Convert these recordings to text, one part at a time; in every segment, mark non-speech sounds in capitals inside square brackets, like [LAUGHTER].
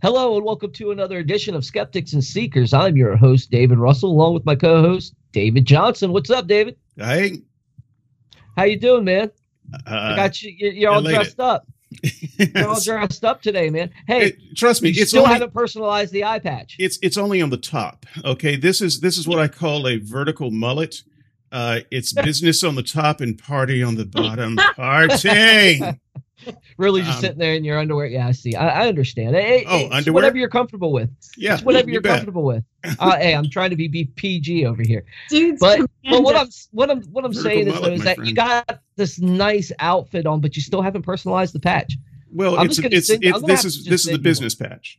Hello and welcome to another edition of Skeptics and Seekers. I'm your host, David Russell, along with my co-host, David Johnson. What's up, David? Hey. How you doing, man? Uh, I got you. You're, you're all dressed up. You're all [LAUGHS] dressed up today, man. Hey, Hey, trust me, you it's still only haven't personalized the eye patch. it's it's only on the top. Okay, this is this is what I call a vertical mullet. Uh, it's business on the top and party on the bottom. [LAUGHS] Party. [LAUGHS] really, just um, sitting there in your underwear. Yeah, I see. I, I understand. Hey, Oh, it's underwear? Whatever you're comfortable with. Yeah, It's whatever you you're bet. comfortable with. [LAUGHS] Uh, hey, I'm trying to be, be PG over here. Dude's But but what. I'm what I'm what I'm Vertical saying is mullet, though is that friend. you got this nice outfit on, but you still haven't personalized the patch. Well, I'm it's just gonna it's, send- it's I'm gonna this is just this is the send you business patch.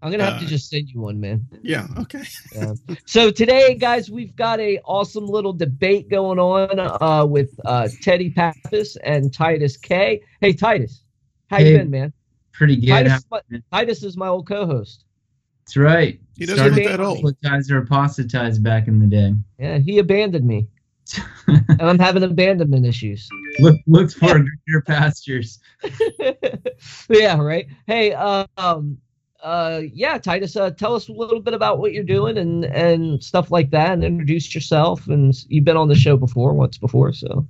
I'm gonna have Uh, to just send you one, man. Yeah. Okay. [LAUGHS] So today, guys, we've got a awesome little debate going on uh, with uh, Teddy Pappas and Titus K. Hey, Titus, how Hey. you been, man? Pretty good. Titus, How- is my, Titus is my old co-host. That's right. He doesn't Started look that old. proselytize or apostatize back in the day. Yeah, he abandoned me, and [LAUGHS] I'm having abandonment issues. Look, looked for [LAUGHS] greener pastures. yeah, right. Hey, uh, um, uh, yeah, Titus, uh, tell us a little bit about what you're doing and and stuff like that, and introduce yourself. And you've been on the show before, once before, so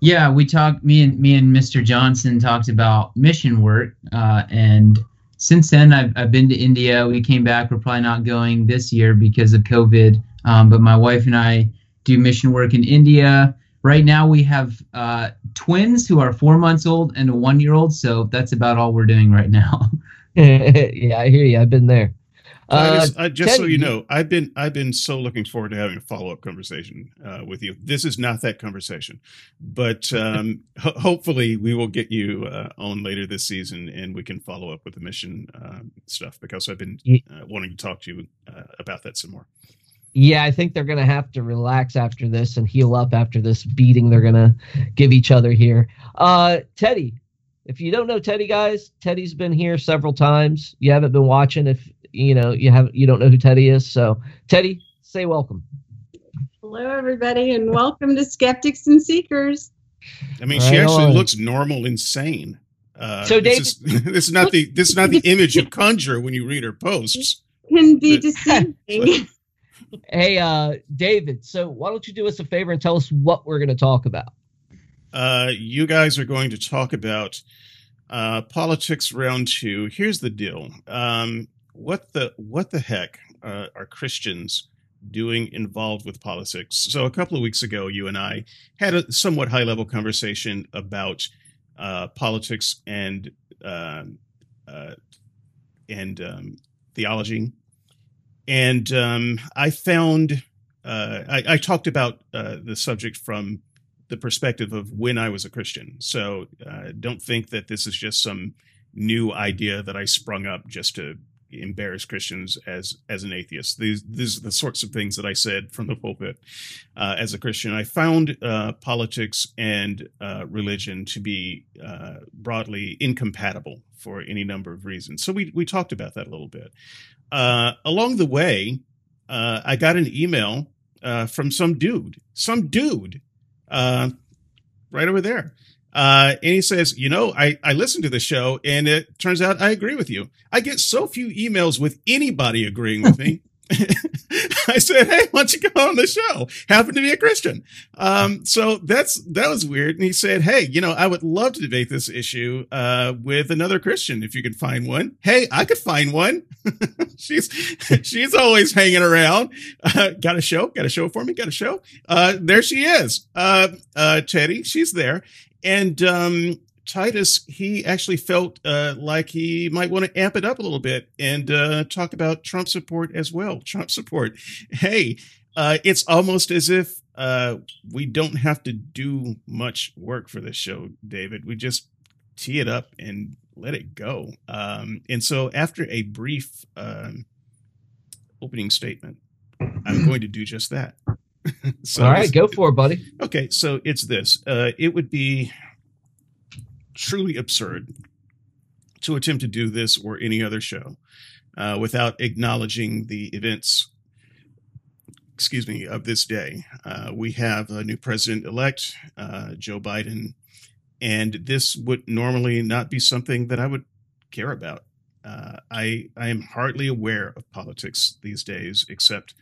Yeah, we talked. Me and me and Mr. Johnson talked about mission work, uh, and since then I've I've been to India. We came back. We're probably not going this year because of COVID. Um, but my wife and I do mission work in India. Right now we have uh, twins who are four months old and a one year old. So that's about all we're doing right now. [LAUGHS] [LAUGHS] yeah, I hear you. I've been there. Uh, Titus, uh, just so you know, I've been I've been so looking forward to having a follow up conversation uh, with you. This is not that conversation, but um, [LAUGHS] ho- hopefully we will get you uh, on later this season, and we can follow up with the mission um, stuff because I've been uh, wanting to talk to you uh, about that some more. yeah, I think they're gonna have to relax after this and heal up after this beating they're gonna give each other here. Uh, Teddy, if you don't know Teddy, guys, Teddy's been here several times. You haven't been watching if you know you have you don't know who Teddy is. So, Teddy, say welcome. Hello, everybody, and welcome to Skeptics and Seekers. I mean, she actually on. looks normal insane. Uh, So, this, is, [LAUGHS] this is not the this is not the image of conjure when you read her posts. Can be But- deceiving. [LAUGHS] Hey, uh, David. So, why don't you do us a favor and tell us what we're gonna talk about? Uh, you guys are going to talk about uh, politics round two. Here's the deal. Um, what the what the heck uh, are Christians doing involved with politics? So a couple of weeks ago, you and I had a somewhat high level conversation about uh, politics and um uh, and um, theology, and um, I found uh, I, I talked about uh, the subject from the perspective of when I was a Christian. So uh, don't think that this is just some new idea that I sprung up just to embarrass Christians as as an atheist. These these are the sorts of things that I said from the pulpit uh, as a Christian. I found uh, politics and uh, religion to be uh, broadly incompatible for any number of reasons. So we we talked about that a little bit. Uh, along the way, uh, I got an email from some dude, some dude uh, right over there. Uh, and he says, you know, I, I listened to the show and it turns out I agree with you. I get so few emails with anybody agreeing with me. [LAUGHS] [LAUGHS] I said, Hey, why don't you go on the show? Happen to be a Christian. Um, so that's, that was weird. And he said, Hey, you know, I would love to debate this issue, uh, with another Christian if you could find one. Hey, I could find one. [LAUGHS] she's, [LAUGHS] she's always hanging around. Uh, got a show? Got a show for me? Got a show? Uh, there she is. Uh, uh, Teddy, she's there. And, um, Titus, he actually felt uh, like he might want to amp it up a little bit and uh, talk about Trump support as well. Trump support. Hey, uh, it's almost as if uh, we don't have to do much work for this show, David. We just tee it up and let it go. Um, and so, after a brief um, opening statement, I'm going to do just that. [LAUGHS] so, All right, go for it, buddy. Okay, so it's this. Uh, it would be truly absurd to attempt to do this or any other show uh, without acknowledging the events, excuse me, of this day. Uh, we have a new president elect, uh, Joe Biden, and this would normally not be something that I would care about. Uh, I I am hardly aware of politics these days, except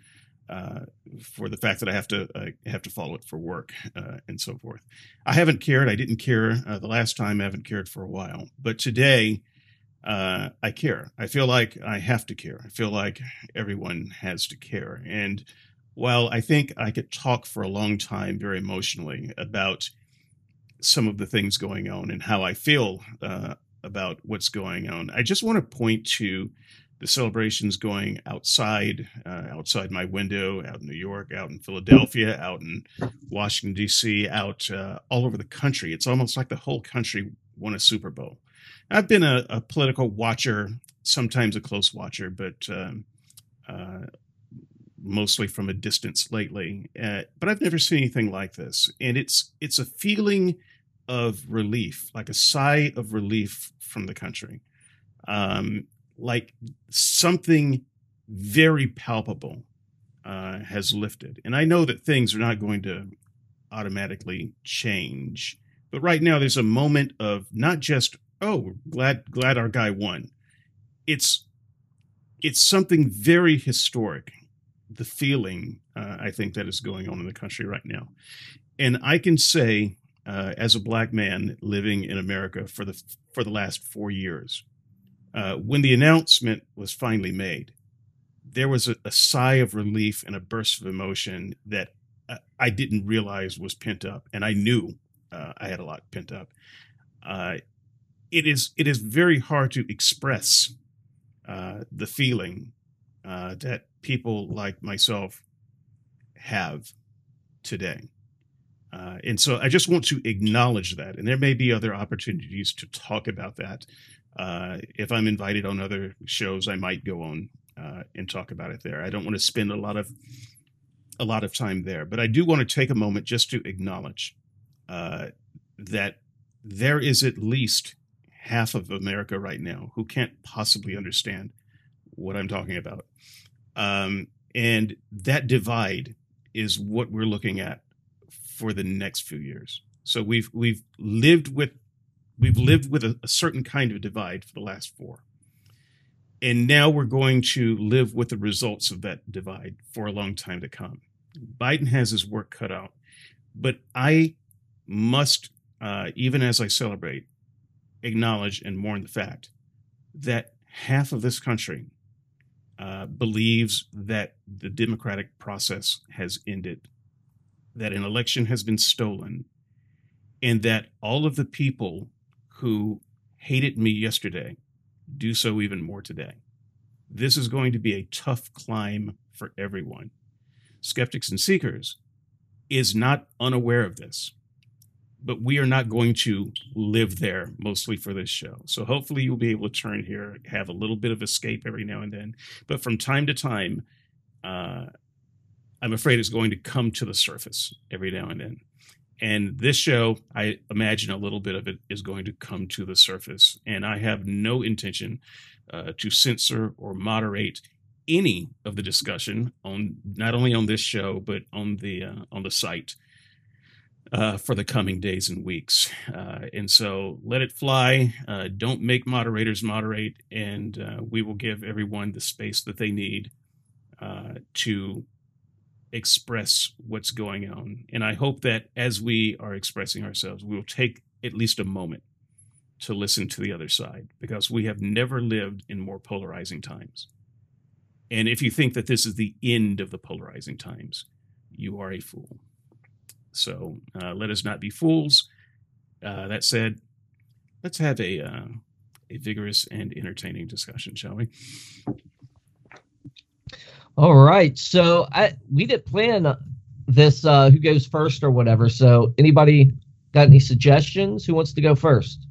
uh, for the fact that I have to I have to follow it for work uh, and so forth. I haven't cared. I didn't care uh, the last time. I haven't cared for a while, but today uh, I care. I feel like I have to care. I feel like everyone has to care. And while I think I could talk for a long time very emotionally about some of the things going on and how I feel uh, about what's going on. I just want to point to the celebrations going outside, uh, outside my window, out in New York, out in Philadelphia, out in Washington D.C., out uh, all over the country. It's almost like the whole country won a Super Bowl. I've been a, a political watcher, sometimes a close watcher, but um, uh, mostly from a distance lately. Uh, but I've never seen anything like this, and it's it's a feeling of relief, like a sigh of relief from the country, um, like something very palpable uh, has lifted. And I know that things are not going to automatically change, but right now there's a moment of not just oh, glad glad our guy won. It's it's something very historic. The feeling uh, I think that is going on in the country right now, and I can say uh, as a black man living in America for the for the last four years. Uh, when the announcement was finally made, there was a, a, sigh of relief and a burst of emotion that uh, I didn't realize was pent up, and I knew uh, I had a lot pent up. Uh, it is it is very hard to express uh, the feeling that people like myself have today. Uh, and so I just want to acknowledge that. And there may be other opportunities to talk about that. Uh, if I'm invited on other shows, I might go on uh, and talk about it there. I don't want to spend a lot of a lot of time there, but I do want to take a moment just to acknowledge uh, that there is at least half of America right now who can't possibly understand what I'm talking about. Um, and that divide is what we're looking at for the next few years. So we've we've lived with we've lived with a, a certain kind of divide for the last four. And now we're going to live with the results of that divide for a long time to come. Biden has his work cut out, but I must, uh, even as I celebrate, acknowledge and mourn the fact that half of this country uh, believes that the democratic process has ended that an election has been stolen and that all of the people who hated me yesterday do so even more today. This is going to be a tough climb for everyone. Skeptics and Seekers is not unaware of this, but we are not going to live there mostly for this show. So hopefully you'll be able to turn here, have a little bit of escape every now and then. But from time to time, uh, I'm afraid it's going to come to the surface every now and then. And this show, I imagine a little bit of it is going to come to the surface. And I have no intention uh, to censor or moderate any of the discussion on not only on this show but on the uh, on the site uh, for the coming days and weeks. Uh, and so let it fly. Uh, don't make moderators moderate, and uh, we will give everyone the space that they need uh, to express what's going on. And I hope that as we are expressing ourselves, we will take at least a moment to listen to the other side because we have never lived in more polarizing times. And if you think that this is the end of the polarizing times, you are a fool. So uh, let us not be fools. Uh, that said, let's have a uh, a vigorous and entertaining discussion, shall we? All right. So I we didn't plan this uh who goes first or whatever. So anybody got any suggestions? Who wants to go first?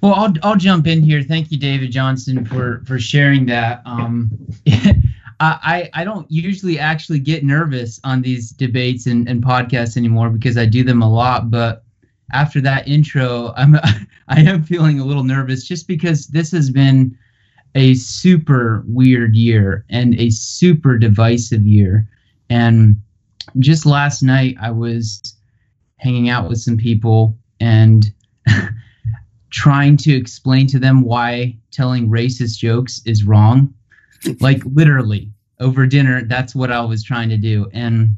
Well, I'll I'll jump in here. Thank you, David Johnson, for for sharing that. Um, [LAUGHS] I I don't usually actually get nervous on these debates and, and podcasts anymore because I do them a lot. But after that intro, I'm [LAUGHS] I am feeling a little nervous just because this has been a super weird year and a super divisive year. And just last night, I was hanging out with some people and [LAUGHS] trying to explain to them why telling racist jokes is wrong. like literally over dinner, that's what I was trying to do. And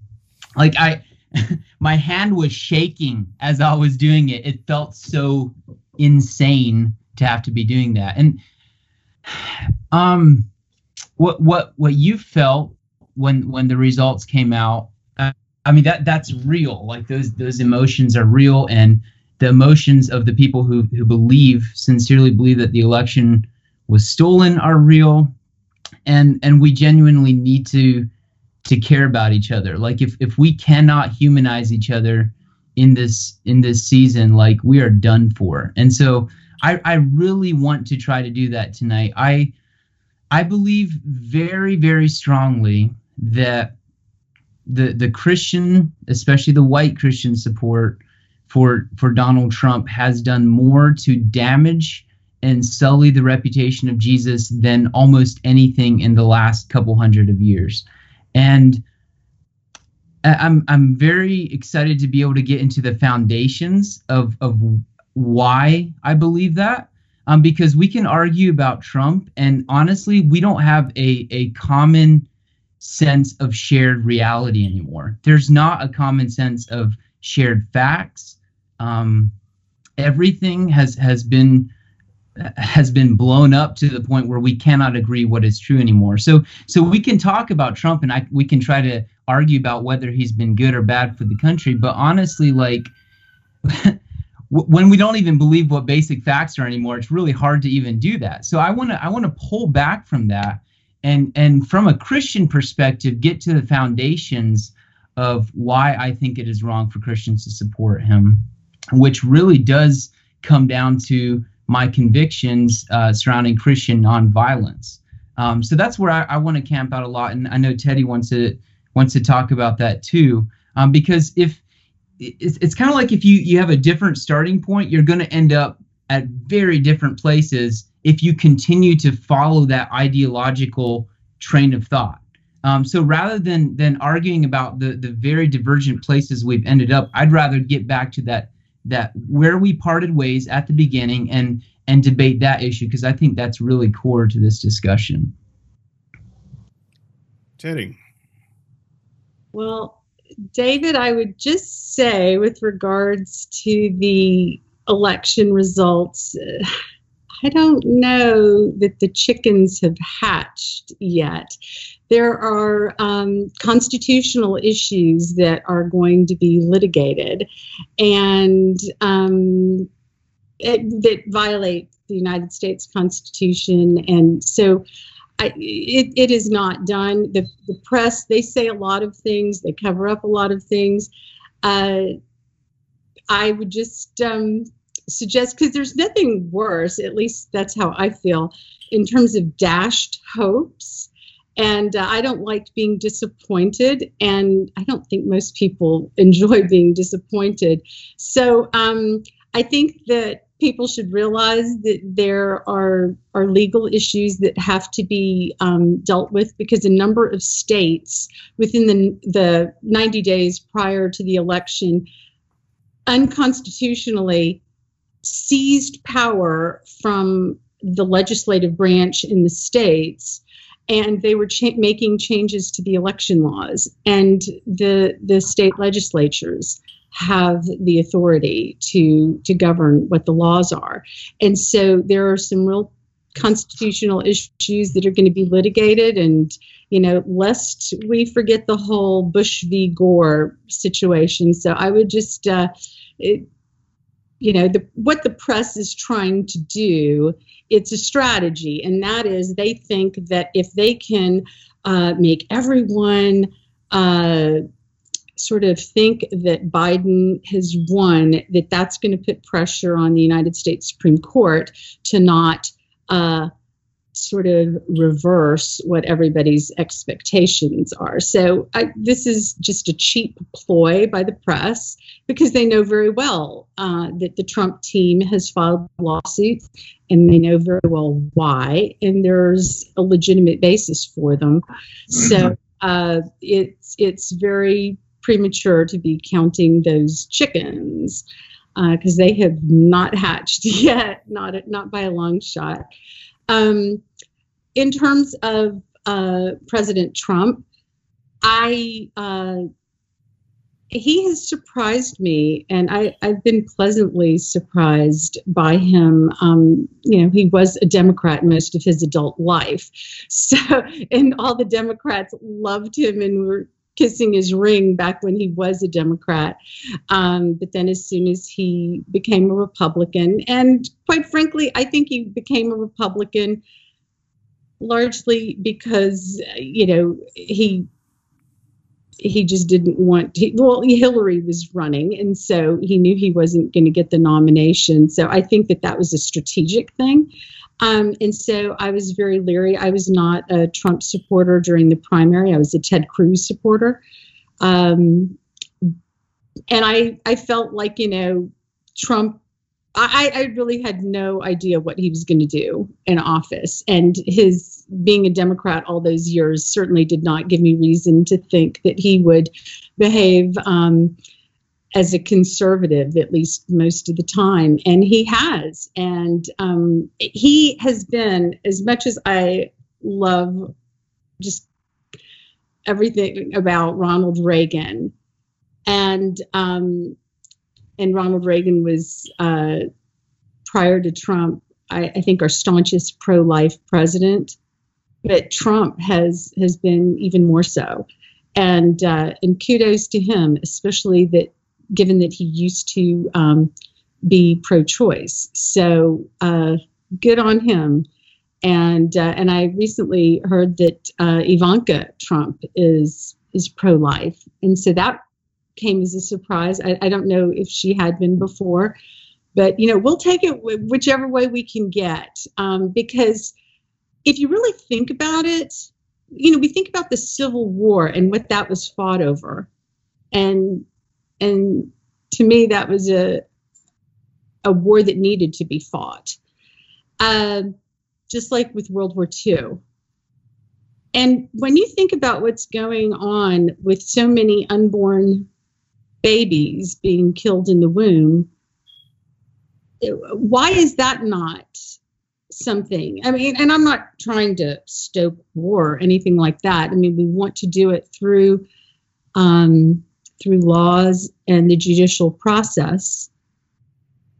like I [LAUGHS] my hand was shaking as I was doing it. It felt so insane to have to be doing that. And um what what what you felt when when the results came out uh, I mean that that's real. Like those those emotions are real and the emotions of the people who who believe sincerely believe that the election was stolen are real. And and we genuinely need to to care about each other. Like if if we cannot humanize each other in this in this season like we are done for. And so i i really want to try to do that tonight i i believe very very strongly that the the christian especially the white christian support for for donald trump has done more to damage and sully the reputation of Jesus than almost anything in the last couple hundred of years. And I'm I'm very excited to be able to get into the foundations of of why I believe that. Um, because we can argue about Trump, and honestly, we don't have a a common sense of shared reality anymore. There's not a common sense of shared facts. Um, everything has has been has been blown up to the point where we cannot agree what is true anymore. So so we can talk about Trump and I we can try to argue about whether he's been good or bad for the country, but honestly like [LAUGHS] when we don't even believe what basic facts are anymore, it's really hard to even do that. So I want to I want to pull back from that and and from a Christian perspective get to the foundations of why I think it is wrong for Christians to support him, which really does come down to my convictions uh, surrounding Christian nonviolence. Um, so that's where I, I want to camp out a lot, and I know Teddy wants to wants to talk about that too. Um, because if it's, it's kind of like if you you have a different starting point, you're going to end up at very different places if you continue to follow that ideological train of thought. Um, so rather than than arguing about the the very divergent places we've ended up, I'd rather get back to that that where we parted ways at the beginning and and debate that issue because I think that's really core to this discussion. Teddy. Well, David, I would just say with regards to the election results, I don't know that the chickens have hatched yet there are um, constitutional issues that are going to be litigated and um, it, that violate the United States Constitution. And so It, it is not done. The, the press, they say a lot of things, they cover up a lot of things. Uh, I would just um, suggest, because there's nothing worse, at least that's how I feel, in terms of dashed hopes and uh, I don't like being disappointed, and I don't think most people [LAUGHS] enjoy being disappointed. So um, I think that people should realize that there are are legal issues that have to be um, dealt with because a number of states within the the 90 days prior to the election unconstitutionally seized power from the legislative branch in the states and they were cha- making changes to the election laws and the the state legislatures have the authority to to govern what the laws are. And so there are some real constitutional issues that are going to be litigated and you know lest we forget the whole bush v. Gore situation. So i would just uh, it, you know the, what the press is trying to do it's a strategy. And that is they think that if they can uh, make everyone uh, sort of think that biden has won that that's going to put pressure on the united states supreme court to not uh, sort of reverse what everybody's expectations are. So I, this is just a cheap ploy by the press because they know very well uh, that the Trump team has filed lawsuits and they know very well why, and there's a legitimate basis for them. So uh, it's it's very premature to be counting those chickens. because uh, they have not hatched [LAUGHS] yet, not not by a long shot. Um, in terms of uh, President Trump, I uh, he has surprised me, and I, have been pleasantly surprised by him. Um, you know, he was a Democrat most of his adult life, [LAUGHS] so and all the Democrats loved him and were kissing his ring back when he was a Democrat. Um, but then, as soon as he became a Republican, and quite frankly, I think he became a Republican largely because you know he he just didn't want to, well hillary was running and so he knew he wasn't going to get the nomination so i think that that was a strategic thing um, and so i was very leery. I was not a trump supporter during the primary. I was a ted cruz supporter. Um, and i i felt like you know trump I, I really had no idea what he was going to do in office. And his being a Democrat all those years certainly did not give me reason to think that he would behave um, as a conservative, at least most of the time. And he has. And um, he has been, as much as I love just everything about Ronald Reagan, and um, and Ronald Reagan was uh, prior to Trump, I, I think our staunchest pro-life president. But Trump has has been even more so, and uh, and kudos to him, especially that given that he used to um, be pro-choice. So uh, good on him. And uh, and I recently heard that uh, Ivanka Trump is is pro-life, and so that came as a surprise. I, I don't know if she had been before, but you know we'll take it whichever way we can get um, because if you really think about it, you know we think about the Civil War and what that was fought over, and and to me that was a a war that needed to be fought, uh, just like with World War II. And when you think about what's going on with so many unborn babies being killed in the womb. Why is that not something? I mean, and I'm not trying to stoke war or anything like that. I mean, we want to do it through um, through laws and the judicial process.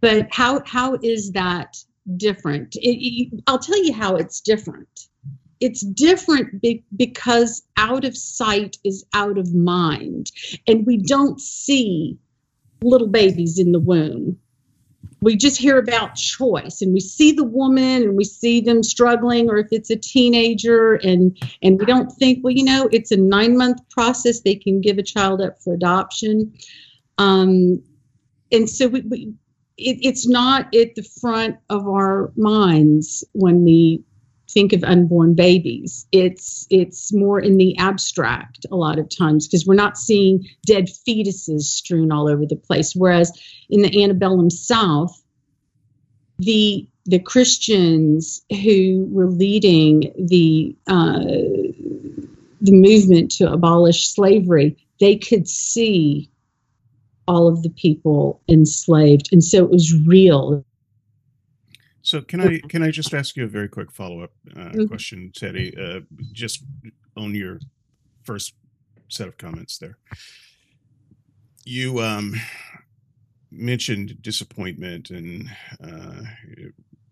But how how is that different? It, it, I'll tell you how it's different it's different be- because out of sight is out of mind and we don't see little babies in the womb we just hear about choice and we see the woman and we see them struggling or if it's a teenager and and we don't think well you know it's a nine month process. They can give a child up for adoption. Um, and so we, we it, it's not at the front of our minds when we think of unborn babies. It's it's more in the abstract a lot of times because we're not seeing dead fetuses strewn all over the place. Whereas in the antebellum South, the the Christians who were leading the uh, the movement to abolish slavery, they could see all of the people enslaved, and so it was real. So can I can I just ask you a very quick follow up uh, mm-hmm. question, Teddy? Uh, just on your first set of comments there. You um, mentioned disappointment and uh,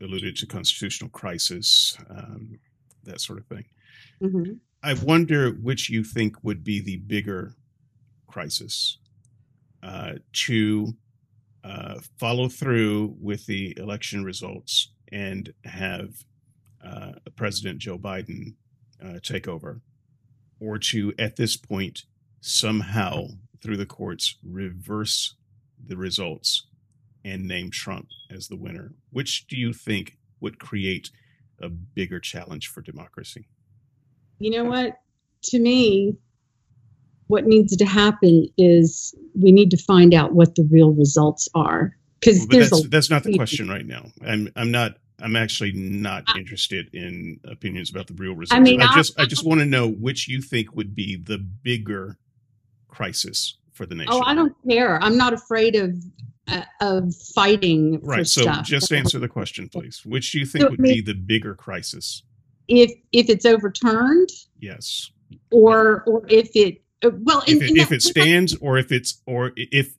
alluded to constitutional crisis, um, that sort of thing. Mm-hmm. I wonder which you think would be the bigger crisis uh, to uh, follow through with the election results and have uh, President Joe Biden uh, take over, or to, at this point, somehow through the courts reverse the results and name Trump as the winner. Which do you think would create a bigger challenge for democracy? You know what? To me, what needs to happen is we need to find out what the real results are because that's, a, that's not the question right now. I'm I'm not I'm actually not interested in opinions about the real results. I mean, I just I just want to know which you think would be the bigger crisis for the nation. Oh, I don't care. I'm not afraid of uh, of fighting right so stuff. just answer the question please which do you think So, would I be the bigger crisis if if it's overturned yes or or if it uh, well if it, if that- it stands or if it's or if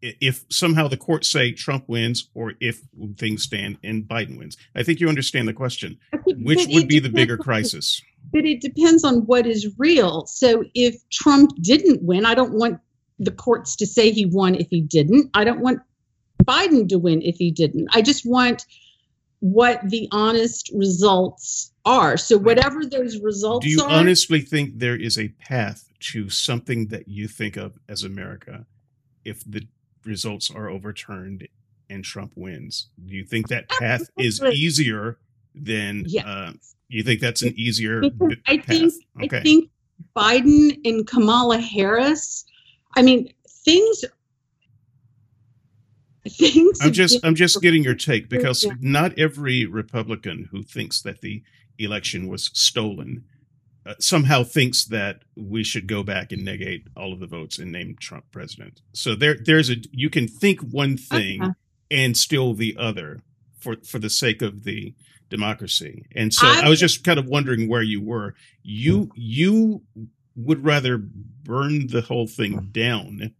if somehow the courts say Trump wins or if things stand and Biden wins. I think you understand the question. Which would be the bigger crisis? But it depends on what is real. So if Trump didn't win, I don't want the courts to say he won if he didn't. I don't want Biden to win if he didn't. I just want what the honest results are. So whatever those results are. Do you are, honestly think there is a path to something that you think of as America if the results are overturned and Trump wins? Do you think that path is easier than Yes. uh, you think that's an easier I path? think okay. I think Biden and Kamala Harris. I mean, things. Things. I'm just I'm just getting your take because Yeah. not every Republican who thinks that the election was stolen uh, somehow thinks that we should go back and negate all of the votes and name Trump president. So there there's a you can think one thing Uh-huh. and still the other for for the sake of the democracy. And so I I was just kind of wondering where you were. You you would rather burn the whole thing down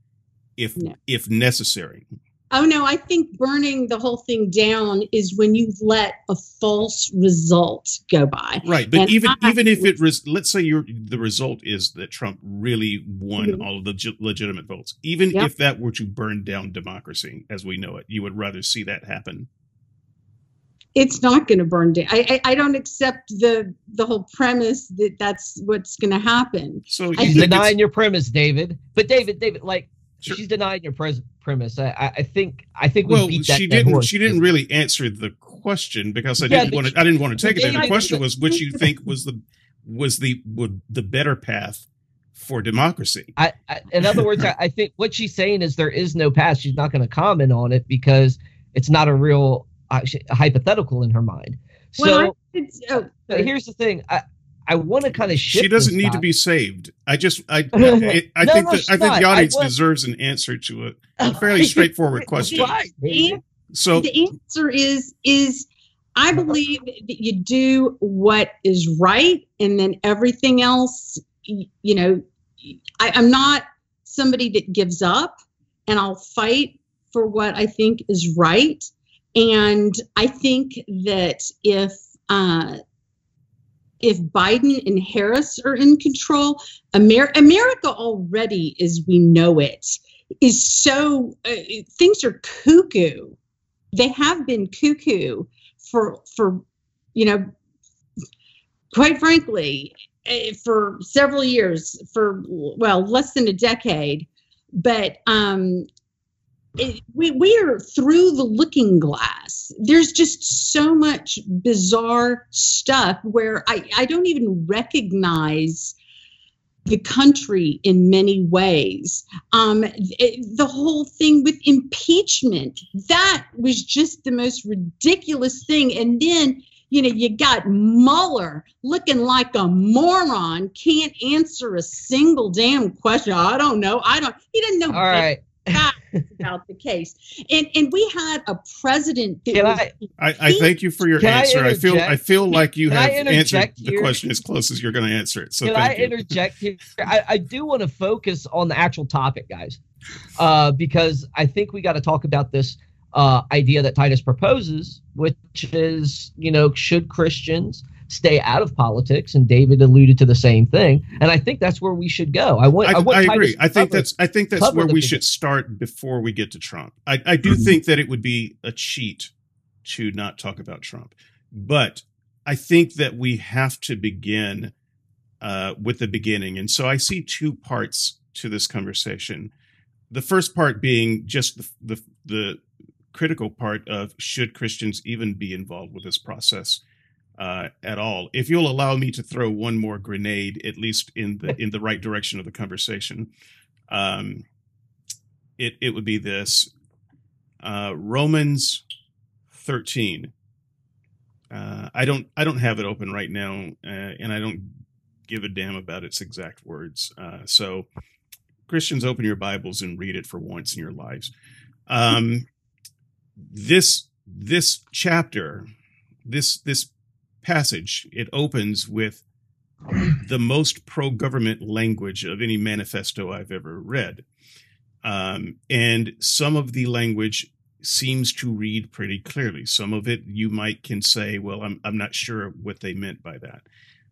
if No. if necessary. Oh no, I think burning the whole thing down is when you've let a false result go by. Right, but And even I- even if it res- let's say your the result is that Trump really won Mhm. all of the ge- legitimate votes, even Yep. if that were to burn down democracy as we know it, you would rather see that happen. It's not going to burn down. I, I I don't accept the the whole premise that that's what's going to happen. So I you She's think it's- denying your premise, David. But David, David, like Sure. she's denying your pres- premise. I, I- I think I think we well, beat that she didn't. horse. She didn't really answer the question because I Yeah, didn't want to. I didn't want to take it there. The question was, which you think was the [LAUGHS] was the would the better path for democracy? I, I, in other words, I, I think what she's saying is there is no path. She's not going to comment on it because it's not a real uh, hypothetical in her mind. So well, I, it's, oh, but here's the thing. I I want to kind of shift. She doesn't this need to be saved. I just [LAUGHS] I I, I No, think no, that she's I think not. the audience want- deserves an answer to a, a [LAUGHS] fairly straightforward question. Right, So the answer is is I believe that you do what is right, and then everything else, you know, I, I'm not somebody that gives up, and I'll fight for what I think is right. And I think that if uh, if Biden and Harris are in control, Amer- America already, as we know it, is so uh, things are cuckoo. They have been cuckoo for for you know, quite frankly, eh, for several years, for well less than a decade. But um, it, we we are through the looking glass. There's just so much bizarre stuff where I I don't even recognize the country in many ways. Um, it- the whole thing with impeachment, that was just the most ridiculous thing. And then, you know, you got Mueller looking like a moron, can't answer a single damn question. I don't know. I don't, he didn't know All right. About the case. And and we had a president that Can was I? I, I thank you for your Can I answer. I, feel? I feel like you Can have answered interject the question as close as you're going to answer it. So Can I thank you. interject here? I, I do want to focus on the actual topic, guys, uh, because I think we got to talk about this uh, idea that Titus proposes, which is, you know, should Christians stay out of politics? And David alluded to the same thing, and I think that's where we should go. I want. I, I, I agree. I think cover- that's I think that's where we should start before we get to Trump. I, I do think that it would be a cheat to not talk about Trump, but I think that we have to begin uh, with the beginning, and so I see two parts to this conversation. The first part being just the the, the critical part of should Christians even be involved with this process uh, at all. If you'll allow me to throw one more grenade, at least in the [LAUGHS] in the right direction of the conversation, um, it it would be this uh, Romans thirteen. Uh, I don't I don't have it open right now, uh, and I don't give a damn about its exact words. Uh, so, Christians, open your Bibles and read it for once in your lives. Um, this this chapter, this this passage, it opens with the most pro-government language of any manifesto I've ever read, um, and some of the language seems to read pretty clearly. Some of it you might can say, well, I'm I'm not sure what they meant by that,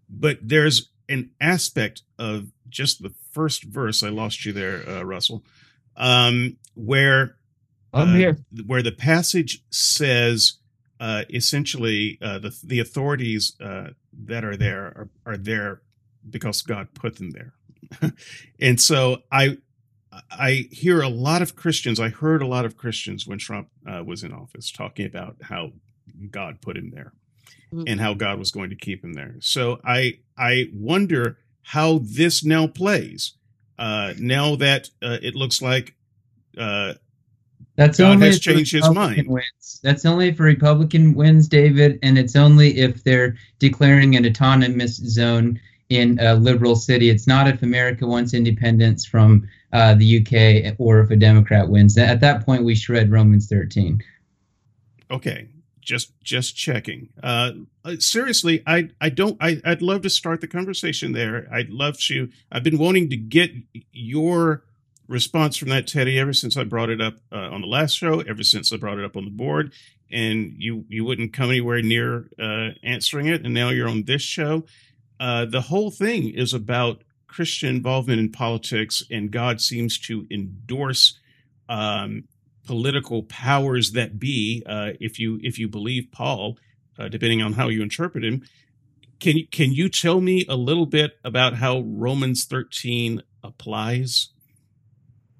but there's an aspect of just the first verse. I lost you there, uh, Russell, um, where I'm uh, here. where the passage says uh, essentially uh, the the authorities uh, that are there are, are there because God put them there, [LAUGHS] and so I I hear a lot of Christians. I heard a lot of Christians when Trump uh, was in office talking about how God put him there Mhm. and how God was going to keep him there. So I I wonder how this now plays uh, now that uh, it looks like uh, That's God only has if changed his Republican mind. Wins. That's only if a Republican wins, David, and it's only if they're declaring an autonomous zone in a liberal city. It's not if America wants independence from uh, the UK or if a Democrat wins. At that point, we shred Romans 13. Okay, just just checking. Uh, uh, seriously, I I don't. I I'd love to start the conversation there. I'd love to. I've been wanting to get your response from that, Teddy, ever since I brought it up uh, on the last show. Ever since I brought it up on the board, and you you wouldn't come anywhere near uh, answering it, and now you're on this show. Uh, the whole thing is about Christian involvement in politics, and God seems to endorse um, political powers that be, uh, if you if you believe Paul, uh, depending on how you interpret him. Can can you tell me a little bit about how Romans thirteen applies?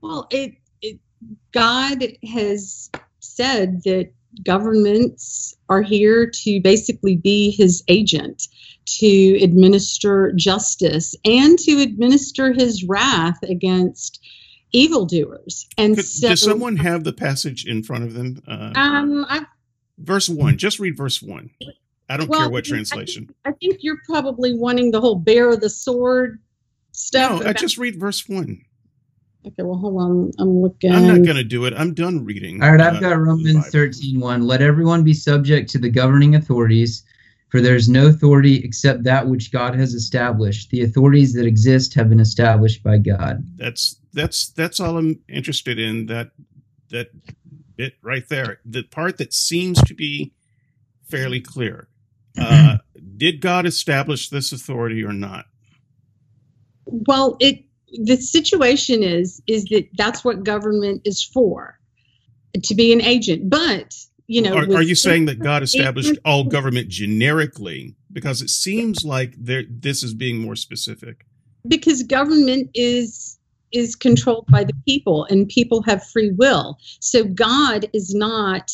Well, it, it God has said that governments are here to basically be his agent, to administer justice and to administer his wrath against evildoers. And Could, so, does someone have the passage in front of them? Uh, um, I, verse one. Just read verse one. I don't well, care what I translation. think, I think you're probably wanting the whole bear of the sword stuff. No, I just read verse one. Okay, well, hold on. I'm looking. I'm not going to do it. I'm done reading. All right, I've uh, got Romans Bible. 13 1. Let everyone be subject to the governing authorities, for there is no authority except that which God has established. The authorities that exist have been established by God. That's that's that's all I'm interested in. That that bit right there. The part that seems to be fairly clear. [CLEARS THROAT] Uh, did God establish this authority or not? Well, it the situation is is that that's what government is for, to be an agent. But you know, are, are you saying that God [LAUGHS] established all government generically? Because it seems like there this is being more specific. because government is is controlled by the people, and people have free will. So God is not,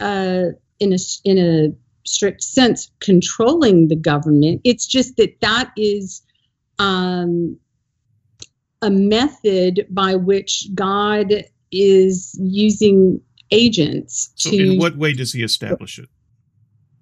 uh, in a in a strict sense, controlling the government. It's just that that is. Um, a method by which God is using agents So, to. in what way does He establish it?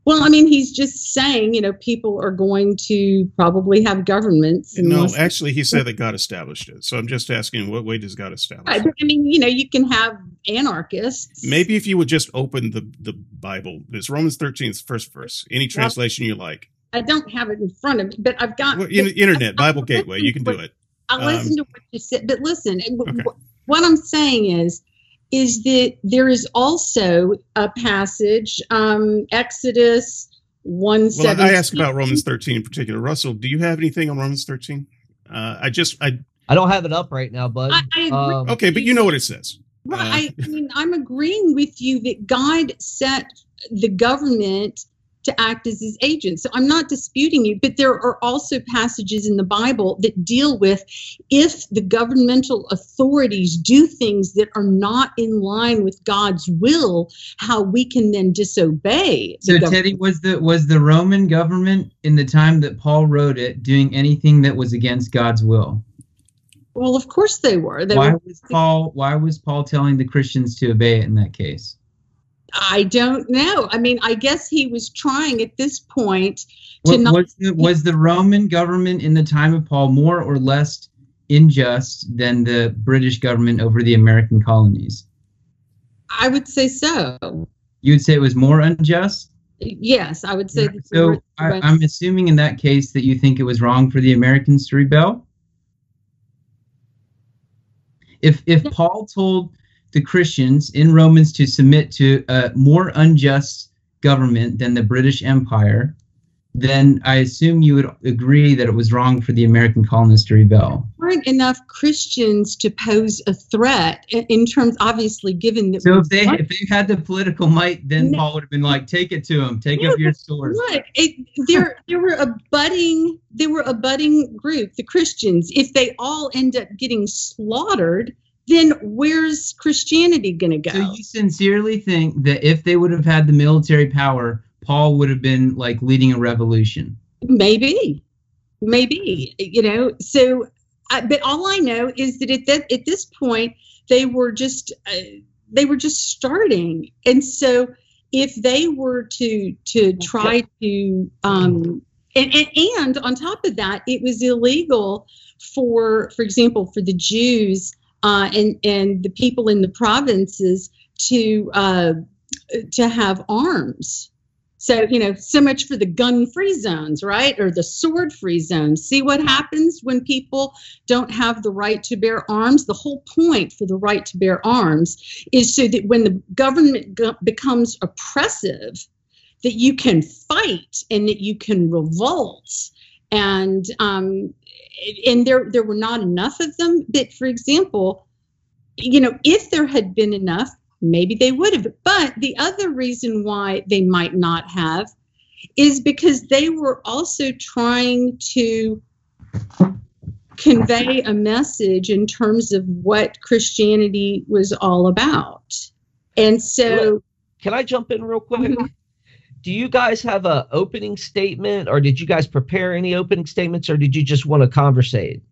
well, I mean, he's just saying, you know, people are going to probably have governments. No, actually, He said [LAUGHS] that God established it. So I'm just asking, what way does God establish I, it? I mean, you know, you can have anarchists. Maybe if you would just open the the Bible, it's Romans 13, first verse. Any translation you like. I don't have it in front of me, but I've got Well, in, internet, Bible Gateway, you can do [LAUGHS] it. I'll um, listen to what you said. But listen, Okay. what I'm saying is, is that there is also a passage, um, Exodus one Well, seven. I asked about Romans 13 in particular. Russell, do you have anything on Romans 13? Uh, I just, I I don't have it up right now, bud. I, I agree. Um, okay, but you know what it says. Right. Uh, I, I mean, I'm agreeing with you that God set the government to act as his agent. So I'm not disputing you, but there are also passages in the Bible that deal with if the governmental authorities do things that are not in line with God's will, how we can then disobey. So. Teddy, was the was the Roman government in the time that Paul wrote it doing anything that was against God's will? well, of course they were. They Why were was Paul why was Paul telling the Christians to obey it in that case? I don't know. I mean, I guess he was trying at this point to What, not was, the, was the Roman government in the time of Paul more or less unjust than the British government over the American colonies? I would say so. You would say it was more unjust. Yes, I would say. the So I, I'm assuming in that case that you think it was wrong for the Americans to rebel. If if. Paul told the Christians in Romans to submit to a more unjust government than the British Empire, then I assume you would agree that it was wrong for the American colonists to rebel. weren't enough Christians to pose a threat in, in terms, obviously, given that. So if they if they had the political might, then No. Paul would have been like, "Take it to them. take No, up your sword." Look, it, there there were a budding there were a budding group, the Christians. If they all end up getting slaughtered, then where's Christianity going to go? So you sincerely think that if they would have had the military power, Paul would have been like leading a revolution? maybe, maybe you know. So, I, but all I know is that at that at this point they were just uh, they were just starting, and so if they were to to try to um, and, and and on top of that, it was illegal for, for example, for the Jews uh, and and the people in the provinces to uh, to have arms. So you know, so much for the gun-free zones, right, or the sword-free zones. See what happens when people don't have the right to bear arms. The whole point for the right to bear arms is so that when the government go- becomes oppressive, that you can fight and that you can revolt and um, and there there were not enough of them but for example you know if there had been enough maybe they would have. But the other reason why they might not have is because they were also trying to convey a message in terms of what christianity was all about. And so Can I jump in real quick? Do you guys have a opening statement, or did you guys prepare any opening statements, or did you just want to conversate?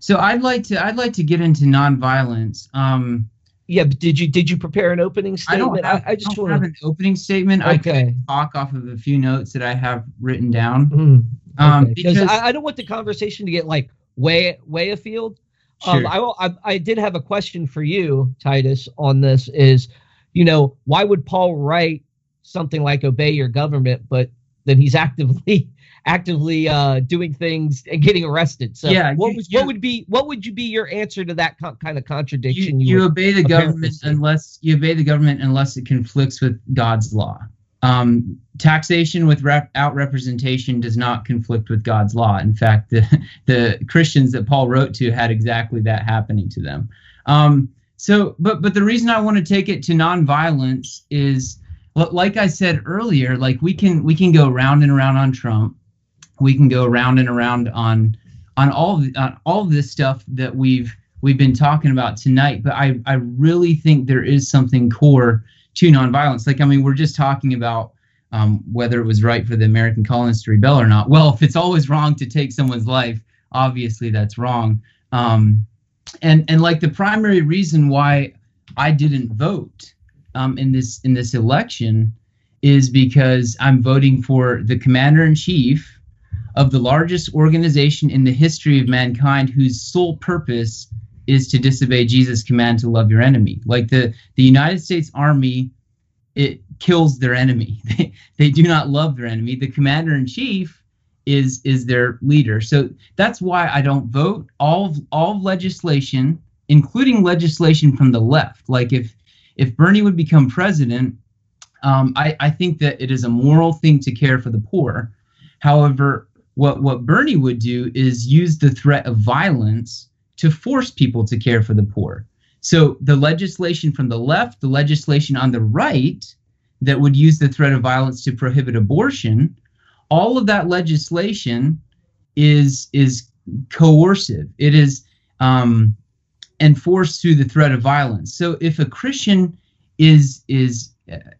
So I'd like to I'd like to get into nonviolence. Um, Yeah, but did you did you prepare an opening statement? I don't have, I, just don't want have an opening statement. I Okay. can talk off of a few notes that I have written down. Mm, Um, okay. because because I, I don't want the conversation to get like way way afield. sure. Um, I, will- I I did have a question for you, Titus, on this. Is you know why would Paul write something like "obey your government," but then he's actively [LAUGHS] actively uh, doing things and getting arrested? So Yeah, what you- would you- what would be what would you be your answer to that co- kind of you, contradiction? you obey the government see. unless you obey the government unless it conflicts with God's law. Um, taxation without representation does not conflict with God's law. In fact, the [LAUGHS] the Christians that Paul wrote to had exactly that happening to them. Um, so, but but the reason I want to take it to nonviolence is, like I said earlier, like we can we can go round and around on Trump, we can go round and around on on all of, on all this stuff that we've we've been talking about tonight. But I I really think there is something core to nonviolence. Like I mean, we're just talking about um, whether it was right for the American colonists to rebel or not. Well, if it's always wrong to take someone's life, obviously that's wrong. Um, and and like the primary reason why I didn't vote um, in this in this election is because I'm voting for the commander in chief of the largest organization in the history of mankind whose sole purpose is to disobey Jesus' command to love your enemy. Like the the United States Army it kills their enemy. [LAUGHS] They, they do not love their enemy. The commander in chief is is their leader. So that's why I don't vote. All of, all of legislation, including legislation from the left, like if if Bernie would become president, um, I, I think that it is a moral thing to care for the poor. However, what what Bernie would do is use the threat of violence to force people to care for the poor. So the legislation from the left, the legislation on the right that would use the threat of violence to prohibit abortion, all of that legislation is is coercive. It is um, enforced through the threat of violence. So if a Christian is is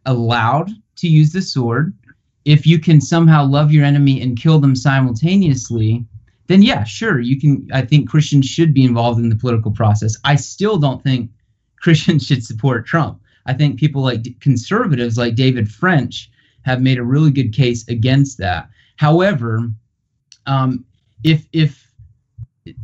allowed to use the sword, if you can somehow love your enemy and kill them simultaneously, then yeah, sure, you can. I think Christians should be involved in the political process. I still don't think Christians should support Trump. I think people like conservatives like David French have made a really good case against that. However, um, if if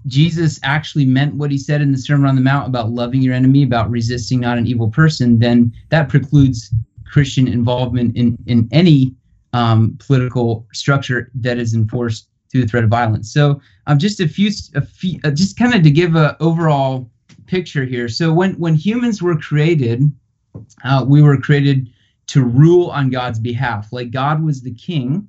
Jesus actually meant what he said in the Sermon on the Mount about loving your enemy, about resisting not an evil person, then that precludes Christian involvement in in any um, political structure that is enforced through the threat of violence. So, um, just a few, a few, uh, just kind of to give a overall picture here. So, when when humans were created, uh, we were created to rule on God's behalf. Like God was the king,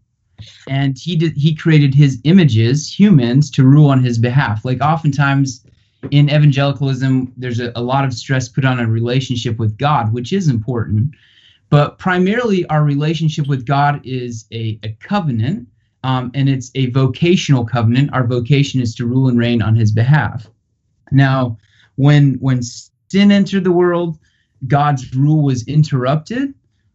and he did he created his images, humans, to rule on his behalf. Like oftentimes in evangelicalism, there's a, a lot of stress put on a relationship with God, which is important. But primarily, our relationship with God is a, a covenant, um, and it's a vocational covenant. Our vocation is to rule and reign on His behalf. Now, when when sin entered the world, God's rule was interrupted.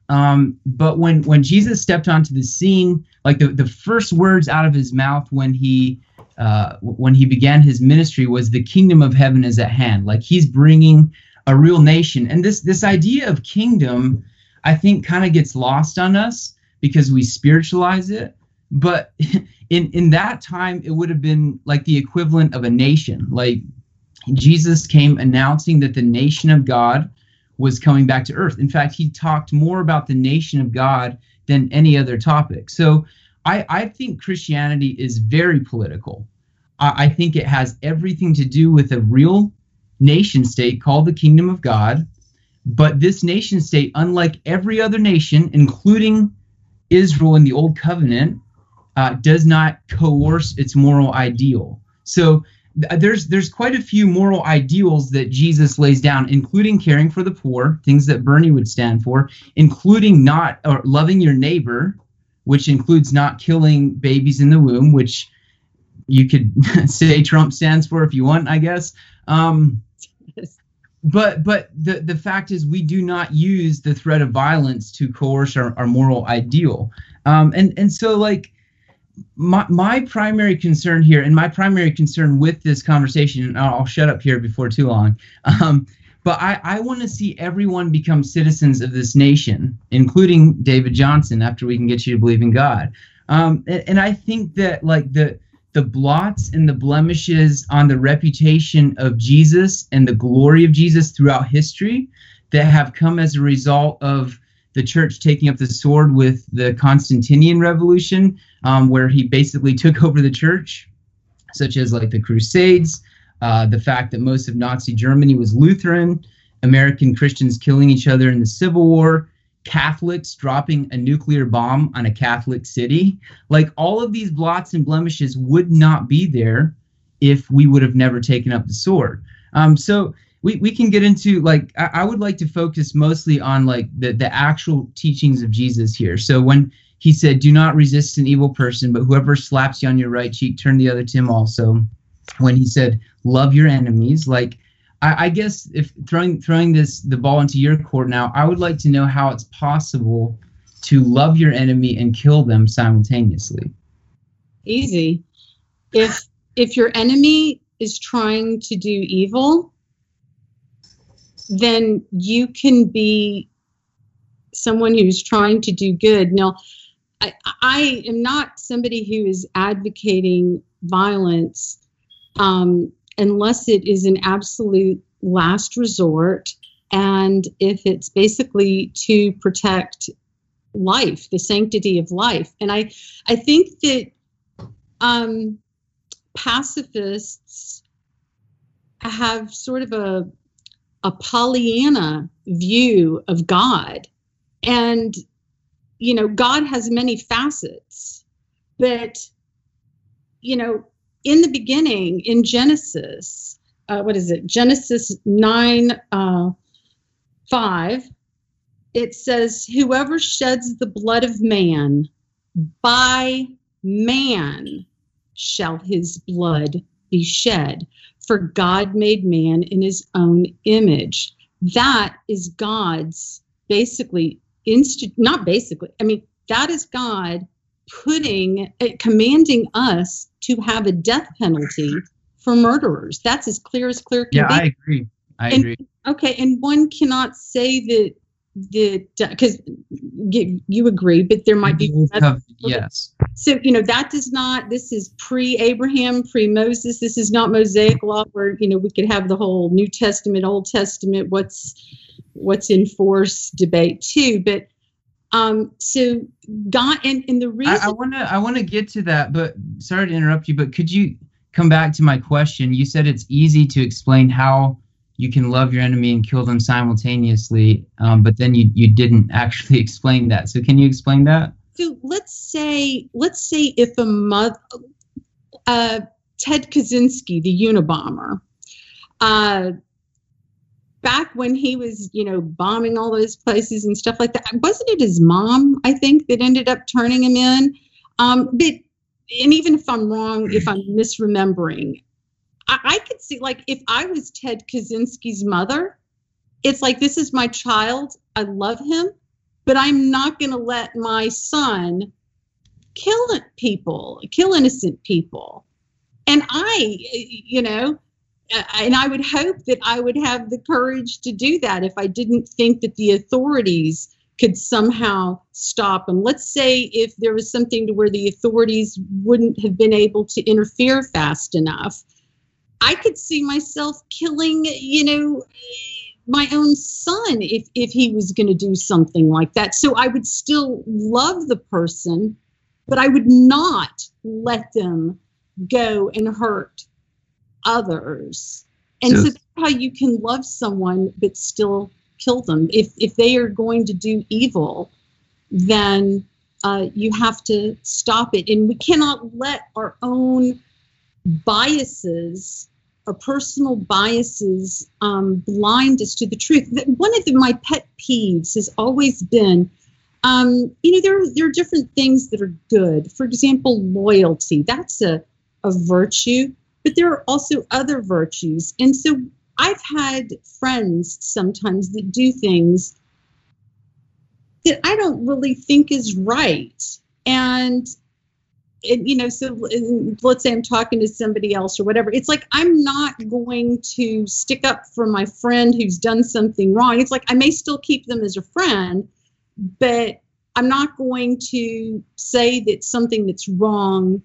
Um, but when when Jesus stepped onto the scene, like the, the first words out of his mouth when he uh, when he began his ministry was the kingdom of heaven is at hand. Like he's bringing a real nation, and this this idea of kingdom I think kind of gets lost on us because we spiritualize it. But [LAUGHS] in in that time, it would have been like the equivalent of a nation. Like Jesus came announcing that the nation of God was coming back to earth. In fact, he talked more about the nation of God than any other topic. So I, I think Christianity is very political. I, I think it has everything to do with a real nation state called the kingdom of God but this nation state, unlike every other nation, including Israel in the Old Covenant, uh, does not coerce its moral ideal. So there's there's quite a few moral ideals that Jesus lays down, including caring for the poor, things that Bernie would stand for, including not or loving your neighbor, which includes not killing babies in the womb, which you could [LAUGHS] say Trump stands for if you want, I guess. Um, but but the the fact is we do not use the threat of violence to coerce our, our moral ideal um, and and so like my my primary concern here and my primary concern with this conversation and I'll, shut up here before too long um, but I, I want to see everyone become citizens of this nation, including David Johnson, after we can get you to believe in God. Um, and, and I think that like the the blots and the blemishes on the reputation of Jesus and the glory of Jesus throughout history that have come as a result of the church taking up the sword with the Constantinian revolution, um, where he basically took [LAUGHS] over the church, such as like the Crusades, uh, the fact that most of Nazi Germany was Lutheran, American Christians killing each other in the Civil War, Catholics dropping a nuclear bomb on a Catholic city. Like all of these blots and blemishes would not be there if we would have never taken up the sword. Um, so we, we can get into like I, I would like to focus mostly on like the, the actual teachings of Jesus here. So when he said, Do not resist an evil person, but whoever slaps you on your right cheek, turn the other to him also. When he said, Love your enemies, like I, I guess if throwing throwing this the ball into your court now, I would like to know how it's possible to love your enemy and kill them simultaneously. Easy. If if your enemy is trying to do evil, then you can be someone who's trying to do good. Now, I, I am not somebody who is advocating violence um, unless it is an absolute last resort and if it's basically to protect life the sanctity of life. And i i think that um pacifists have sort of a a pollyanna view of god. And you know god has many facets but you know in the beginning, in Genesis, uh, what is it? Genesis 9 uh, 5, it says, Whoever sheds the blood of man, by man shall his blood be shed. For God made man in his own image. That is God's basically, inst- not basically, I mean, that is God putting, uh, commanding us to have a death penalty for murderers. That's as clear as clear can yeah, be. I agree. I and, agree. Okay, and one cannot say that that because you, you agree, but there might be that- yes. so you know that does not this is pre-abraham pre-moses this is not mosaic law where you know we could have the whole new testament old testament what's what's in force debate too but um so god and, and the reason I, want to I want to get to that, but sorry to interrupt you. But could you come back to my question? You said it's easy to explain how you can love your enemy and kill them simultaneously, um, but then you you didn't [LAUGHS] actually explain that. So can you explain that? so let's say let's say if a mother uh ted kaczynski the unabomber uh back when he was you know bombing all those places and stuff like that wasn't it his mom i think that ended up turning him in? Um but and even if i'm wrong if i'm misremembering i, I could see like if i was ted kaczynski's mother it's like this is my child i love him but i'm not going to let my son kill people kill innocent people. And i you know and I would hope that I would have the courage to do that if I didn't think that the authorities could somehow stop them. Let's say if there was something to where the authorities wouldn't have been able to interfere fast enough, I could see myself killing, you know, my own son if if he was going to do something like that. So I would still love the person, but I would not let them go and hurt others. And so, So- that's how you can love someone but still kill them. If if they are going to do evil, then uh, you have to stop it. And we cannot let our own biases, our personal biases, um, blind us to the truth. One of the, my pet peeves has always been um, you know, there, there are different things that are good. For example, loyalty. That's a, a virtue, but there are also other virtues. And so I've had friends sometimes that do things that I don't really think is right. And, and you know, so let's say I'm talking to somebody else or whatever. It's like I'm not going to stick up for my friend who's done something wrong. It's like I may still keep them as a friend, but I'm not going to say that something that's wrong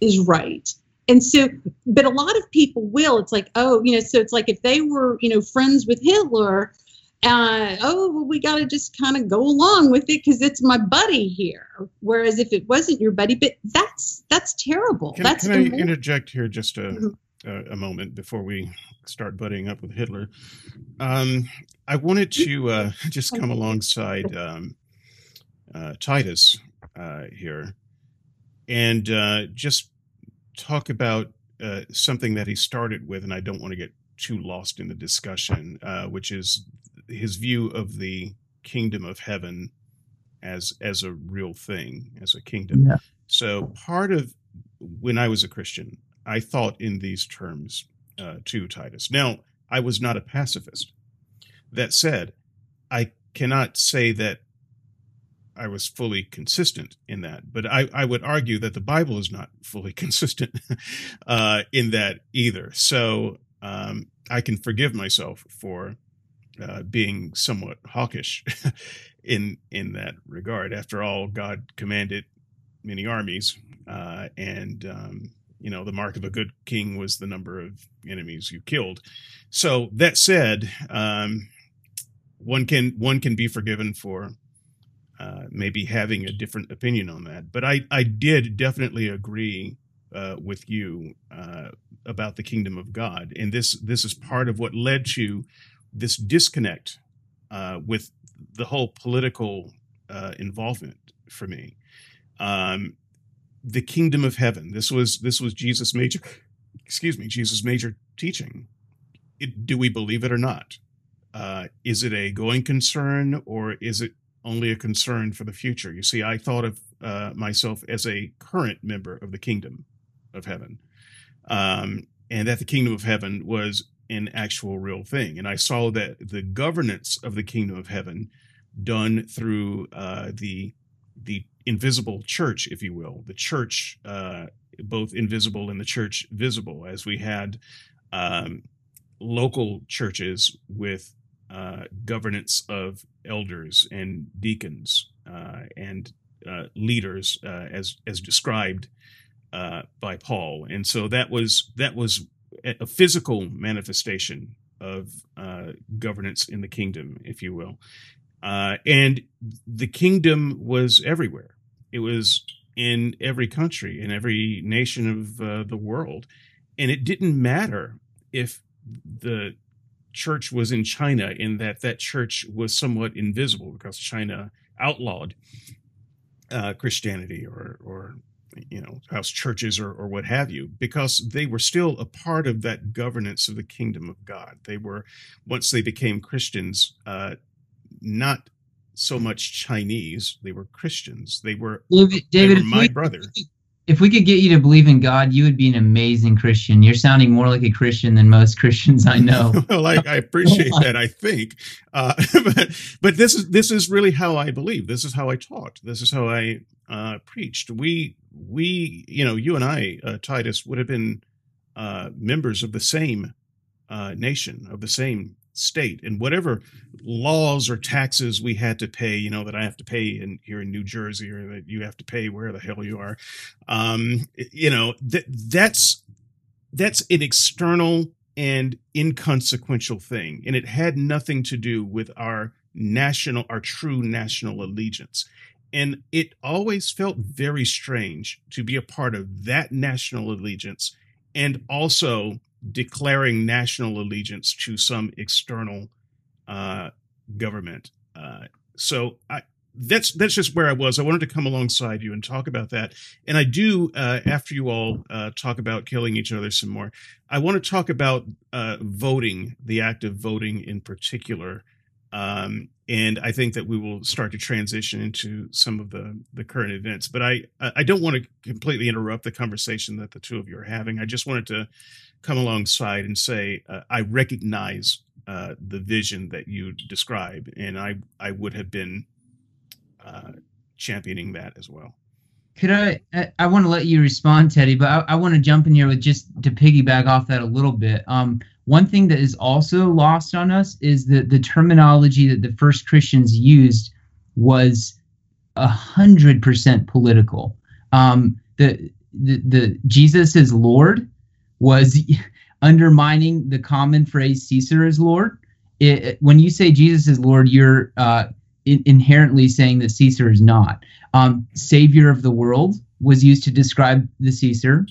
is right. And so, but a lot of people will. It's like, oh, you know, so it's like if they were, you know, friends with Hitler, uh, oh, well, we got to just kind of go along with it because it's my buddy here. Whereas if it wasn't your buddy, but that's that's terrible. Can, that's can I interject here just a, Mhm. a, a moment before we start butting up with Hitler? Um, I wanted to uh, [LAUGHS] just come alongside um, uh, Titus uh, here and uh, just talk about uh, something that he started with, and I don't want to get too lost in the discussion, uh, which is his view of the kingdom of heaven as as a real thing, as a kingdom. Yeah. So part of when I was a Christian, I thought in these terms uh, to Titus. Now, I was not a pacifist. That said, I cannot say that I was fully consistent in that, but I, I would argue that the Bible is not fully [LAUGHS] consistent uh, in that either. So um, I can forgive myself for uh, being somewhat hawkish [LAUGHS] in in that regard. After all, God commanded many armies, uh, and um, you know the mark of a good king was the number of enemies you killed. So that said, um, one can one can be forgiven for uh, maybe having a different opinion on that. But I I did definitely agree uh, with you uh, about the kingdom of God, and this this is part of what led to this disconnect uh, with the whole political uh, involvement for me. Um, the kingdom of heaven. This was this was Jesus' major, excuse me, Jesus' major teaching. It, do we believe it or not? Uh, is it a going concern or is it only a concern for the future? You see, I thought of uh, myself as a current member of the kingdom of heaven, um, and that the kingdom of heaven was an actual real thing. And I saw that the governance of the kingdom of heaven done through uh, the the invisible church, if you will, the church uh, both invisible and the church visible, as we had um, local churches with uh, governance of elders and deacons uh, and uh, leaders uh, as as described uh, by Paul, and so that was that was a physical manifestation of uh, governance in the kingdom, if you will, and the kingdom was everywhere. It was in every country, in every nation of the world, and it didn't matter if the church was in China in that that church was somewhat invisible because China outlawed uh, Christianity or or you know house churches or, or what have you because they were still a part of that governance of the kingdom of God. They were once they became Christians, uh, not so much Chinese. They were Christians. They were David. They David were my brother if we could get you to believe in God, you would be an amazing Christian. You're sounding more like a Christian than most [LAUGHS] Christians I know. [LAUGHS] well, I, I appreciate that. I think, uh, [LAUGHS] but but this is this is really how I believe. This is how I taught. This is how I uh, preached. We we you know you and I, uh, Titus, would have been uh, members of the same uh, nation of the same state and whatever laws or taxes we had to pay you know that i have to pay in here in new jersey or that you have to pay where the hell you are. Um you know that that's that's an external and inconsequential thing and it had nothing to do with our national our true national allegiance. And it always felt very strange to be a part of that national allegiance and also declaring national allegiance to some external uh, government. Uh, so I, that's that's just where I was. I wanted to come alongside you and talk about that. And I do uh, after you all uh, talk about killing each other some more. I want to talk about uh, voting, the act of voting in particular. Um, and I think that we will start to transition into some of the the current events. But I I don't want to completely interrupt the conversation that the two of you are having. I just wanted to come alongside and say uh, I recognize uh, the vision that you describe, and I I would have been uh, championing that as well. Could I? I want to let you respond, Teddy, but I, I want to jump in here with just to piggyback off that a little bit. Um, one thing that is also lost on us is that the terminology that the first Christians used was a hundred percent political. Um, the, the the Jesus is Lord was undermining the common phrase Caesar is Lord. It, when you say Jesus is Lord, you're uh, in, inherently saying that Caesar is not. Um, Savior of the world was used to describe the Caesar.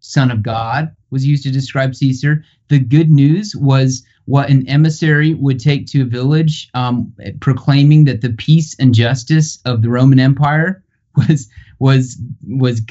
Son of God was used to describe Caesar. The good news was what an emissary would take to a village, um, proclaiming that the peace and justice of the Roman Empire was was was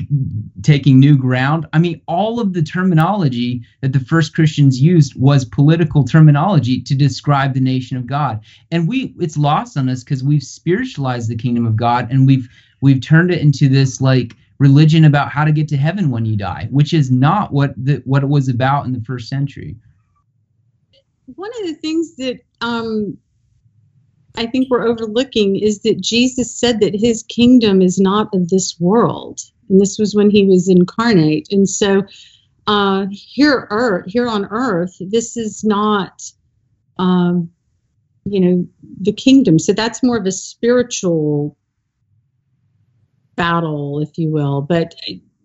taking new ground. I mean, all of the terminology that the first Christians used was political terminology to describe the nation of God. And we it's lost on us because we've spiritualized the kingdom of God and we've we've turned it into this like religion about how to get to heaven when you die, which is not what the what it was about in the first century. One of the things that um, I think we're overlooking is that Jesus said that his kingdom is not of this world. And this was when he was incarnate. And so uh, here, earth, here on earth, this is not, um, you know, the kingdom. So that's more of a spiritual battle, if you will. But,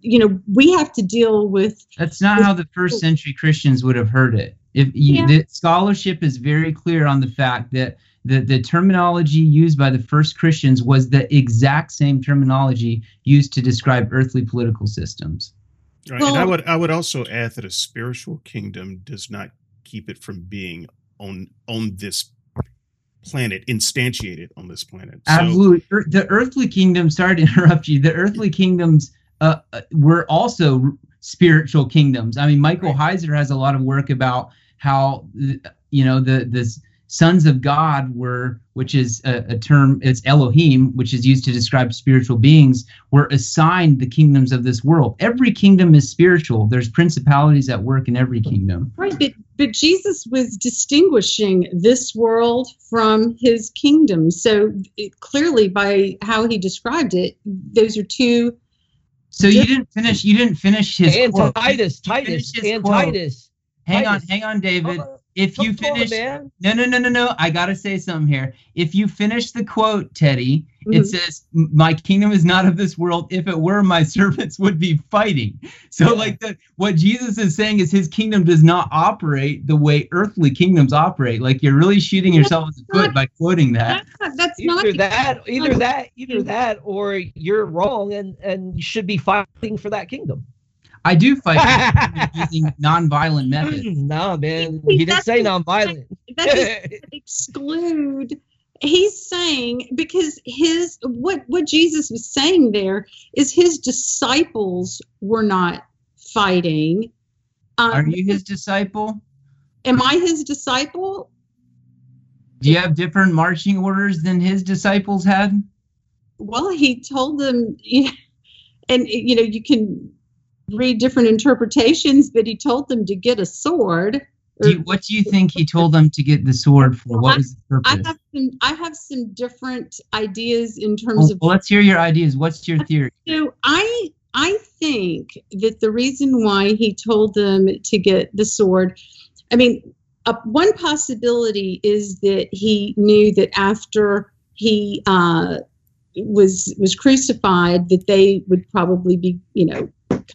you know, we have to deal with. That's not with, how the first century Christians would have heard it. If you, yeah. the scholarship is very clear on the fact that the, the terminology used by the first Christians was the exact same terminology used to describe earthly political systems. Right. Well, and I would I would also add that a spiritual kingdom does not keep it from being on on this planet, instantiated on this planet. So, absolutely. The earthly kingdom, sorry to [LAUGHS] interrupt you, the earthly kingdoms uh, uh were also spiritual kingdoms. I mean, Michael right. Heiser has a lot of work about how you know the this sons of God were, which is a, a, term, it's Elohim, which is used to describe spiritual beings, were assigned the kingdoms of this world. Every kingdom is spiritual. There's principalities at work in every kingdom. Right, but, but Jesus was distinguishing this world from his kingdom. So it, clearly, by how he described it, those are two. So you didn't finish. You didn't finish his and quote. Titus, Titus, and quote. Titus. Hang Titus. on, hang on, David uh-huh. If you finish, no, no, no, no, no. I gotta say something here. If you finish the quote, Teddy, mm-hmm. it says, "My kingdom is not of this world. If it were, my [LAUGHS] servants would be fighting." So, yeah. like the what Jesus is saying is his kingdom does not operate the way earthly kingdoms operate. Like you're really shooting yourself in the foot by quoting that. That's, that's either not that, either that, either that, or you're wrong and and you should be fighting for that kingdom. I do fight [LAUGHS] using non-violent methods. [LAUGHS] no, man, he didn't say non-violent. That [LAUGHS] exclude. He's saying because his what what Jesus was saying there is his disciples were not fighting. Um, Are you his disciple? Am I his disciple? Do you have different marching orders than his disciples had? Well, he told them, and you know, you can read different interpretations, but he told them to get a sword. Do you, what do you think he told them to get the sword for? What was the purpose? I have some, I have some different ideas in terms well, of. Well, let's hear your ideas. What's your theory? So I I think that the reason why he told them to get the sword, I mean, uh, one possibility is that he knew that after he uh, was was crucified, that they would probably be, you know,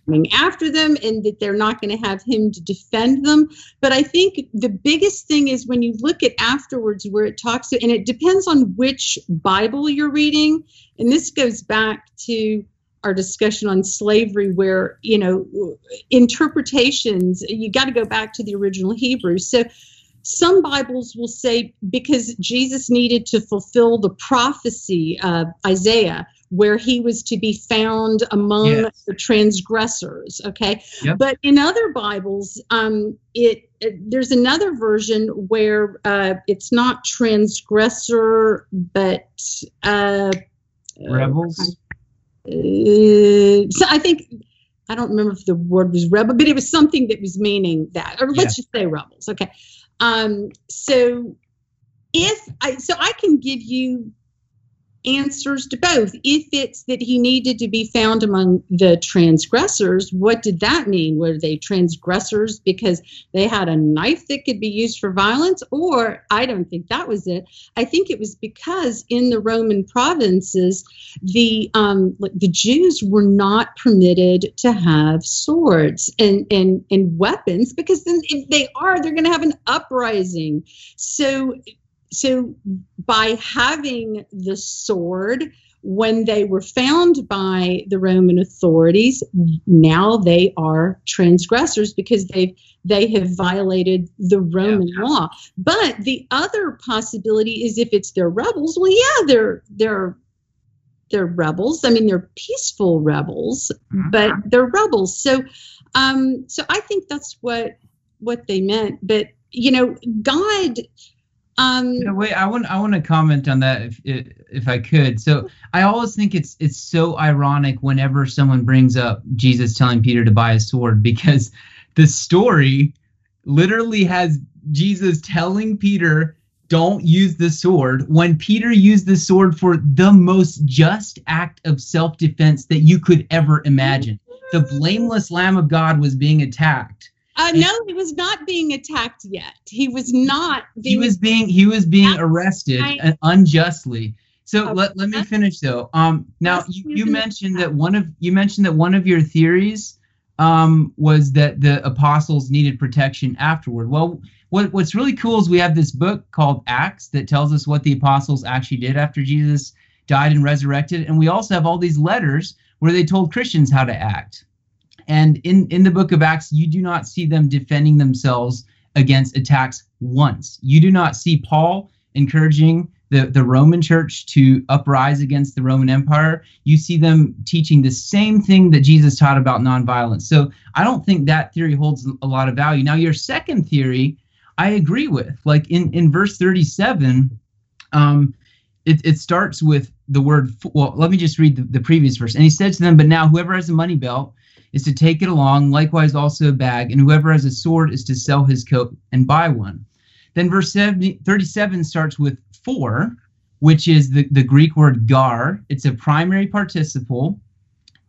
coming after them and that they're not going to have him to defend them. But I think the biggest thing is when you look at afterwards where it talks, to, and it depends on which Bible you're reading. And this goes back to our discussion on slavery where you know interpretations you got to go back to the original hebrew so some bibles will say because jesus needed to fulfill the prophecy of isaiah where he was to be found among yes. the transgressors. Okay, yep. but in other Bibles, um, it, it, there's another version where uh, it's not transgressor, but uh, rebels. Uh, so I think I don't remember if the word was rebel, but it was something that was meaning that, or let's just say rebels. Okay, um, so if I so I can give you answers to both. If it's that he needed to be found among the transgressors, what did that mean? Were they transgressors because they had a knife that could be used for violence? Or I don't think that was it. I think it was because in the Roman provinces, the um, the Jews were not permitted to have swords and and and weapons because then if they are, they're going to have an uprising. So so by having the sword when they were found by the roman authorities now they are transgressors because they've they have violated the roman yeah. law but the other possibility is if it's their rebels well yeah they're they're they're rebels i mean they're peaceful rebels mm-hmm. but they're rebels so um so i think that's what what they meant but you know god um, wait, I want I want to comment on that if, if if I could. So I always think it's it's so ironic whenever someone brings up Jesus telling Peter to buy a sword because [LAUGHS] the story literally has Jesus telling Peter don't use the sword when Peter used the sword for the most just act of self-defense that you could ever imagine. The blameless lamb of God was being attacked uh, no, he was not being attacked yet. He was not. Being he was being he was being arrested I, unjustly. So okay. let, let me finish though. Um, now you, you mentioned that one of you mentioned that one of your theories um, was that the apostles needed protection afterward. Well, what what's really cool is we have this book called Acts that tells us what the apostles actually did after Jesus died and resurrected, and we also have all these letters where they told Christians how to act. And in, in the book of Acts, you do not see them defending themselves against attacks once. You do not see Paul encouraging the, the Roman church to uprise against the Roman Empire. You see them teaching the same thing that Jesus taught about nonviolence. So I don't think that theory holds a lot of value. Now, your second theory, I agree with. Like in, in verse 37, um, it, it starts with the word, well, let me just read the, the previous verse. And he said to them, But now whoever has a money belt, is to take it along, likewise also a bag, and whoever has a sword is to sell his coat and buy one. Then verse 70, 37 starts with for, which is the, the Greek word gar. It's a primary participle,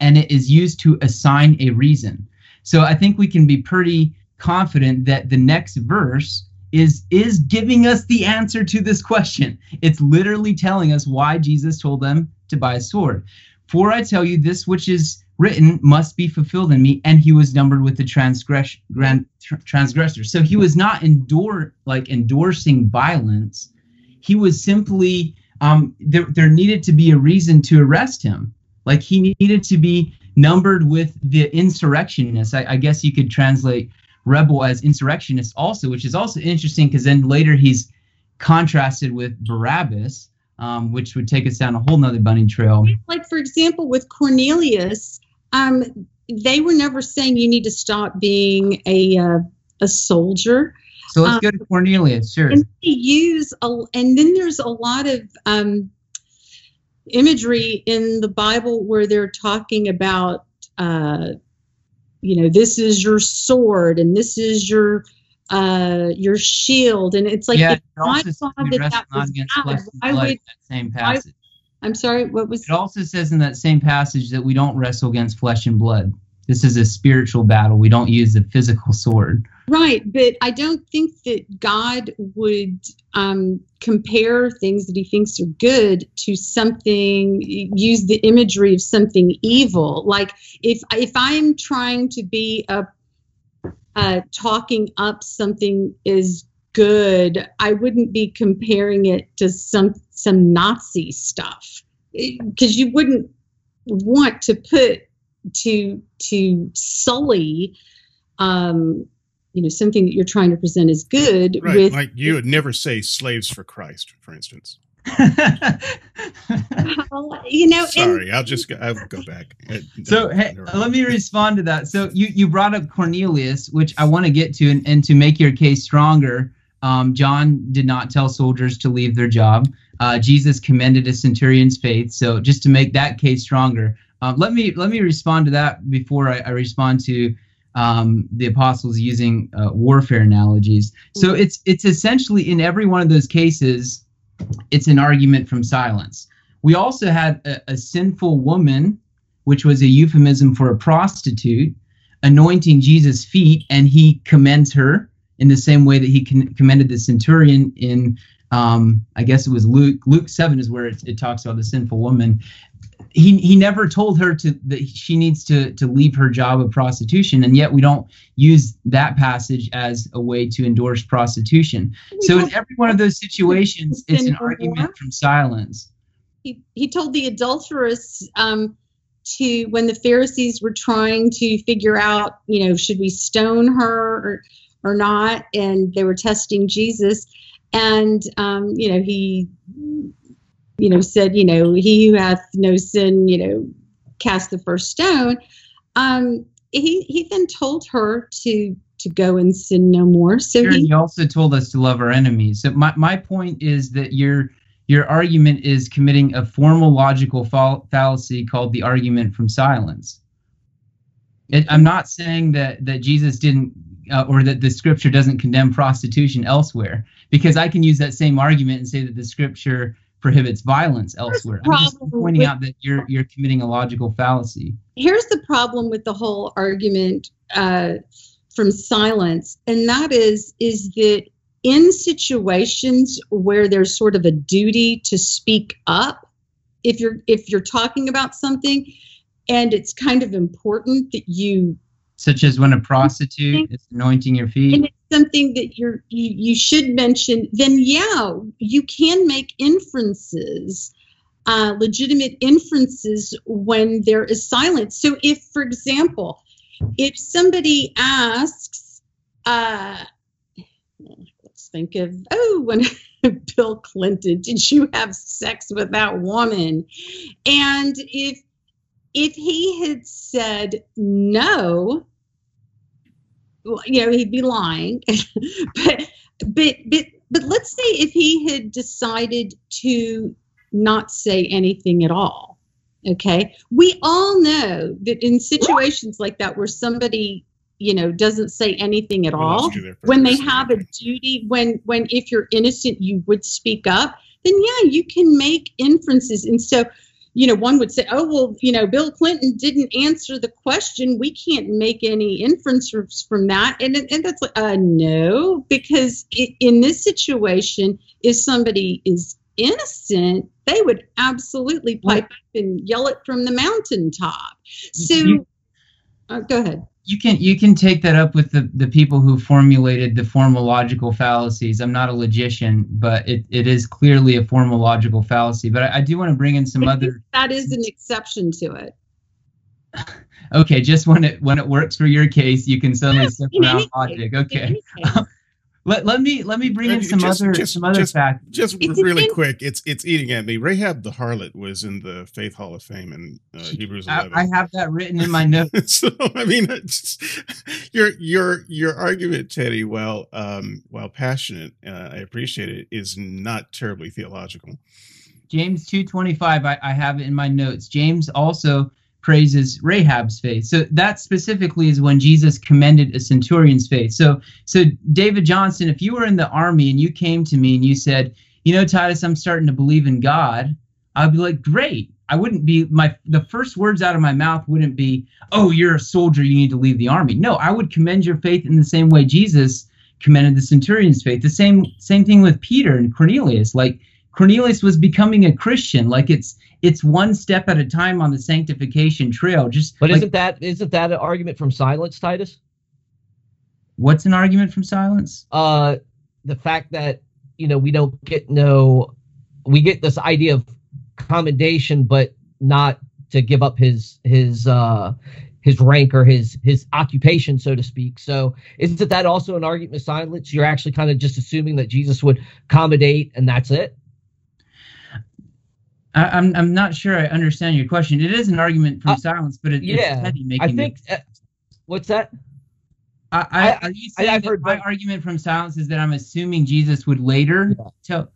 and it is used to assign a reason. So I think we can be pretty confident that the next verse is is giving us the answer to this question. It's literally telling us why Jesus told them to buy a sword. For I tell you, this which is written must be fulfilled in me, and he was numbered with the transgress, grand, tr- transgressors. So he was not endure like endorsing violence. He was simply um, there. There needed to be a reason to arrest him. Like he needed to be numbered with the insurrectionists. I, I guess you could translate rebel as insurrectionist also, which is also interesting because then later he's contrasted with Barabbas, um, which would take us down a whole nother bunny trail. Like for example, with Cornelius, um, they were never saying you need to stop being a uh, a soldier. So let's um, go to Cornelius, sure. And they use a, and then there's a lot of um, imagery in the Bible where they're talking about uh, you know this is your sword and this is your uh your shield and it's like yeah, if I saw that that was bad, why would, that same passage. I'm sorry, what was it also says in that same passage that we don't wrestle against flesh and blood. This is a spiritual battle. We don't use a physical sword. Right, but I don't think that God would um, compare things that He thinks are good to something. Use the imagery of something evil. Like if if I'm trying to be a uh, talking up something is good, I wouldn't be comparing it to some some Nazi stuff. Because you wouldn't want to put to to sully um, you know something that you're trying to present as good right, with like you would never say slaves for christ for instance. Well, you know sorry and, i'll just go, i'll go back. So hey, let me respond to that. So you you brought up cornelius which i want to get to and, and to make your case stronger um, john did not tell soldiers to leave their job uh, jesus commended a centurion's faith so just to make that case stronger um, let me let me respond to that before I, I respond to um, the apostles using uh, warfare analogies. So mm-hmm. it's it's essentially in every one of those cases, it's an argument from silence. We also had a, a sinful woman, which was a euphemism for a prostitute, anointing Jesus' feet, and he commends her in the same way that he con- commended the centurion in um, I guess it was Luke. Luke seven is where it, it, talks about the sinful woman, he he never told her to that she needs to to leave her job of prostitution and yet we don't use that passage as a way to endorse prostitution. So in every one of those situations it's an argument from silence. He, he told the adulteress um, to when the pharisees were trying to figure out you know should we stone her or, or not and they were testing jesus and um, you know he you know, said, you know, he who hath no sin, you know, cast the first stone. Um, he he then told her to to go and sin no more. So sure, he, he also told us to love our enemies. So my my point is that your your argument is committing a formal logical fall, fallacy called the argument from silence. It, I'm not saying that that Jesus didn't uh, or that the scripture doesn't condemn prostitution elsewhere because I can use that same argument and say that the scripture prohibits violence elsewhere. I'm just pointing with, out that you're you're committing a logical fallacy. Here's the problem with the whole argument uh, from silence, and that is is that in situations where there's sort of a duty to speak up, if you're if you're talking about something, and it's kind of important that you such as when a prostitute is anointing your feet. and it's something that you're you, you should mention then yeah you can make inferences uh, legitimate inferences when there is silence. So if for example if somebody asks uh, let's think of oh when [LAUGHS] bill clinton did you have sex with that woman? And if if he had said no, well, you know, he'd be lying. [LAUGHS] but but but but let's say if he had decided to not say anything at all. Okay. We all know that in situations like that where somebody you know doesn't say anything at all when they have a duty when when if you're innocent you would speak up then yeah you can make inferences and so you know, one would say, oh, well, you know, Bill Clinton didn't answer the question. We can't make any inferences from that. And, and that's like, uh, no, because in this situation, if somebody is innocent, they would absolutely pipe up and yell it from the mountaintop. So, you, uh, go ahead you can you can take that up with the, the people who formulated the formal logical fallacies. I'm not a logician, but it, it is clearly a formal logical fallacy. But I, I do want to bring in some other. That is an exception to it. [LAUGHS] okay, just when it when it works for your case, you can suddenly step around logic. Okay. [LAUGHS] Let, let me let me bring in some just, other just, some other just, facts. Just really quick, it's it's eating at me. Rahab the harlot was in the Faith Hall of Fame in uh, Hebrews 11. I, I, have that written in my [LAUGHS] notes. so I mean, your your your argument, Teddy, while um, while passionate, uh, I appreciate it, is not terribly theological. James two twenty five. I, I have it in my notes. James also praises Rahab's faith. So that specifically is when Jesus commended a centurion's faith. So so David Johnson, if you were in the army and you came to me and you said, "You know, Titus, I'm starting to believe in God," I'd be like, "Great." I wouldn't be my the first words out of my mouth wouldn't be, "Oh, you're a soldier, you need to leave the army." No, I would commend your faith in the same way Jesus commended the centurion's faith. The same same thing with Peter and Cornelius. Like Cornelius was becoming a Christian. Like it's it's one step at a time on the sanctification trail. Just but like, isn't that isn't that an argument from silence, Titus? What's an argument from silence? Uh, the fact that you know we don't get no, we get this idea of commendation, but not to give up his his uh his rank or his his occupation, so to speak. So isn't that also an argument of silence? You're actually kind of just assuming that Jesus would accommodate and that's it. I, am I'm, I'm not sure I understand your question. It is an argument from uh, silence, but it, yeah, I think. Uh, what's that? I, I, are you saying that my argument from silence is that I'm assuming Jesus would later yeah. tell?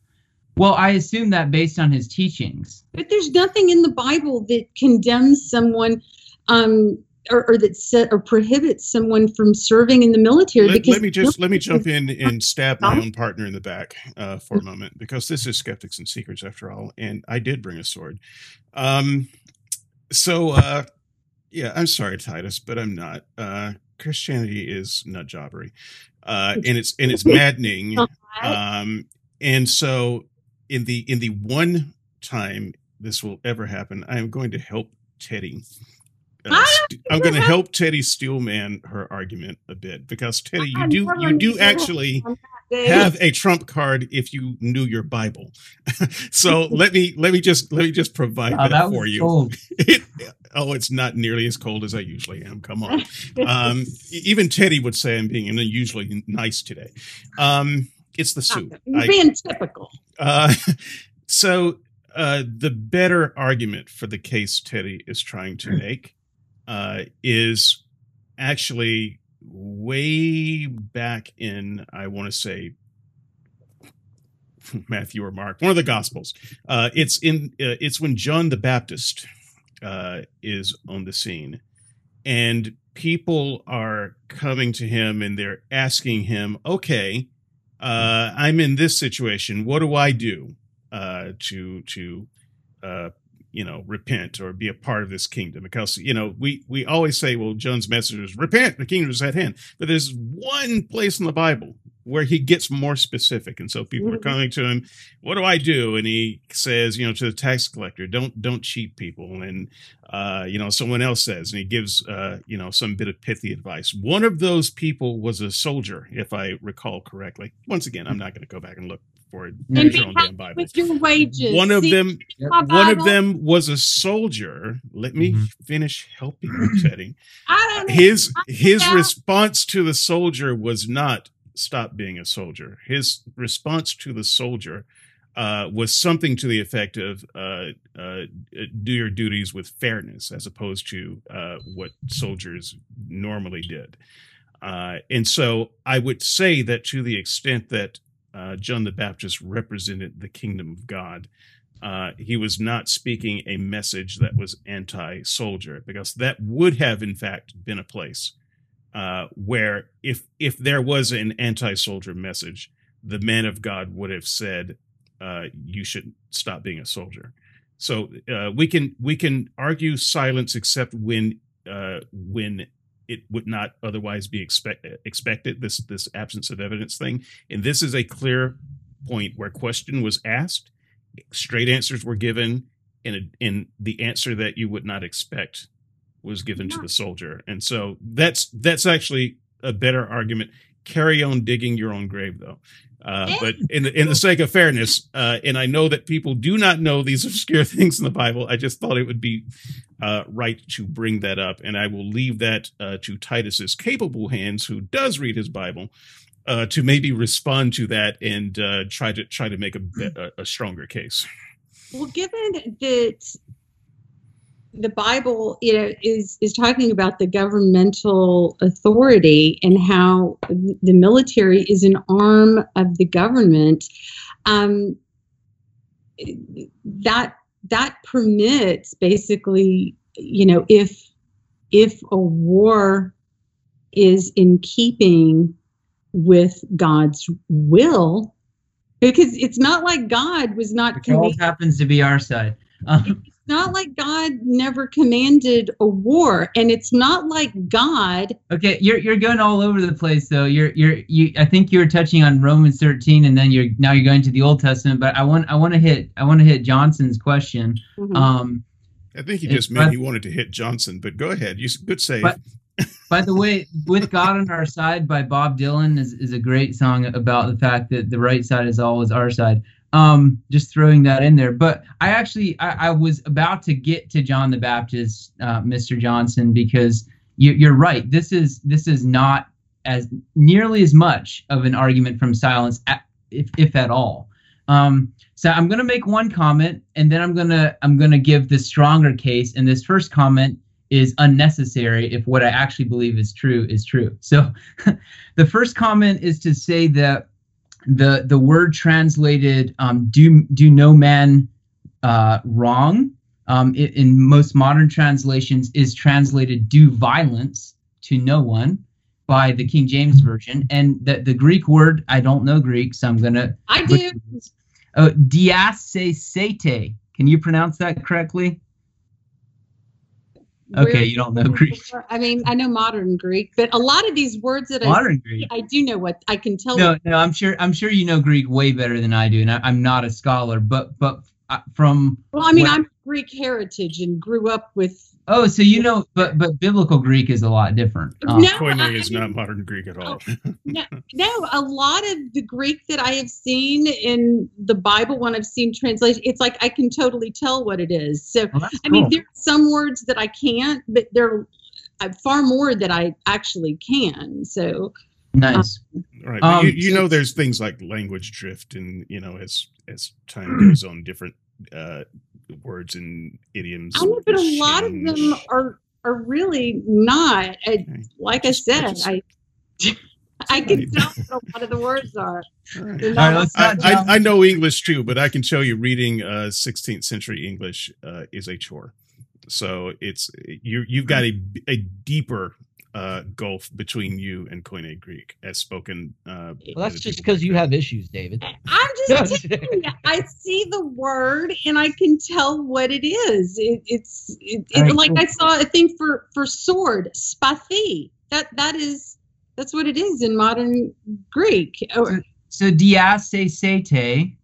Well, I assume that based on his teachings. But there's nothing in the Bible that condemns someone um, or, or that set or prohibits someone from serving in the military. Let, because let me just let me jump in and stab my own partner in the back uh, for a moment because this is skeptics and secrets after all, and I did bring a sword. Um, so uh, yeah, I'm sorry, Titus, but I'm not. Uh, Christianity is nut jobbery, uh, and it's and it's maddening. [LAUGHS] Um, and so in the in the one time this will ever happen, I am going to help Teddy uh, st- I'm going to help Teddy Steelman her argument a bit because Teddy, you do you do actually have a trump card if you knew your Bible. [LAUGHS] so let me let me just let me just provide oh, that, that for you. [LAUGHS] It, oh, it's not nearly as cold as I usually am. Come on. Um, even Teddy would say I'm being unusually nice today. Um, it's the soup. You're being I, typical. Uh, [LAUGHS] so uh, the better argument for the case Teddy is trying to make uh, is actually way back in, I want to say, [LAUGHS] Matthew or Mark, one of the Gospels. Uh, it's in. Uh, it's when John the Baptist uh, is on the scene, and people are coming to him and they're asking him, "Okay, uh, I'm in this situation. What do I do uh, to to uh, you know repent or be a part of this kingdom. Because you know we we always say well john's message is repent the kingdom is at hand. But there's one place in the bible where he gets more specific. And so people are mm-hmm. coming to him what do i do? And he says you know to the tax collector don't don't cheat people. And uh, you know someone else says and he gives uh, you know some bit of pithy advice. One of those people was a soldier if i recall correctly. Once again i'm not going to go back and look for it. And be happy Bible. with your wages. One of See, them, one of them was a soldier. Let me mm-hmm. finish helping you, [CLEARS THROAT] Teddy. his his response to the soldier was not stop being a soldier. His response to the soldier uh, was something to the effect of uh, uh, do your duties with fairness, as opposed to uh, what soldiers normally did. Uh, and so I would say that to the extent that uh, John the Baptist represented the kingdom of God. Uh, he was not speaking a message that was anti-soldier, because that would have, in fact, been a place uh, where, if if there was an anti-soldier message, the man of God would have said, uh, "You should stop being a soldier." So uh, we can we can argue silence except when uh, when it would not otherwise be expect, expected. This this absence of evidence thing, and this is a clear point where question was asked, straight answers were given, and a, and the answer that you would not expect was given to the soldier. And so that's that's actually a better argument. Carry on digging your own grave, though. Uh, but in the, in the sake of fairness, uh, and I know that people do not know these [LAUGHS] obscure things in the Bible, I just thought it would be uh, right to bring that up, and I will leave that uh, to Titus's capable hands, who does read his Bible, uh, to maybe respond to that and uh, try to try to make a, a, a stronger case. Well, given that the Bible you know, is is talking about the governmental authority and how the military is an arm of the government. Um, that that permits basically, you know, if if a war is in keeping with God's will, because it's not like God was not. It all happens to be our side. Um, not like God never commanded a war, and it's not like God. Okay, you're you're going all over the place though. You're you're you. I think you were touching on Romans 13, and then you're now you're going to the Old Testament. But I want I want to hit I want to hit Johnson's question. Mm-hmm. Um, I think he just meant he wanted to hit Johnson, but go ahead. You good save. But, by the way, "With God on Our Side" by Bob Dylan is, is a great song about the fact that the right side is always our side um just throwing that in there. But i actually i, I was about to get to john the baptist uh, mr johnson because you, you're right. This is this is not as nearly as much of an argument from silence at, if, if at all. Um so i'm going to make one comment and then i'm going to i'm going to give the stronger case and this first comment is unnecessary if what i actually believe is true is true. So [LAUGHS] the first comment is to say that the the word translated um, do do no man uh, wrong. Um, it, in most modern translations is translated do violence to no one by the King James version. And the, the Greek word I don't know Greek so I'm gonna I do. Oh diasesete can you pronounce that correctly Okay, you don't know Greek. I mean, I know modern Greek, but a lot of these words that modern I Greek. I do know what I can tell. No, no, I'm sure. I'm sure you know Greek way better than I do, and I, am not a scholar. But but uh, from well, I mean, what, I'm Greek heritage and grew up with Oh, so you know, but but biblical Greek is a lot different. Um, no, Koine is not modern Greek at all. no, [LAUGHS] no, a lot of the Greek that I have seen in the Bible, when I've seen translation, it's like I can totally tell what it is. So, well, I mean, there are some words that I can't, but there are uh, far more that I actually can. So, nice. Um, right, um, you, you know, there's things like language drift, and you know, as as time goes on, different uh, words and idioms. I know, but a lot of them are are really not. I, like I said, I [LAUGHS] I can tell what a lot of the words are. All right. All right, I, I, I, know English too, but I can tell you reading uh, 16th century English uh, is a chore. So it's you you've got a a deeper uh, gulf between you and Koine Greek as spoken. Uh, well, that's just because you have issues, David. I'm [LAUGHS] just telling you, I see the word and I can tell what it is. It, it's it, it, right, like cool. I saw a thing for for sword, spathi. That that is that's what it is in modern Greek. So, so diasesete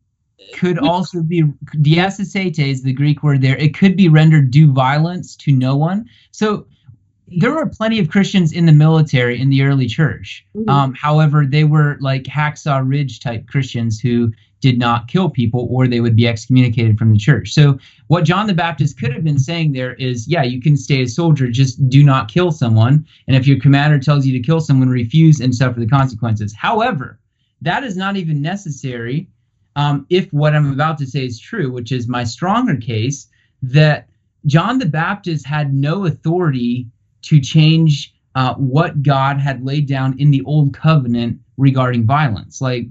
could also be diasesete is the Greek word there. It could be rendered do violence to no one. So there were plenty of Christians in the military in the early church. Mm-hmm. Um, however, they were like Hacksaw Ridge type Christians who did not kill people or they would be excommunicated from the church. So, what John the Baptist could have been saying there is, yeah, you can stay a soldier, just do not kill someone. And if your commander tells you to kill someone, refuse and suffer the consequences. However, that is not even necessary um, if what I'm about to say is true, which is my stronger case that John the Baptist had no authority to change uh, what God had laid down in the old covenant regarding violence. Like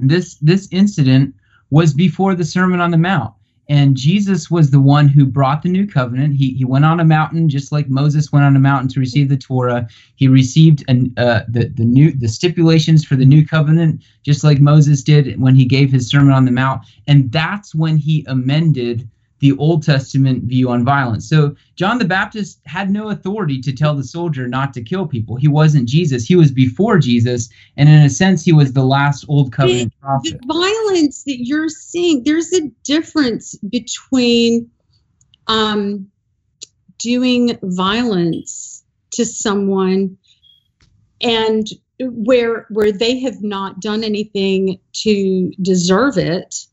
this, this incident was before the Sermon on the Mount. And Jesus was the one who brought the new covenant. He, he went on a mountain just like Moses went on a mountain to receive the Torah. He received an, uh, the, the new the stipulations for the new covenant just like Moses did when he gave his Sermon on the Mount. And that's when he amended the Old Testament view on violence. So John the Baptist had no authority to tell the soldier not to kill people. He wasn't Jesus. He was before Jesus, and in a sense, he was the last Old Covenant the, prophet. The violence that you're seeing, there's a difference between um, doing violence to someone and where where they have not done anything to deserve it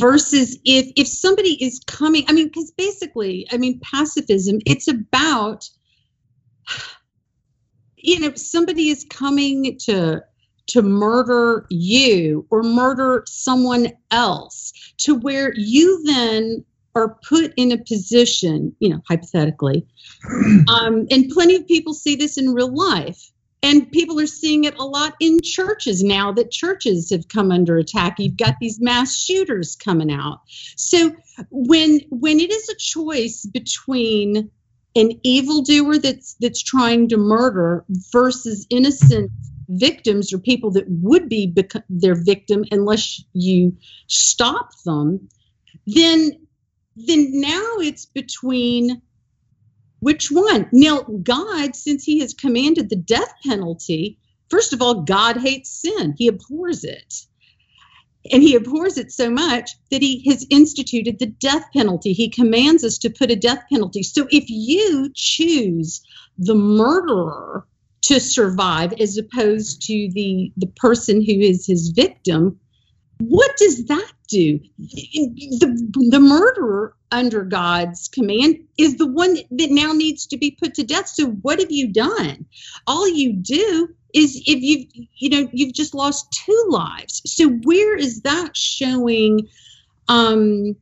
versus if if somebody is coming i mean because basically i mean pacifism it's about you know somebody is coming to to murder you or murder someone else to where you then are put in a position you know hypothetically [CLEARS THROAT] um, and plenty of people see this in real life and people are seeing it a lot in churches now that churches have come under attack. You've got these mass shooters coming out. So when when it is a choice between an evildoer that's that's trying to murder versus innocent victims or people that would be bec- their victim unless you stop them then then now it's between which one? Now, God, since He has commanded the death penalty, first of all, God hates sin, He abhors it. And He abhors it so much that He has instituted the death penalty. He commands us to put a death penalty. So if you choose the murderer to survive as opposed to the, the person who is his victim, what does that do? The, the murderer under God's command is the one that now needs to be put to death. So what have you done? All you do is if you you know you've just lost two lives. So where is that showing um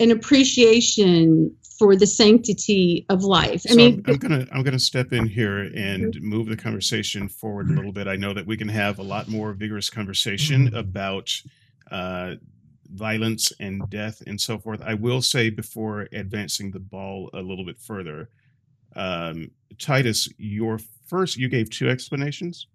an appreciation for the sanctity of life. I so mean, I'm, I'm, gonna I'm gonna step in here and mm-hmm. move the conversation forward a little bit. I know that we can have a lot more vigorous conversation mm-hmm. about uh, violence and death and so forth. I will say before advancing the ball a little bit further, um, Titus, your first you gave two explanations.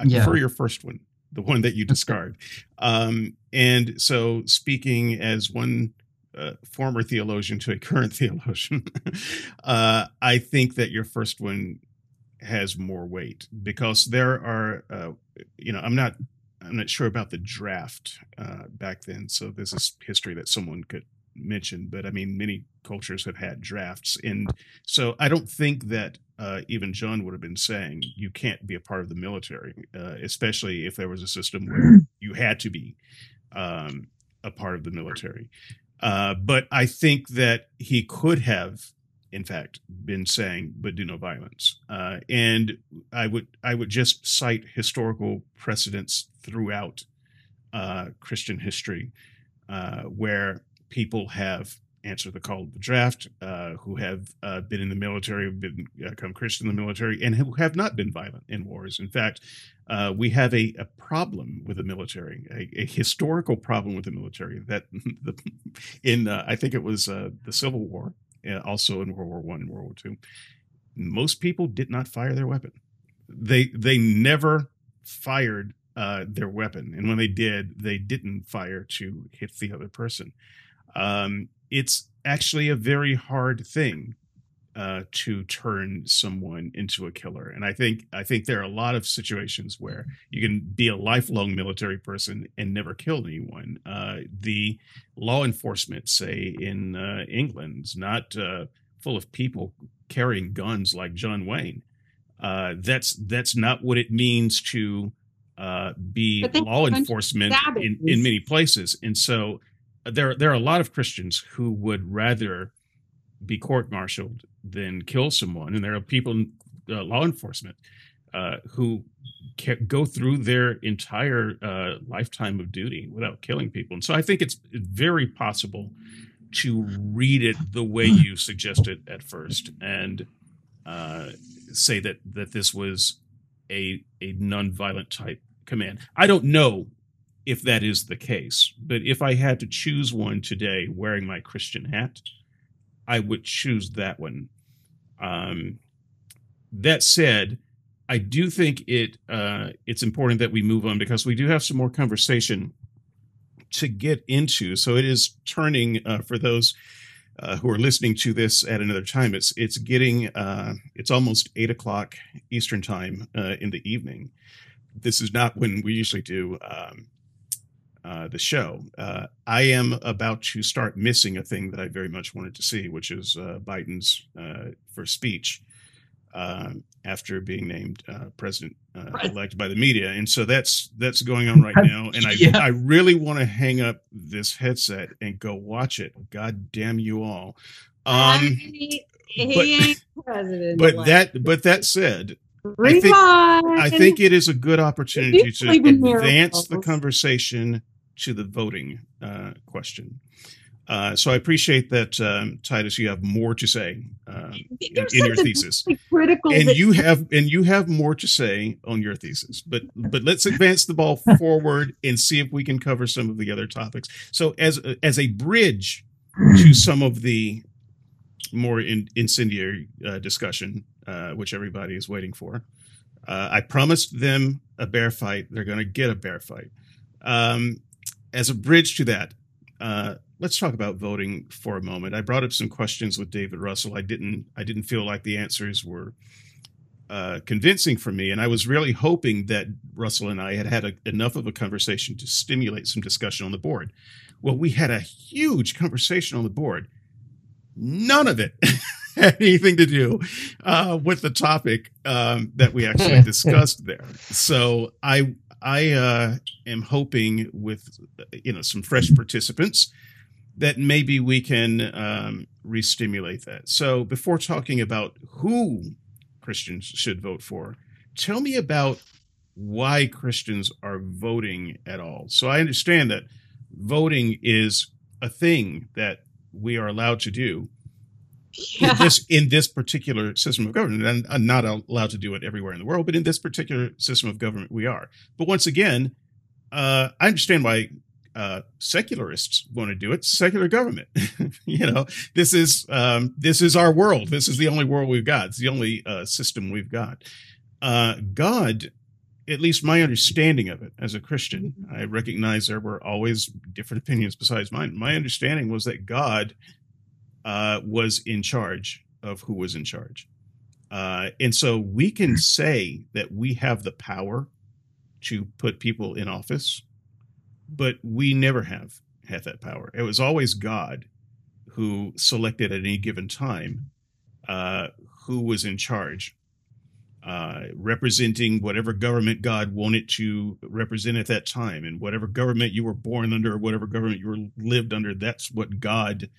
I yeah. prefer your first one, the one that you discard. um, and so, speaking as one uh, former theologian to a current [LAUGHS] theologian, uh, I think that your first one has more weight because there are, uh, you know, I'm not, I'm not sure about the draft uh, back then. So this is history that someone could mention, but I mean, many cultures have had drafts, and so I don't think that uh, even John would have been saying you can't be a part of the military, uh, especially if there was a system where you had to be um, a part of the military. Uh, but I think that he could have, in fact, been saying, "But do no violence." Uh, and I would I would just cite historical precedents throughout uh, Christian history uh, where people have answered the call of the draft, uh, who have uh, been in the military, been become Christian in the military, and who have not been violent in wars. In fact, uh, we have a, a, problem with the military, a, a, historical problem with the military that [LAUGHS] the, in uh, I think it was uh, the Civil War, also in World War One and World War Two, most people did not fire their weapon. They they never fired uh, their weapon, and when they did, they didn't fire to hit the other person. Um, it's actually a very hard thing uh, to turn someone into a killer. And I think I think there are a lot of situations where you can be a lifelong military person and never kill anyone. Uh, the law enforcement, say in uh, England, is not uh, full of people carrying guns like John Wayne. Uh, that's that's not what it means to uh, be law enforcement in, in many places. And so there there are a lot of Christians who would rather be court-martialed than kill someone, and there are people in uh, law enforcement uh, who go through their entire uh, lifetime of duty without killing people. And so I think it's very possible to read it the way you suggested at first and uh, say that that this was a a non-violent type command. I don't know if that is the case. But if I had to choose one today wearing my Christian hat, I would choose that one. Um, that said, I do think it uh, it's important that we move on because we do have some more conversation to get into. So it is turning uh, for those uh, who are listening to this at another time. It's it's getting uh, it's almost eight o'clock Eastern time uh, in the evening. This is not when we usually do um, uh, the show. Uh, I am about to start missing a thing that I very much wanted to see, which is uh, Biden's first speech um, after being named uh, president uh, elect by the media, and so that's that's going on right [LAUGHS] now. And I yeah. I really want to hang up this headset and go watch it. God damn you all! Um, he, he but, but that but that said, I think, I think, it is a good opportunity to advance the conversation to the voting uh, question. Uh, so I appreciate that, um, Titus. You have more to say um, in, in your thesis, critical and you have and you have more to say on your thesis. But but let's [LAUGHS] advance the ball forward and see if we can cover some of the other topics. So as as a bridge to some of the more in, incendiary uh, discussion, uh, which everybody is waiting for, uh, I promised them a bear fight. They're going to get a bear fight. Um, as a bridge to that, uh, let's talk about voting for a moment. I brought up some questions with David Russell. I didn't I didn't feel like the answers were uh, convincing for me, and I was really hoping that Russell and I had had a, enough of a conversation to stimulate some discussion on the board. Well, we had a huge conversation on the board. None of it [LAUGHS] had anything to do uh, with the topic um, that we actually [LAUGHS] discussed there. So I I uh, am hoping with you know some fresh participants that maybe we can um, re-stimulate that. So before talking about who Christians should vote for, tell me about why Christians are voting at all. So I understand that voting is a thing that we are allowed to do [LAUGHS] yeah. in this in this particular system of government and I'm not allowed to do it everywhere in the world but in this particular system of government we are but once again uh, i understand why uh, secularists want to do it. Secular government, [LAUGHS] you know, this is um, this is our world. This is the only world we've got. It's the only uh, system we've got. Uh, God, at least my understanding of it as a Christian, I recognize there were always different opinions besides mine. My understanding was that God uh, was in charge of who was in charge, uh, and so we can say that we have the power to put people in office but we never have had that power. It was always God who selected at any given time uh, who was in charge, uh, representing whatever government God wanted to represent at that time, and whatever government you were born under, or whatever government you were lived under. That's what God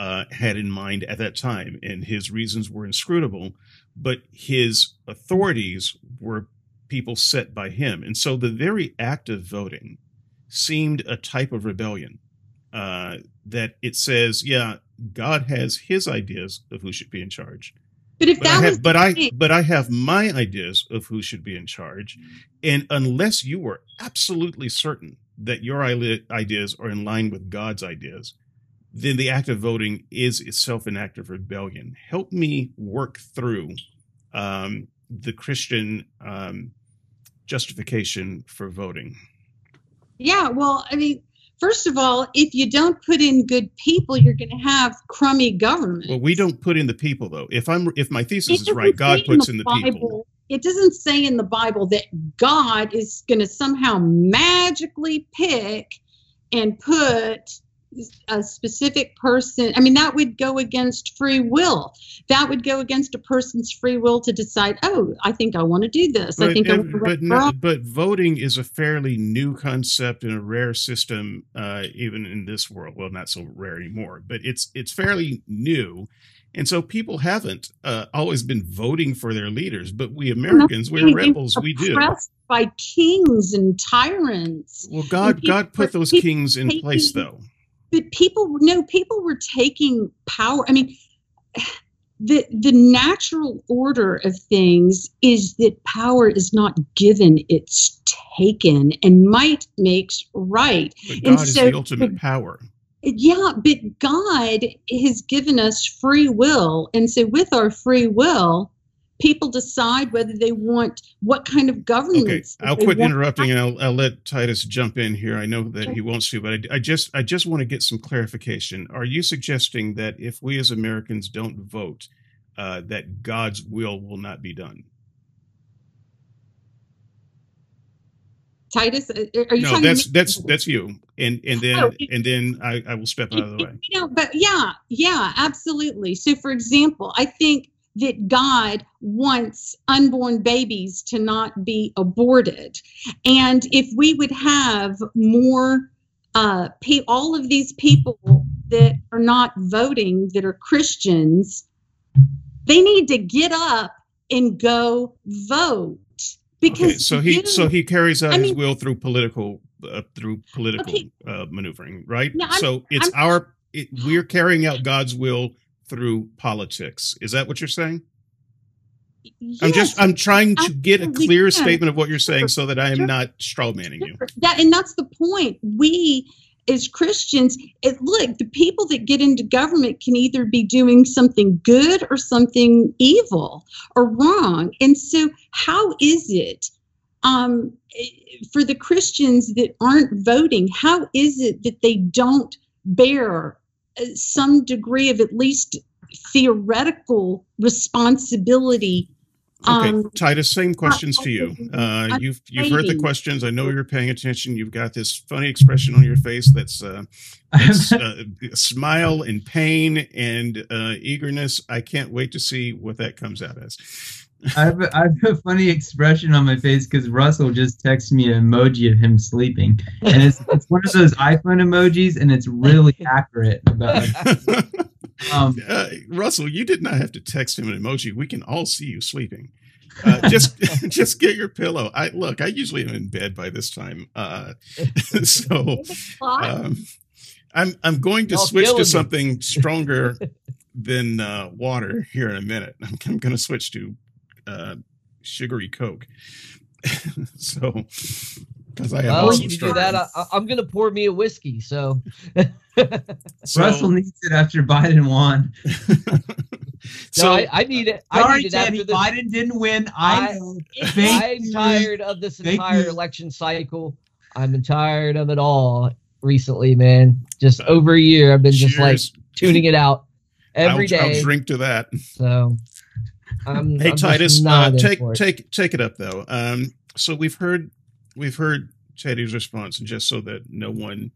uh, had in mind at that time, and His reasons were inscrutable, but His authorities were people set by Him, and so the very act of voting seemed a type of rebellion. Uh, that it says, yeah, God has His ideas of who should be in charge. But if but that I have, but I but I have my ideas of who should be in charge, and unless you are absolutely certain that your ideas are in line with God's ideas, then the act of voting is itself an act of rebellion. Help me work through um, the Christian um, justification for voting. Yeah, well, I mean, first of all, if you don't put in good people, you're going to have crummy government. Well, we don't put in the people though. If I'm if my thesis is right, God puts in the, in the people. It doesn't say in the Bible that God is going to somehow magically pick and put a specific person i mean that would go against free will that would go against a person's free will to decide oh i think i want to do this but, i think if, but, no, but voting is a fairly new concept and a rare system uh, even in this world well not so rare anymore but it's it's fairly new and so people haven't uh, always been voting for their leaders, but we Americans, we're rebels. We do. By kings and tyrants. Well, God, God put those kings in place, though but people no people were taking power i mean the the natural order of things is that power is not given it's taken and might makes right. But god and is so, the ultimate but, power. Yeah but god has given us free will. And so with our free will people decide whether they want what kind of government. Okay, I'll quit interrupting and I'll, I'll let Titus jump in here. I know that he wants to, but I, I just I just want to get some clarification. Are you suggesting that if we as Americans don't vote, uh, that God's will will not be done? Titus, uh, are you no, that's that's that's you, and and then oh, and then I, I will step out of the way. You know, but yeah, yeah, absolutely. So, for example, I think that God wants unborn babies to not be aborted, and if we would have more, uh, pay all of these people that are not voting that are Christians, they need to get up and go vote because okay, so he you, so he carries out I his mean, will through political uh, through political okay. uh, maneuvering, right? No, so it's I'm, our it, we're carrying out God's will through politics. Is that what you're saying? Yes, I'm just I'm trying to get a clear statement of what you're saying so that I am sure. not straw manning you. That and that's the point. We as Christians, it, look, the people that get into government can either be doing something good or something evil or wrong. And so, how is it um, for the Christians that aren't voting? How is it that they don't bear some degree of at least theoretical responsibility Okay, um, Titus, same questions to you. [LAUGHS] Uh, you've you've heard the questions. I know you're paying attention. You've got this funny expression on your face that's, uh, that's [LAUGHS] uh, smile and pain and uh, eagerness. I can't wait to see what that comes out as. I have, a, I have a funny expression on my face because Russell just texted me an emoji of him sleeping, and it's it's one of those iPhone emojis, and it's really [LAUGHS] accurate about. [LAUGHS] Um, uh, Russell, you did not have to text him an emoji. We can all see you sleeping. Uh, just [LAUGHS] just get your pillow. I look. I usually am in bed by this time, uh, so um, I'm I'm going to switch to something stronger than uh, water here in a minute. I'm, I'm going to switch to uh, sugary Coke. [LAUGHS] so because I have well, you do that. I, am going to pour me a whiskey. So. so [LAUGHS] Russell needs it after Biden won. [LAUGHS] so no, I, I, need it. I sorry, need it Teddy, this. Biden didn't win. I, I am tired of this entire election cycle. I'm tired of it all. Recently, man, just uh, over a year, I've been cheers. just like tuning it out every I'll, day. I'll drink to that. So. I'm, hey I'm Titus, uh, take take take it up though. Um, so we've heard we've heard Teddy's response, and just so that no one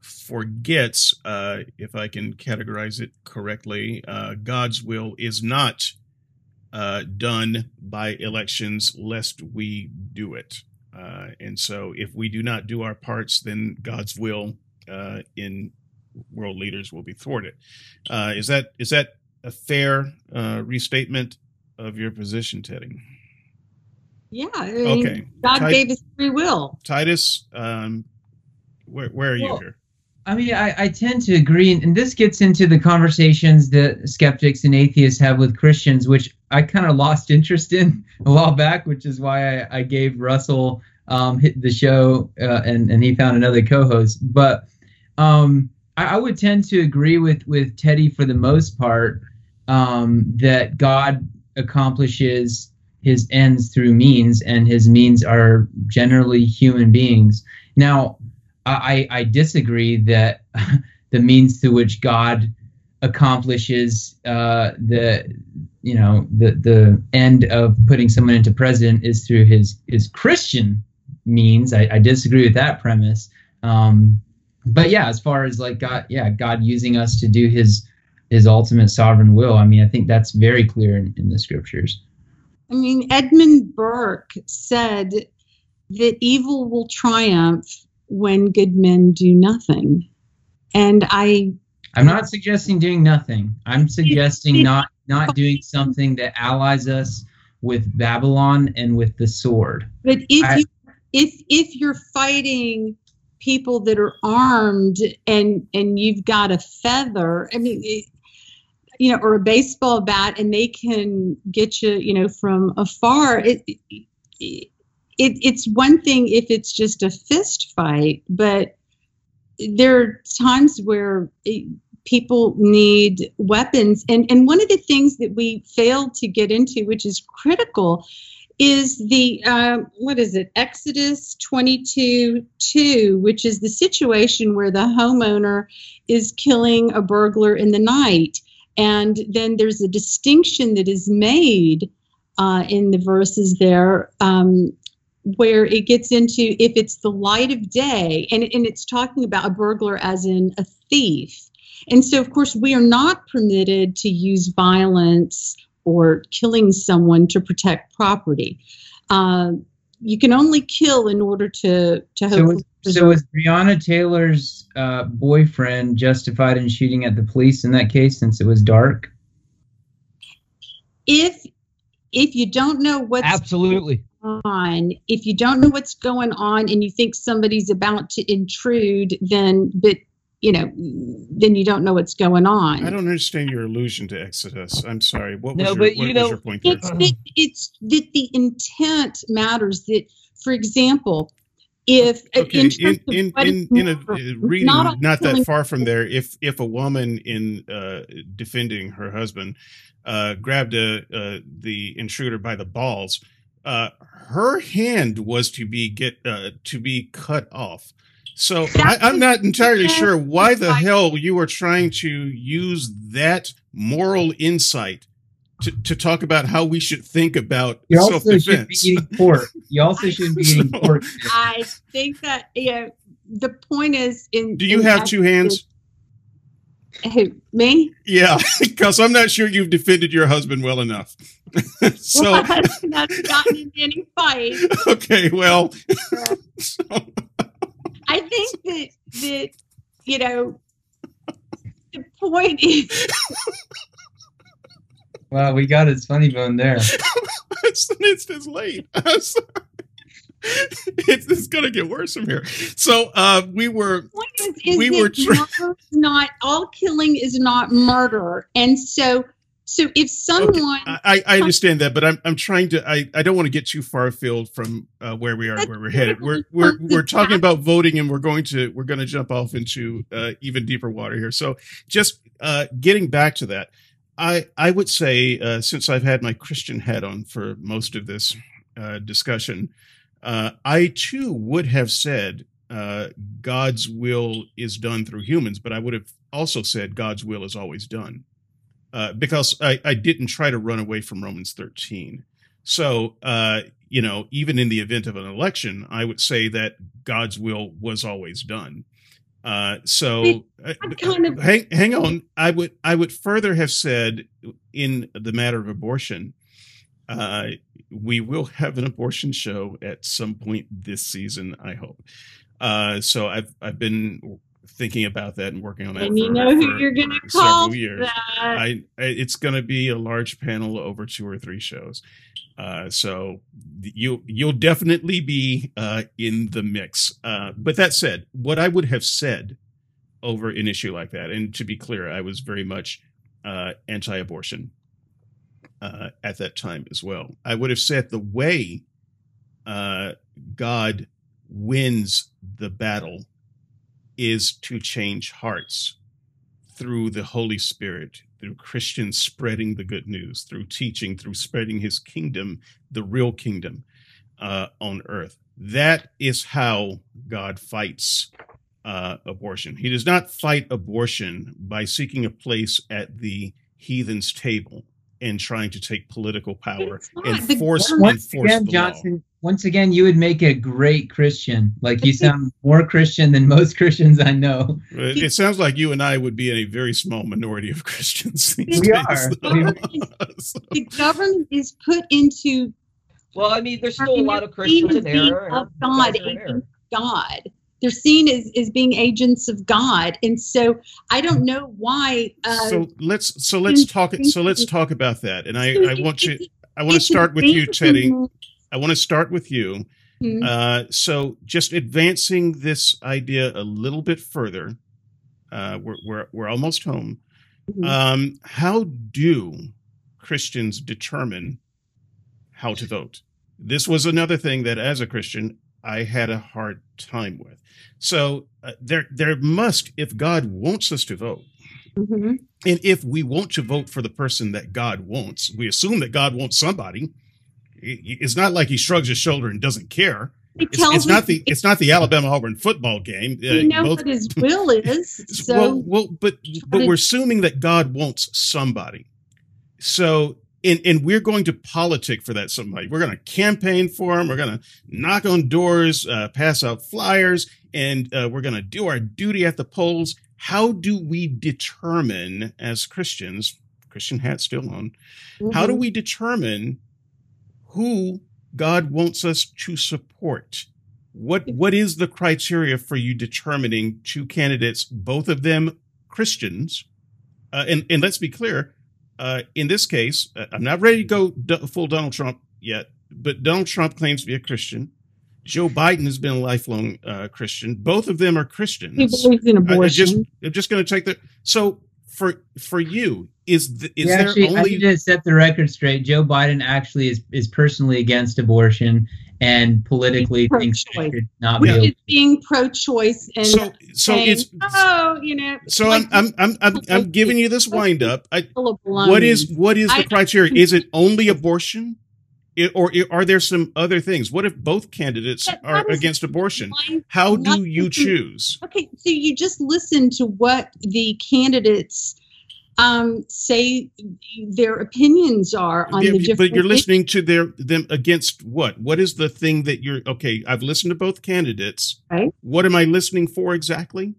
forgets, uh, if I can categorize it correctly, uh, God's will is not uh, done by elections lest we do it. Uh, and so, if we do not do our parts, then God's will uh, in world leaders will be thwarted. Uh, is that is that a fair restatement of your position, Teddy? Yeah. I mean, okay. God Tit- gave us free will. Titus, um, where, where are well, you here? I mean, I, I tend to agree, and this gets into the conversations that skeptics and atheists have with Christians, which I kind of lost interest in [LAUGHS] a while back, which is why I, I gave Russell um, hit the show uh, and and he found another co-host. But um, I, I, would tend to agree with with Teddy for the most part um, that God accomplishes his ends through means, and his means are generally human beings. Now, I, I disagree that [LAUGHS] the means through which God accomplishes uh, the you know the the end of putting someone into president is through his his Christian means. I, I disagree with that premise. Um, but yeah, as far as like God, yeah, God using us to do his his ultimate sovereign will. I mean, I think that's very clear in, in the scriptures. I mean, Edmund Burke said that evil will triumph when good men do nothing. And I I'm not suggesting doing nothing. I'm suggesting not not doing something that allies us with Babylon and with the sword. But if I, you if if you're fighting people that are armed and and you've got a feather, I mean it, you know, or a baseball bat, and they can get you, you know, from afar. It, it, it it's one thing if it's just a fist fight, but there are times where it, people need weapons. And, and one of the things that we failed to get into, which is critical, is the uh, what is it exodus 22 2 which is the situation where the homeowner is killing a burglar in the night and then there's a distinction that is made uh, in the verses there um, where it gets into if it's the light of day and, and it's talking about a burglar as in a thief and so of course we are not permitted to use violence or killing someone to protect property. Uh, you can only kill in order to to so was, so was Breonna Taylor's uh, boyfriend justified in shooting at the police in that case since it was dark? If if you don't know what's absolutely on, if you don't know what's going on and you think somebody's about to intrude, then but you know, then you don't know what's going on. I don't understand your allusion to Exodus. I'm sorry. What was, no, your, but what you know, your point there? It's, that, it's that the intent matters. That, for example, if okay, in in in, in, in, a uh, reading not, not that far from there, if if a woman in uh, defending her husband uh, grabbed a, uh, the intruder by the balls, uh, her hand was to be get uh, to be cut off. So I, am not entirely sure why the hell you are trying to use that moral insight to, to talk about how we should think about you self defense. Should be eating pork. You [LAUGHS] also shouldn't be eating pork. I think that yeah. The point is, in do you in have two hands? Who, me? Yeah, [LAUGHS] because I'm not sure you've defended your husband well enough. [LAUGHS] so well, that's gotten in any fight. Okay, well. so, I think that that you know the point is. Wow, we got his funny bone there. [LAUGHS] it's, it's, it's late. [LAUGHS] it's, it's going to get worse from here. So uh, we were, is, is we were trying. Not all killing is not murder, and so so if someone, okay. I, I understand that, but I'm I'm trying to I, I don't want to get too far afield from uh, where we are where we're headed. We're we're we're talking about voting, and we're going to we're going to jump off into uh, even deeper water here. So just uh, getting back to that, I I would say uh, since I've had my Christian hat on for most of this uh, discussion, uh, I too would have said God's will is done through humans, but I would have also said God's will is always done uh, because I, I didn't try to run away from Romans 13. So, uh, you know, even in the event of an election, I would say that God's will was always done. Uh, so, uh, kind of- hang, hang on. I would I would further have said in the matter of abortion, uh, we will have an abortion show at some point this season. I hope. Uh, so I've I've been thinking about that and working on that. And you know who you're going to call years. That. I, it's going to be a large panel over two or three shows. Uh, so you you'll definitely be uh, in the mix. Uh, but that said, what I would have said over an issue like that, and to be clear, I was very much uh, anti-abortion uh, at that time as well. I would have said the way uh, God wins the battle is to change hearts through the Holy Spirit, through Christians spreading the good news, through teaching, through spreading his kingdom, the real kingdom uh, on earth. That is how God fights uh, abortion. He does not fight abortion by seeking a place at the heathen's table and trying to take political power and force, and force again, Johnson, once again, you would make a great Christian. Like you sound more Christian than most [LAUGHS] Christians I know. It sounds like you and I would be in a very small minority of Christians. [LAUGHS] we days. are. [LAUGHS] the government is put into. Well, I mean, there's still a lot of Christians in error. Of God, God. They're seen as, as being agents of God, and so I don't know why. Uh, so let's so let's talk so let's talk about that, and I I want to I want to start with you, Teddy. I want to start with you. Mm-hmm. Uh, so, just advancing this idea a little bit further, uh, we're, we're, we're almost home. Mm-hmm. Um, how do Christians determine how to vote? This was another thing that, as a Christian, I had a hard time with. So, uh, there there must, if God wants us to vote, Mhm. And if we want to vote for the person that God wants, we assume that God wants somebody. It's not like he shrugs his shoulder and doesn't care. He It's, it's not the it's not the Alabama Auburn football game. Uh, we know both- what his will is. [LAUGHS] So well, well, but but we're assuming that God wants somebody. So, and and we're going to politic for that somebody. We're going to campaign for him. We're going to knock on doors, uh, pass out flyers, and uh, we're going to do our duty at the polls. How do we determine as Christians, Christian hat still on, how do Mhm. we determine who God wants us to support? What what is the criteria for you determining two candidates, both of them Christians? Uh, and and let's be clear, uh, in this case, uh, I'm not ready to go do- full Donald Trump yet, but Donald Trump claims to be a Christian. Joe Biden has been a lifelong uh, Christian. Both of them are Christians. he believes in I- I abortion. just I'm just going to take the so for for you is the, is Yeah, there actually, I only need to set the record straight. Joe Biden actually is, is personally against abortion and politically He's pro-choice. should not which be. able- is being pro-choice and so so saying, it's oh, you know. so like I'm I'm I'm I'm, I'm giving you this wind up. I, full of baloney. what is what is the criteria? Is it only abortion, I- or i- are there some other things? What if both candidates That- are against abortion? How do you choose? Okay, so you just listen to what the candidates um, say their opinions are on Yeah, the but you're listening to their them against what? What is the thing that you're okay? I've listened to both candidates. Right. What am I listening for exactly?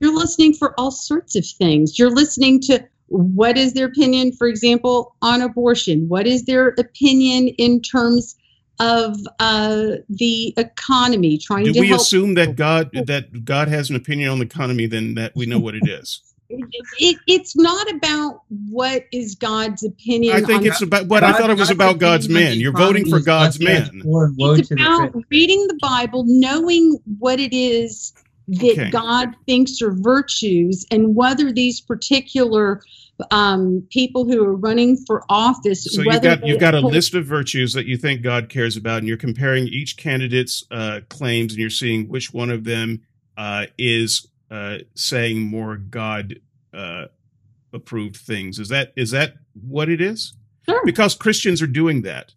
You're listening for all sorts of things. You're listening to what is their opinion, for example, on abortion. What is their opinion in terms of uh, the economy? Trying Do to we help. assume that God that God has an opinion on the economy? Then that we know what it is. It, it's not about what is God's opinion. I think on it's about what I thought it was about God's man. You're voting for God's man. it's about reading the Bible, knowing what it is that Okay. God thinks are virtues, and whether these particular um, people who are running for office. So you've whether got you've got a list of virtues that you think God cares about, and you're comparing each candidate's uh, claims, and you're seeing which one of them uh, is uh, saying more God uh, approved things. Is that is that what it is? Sure. Because Christians are doing that.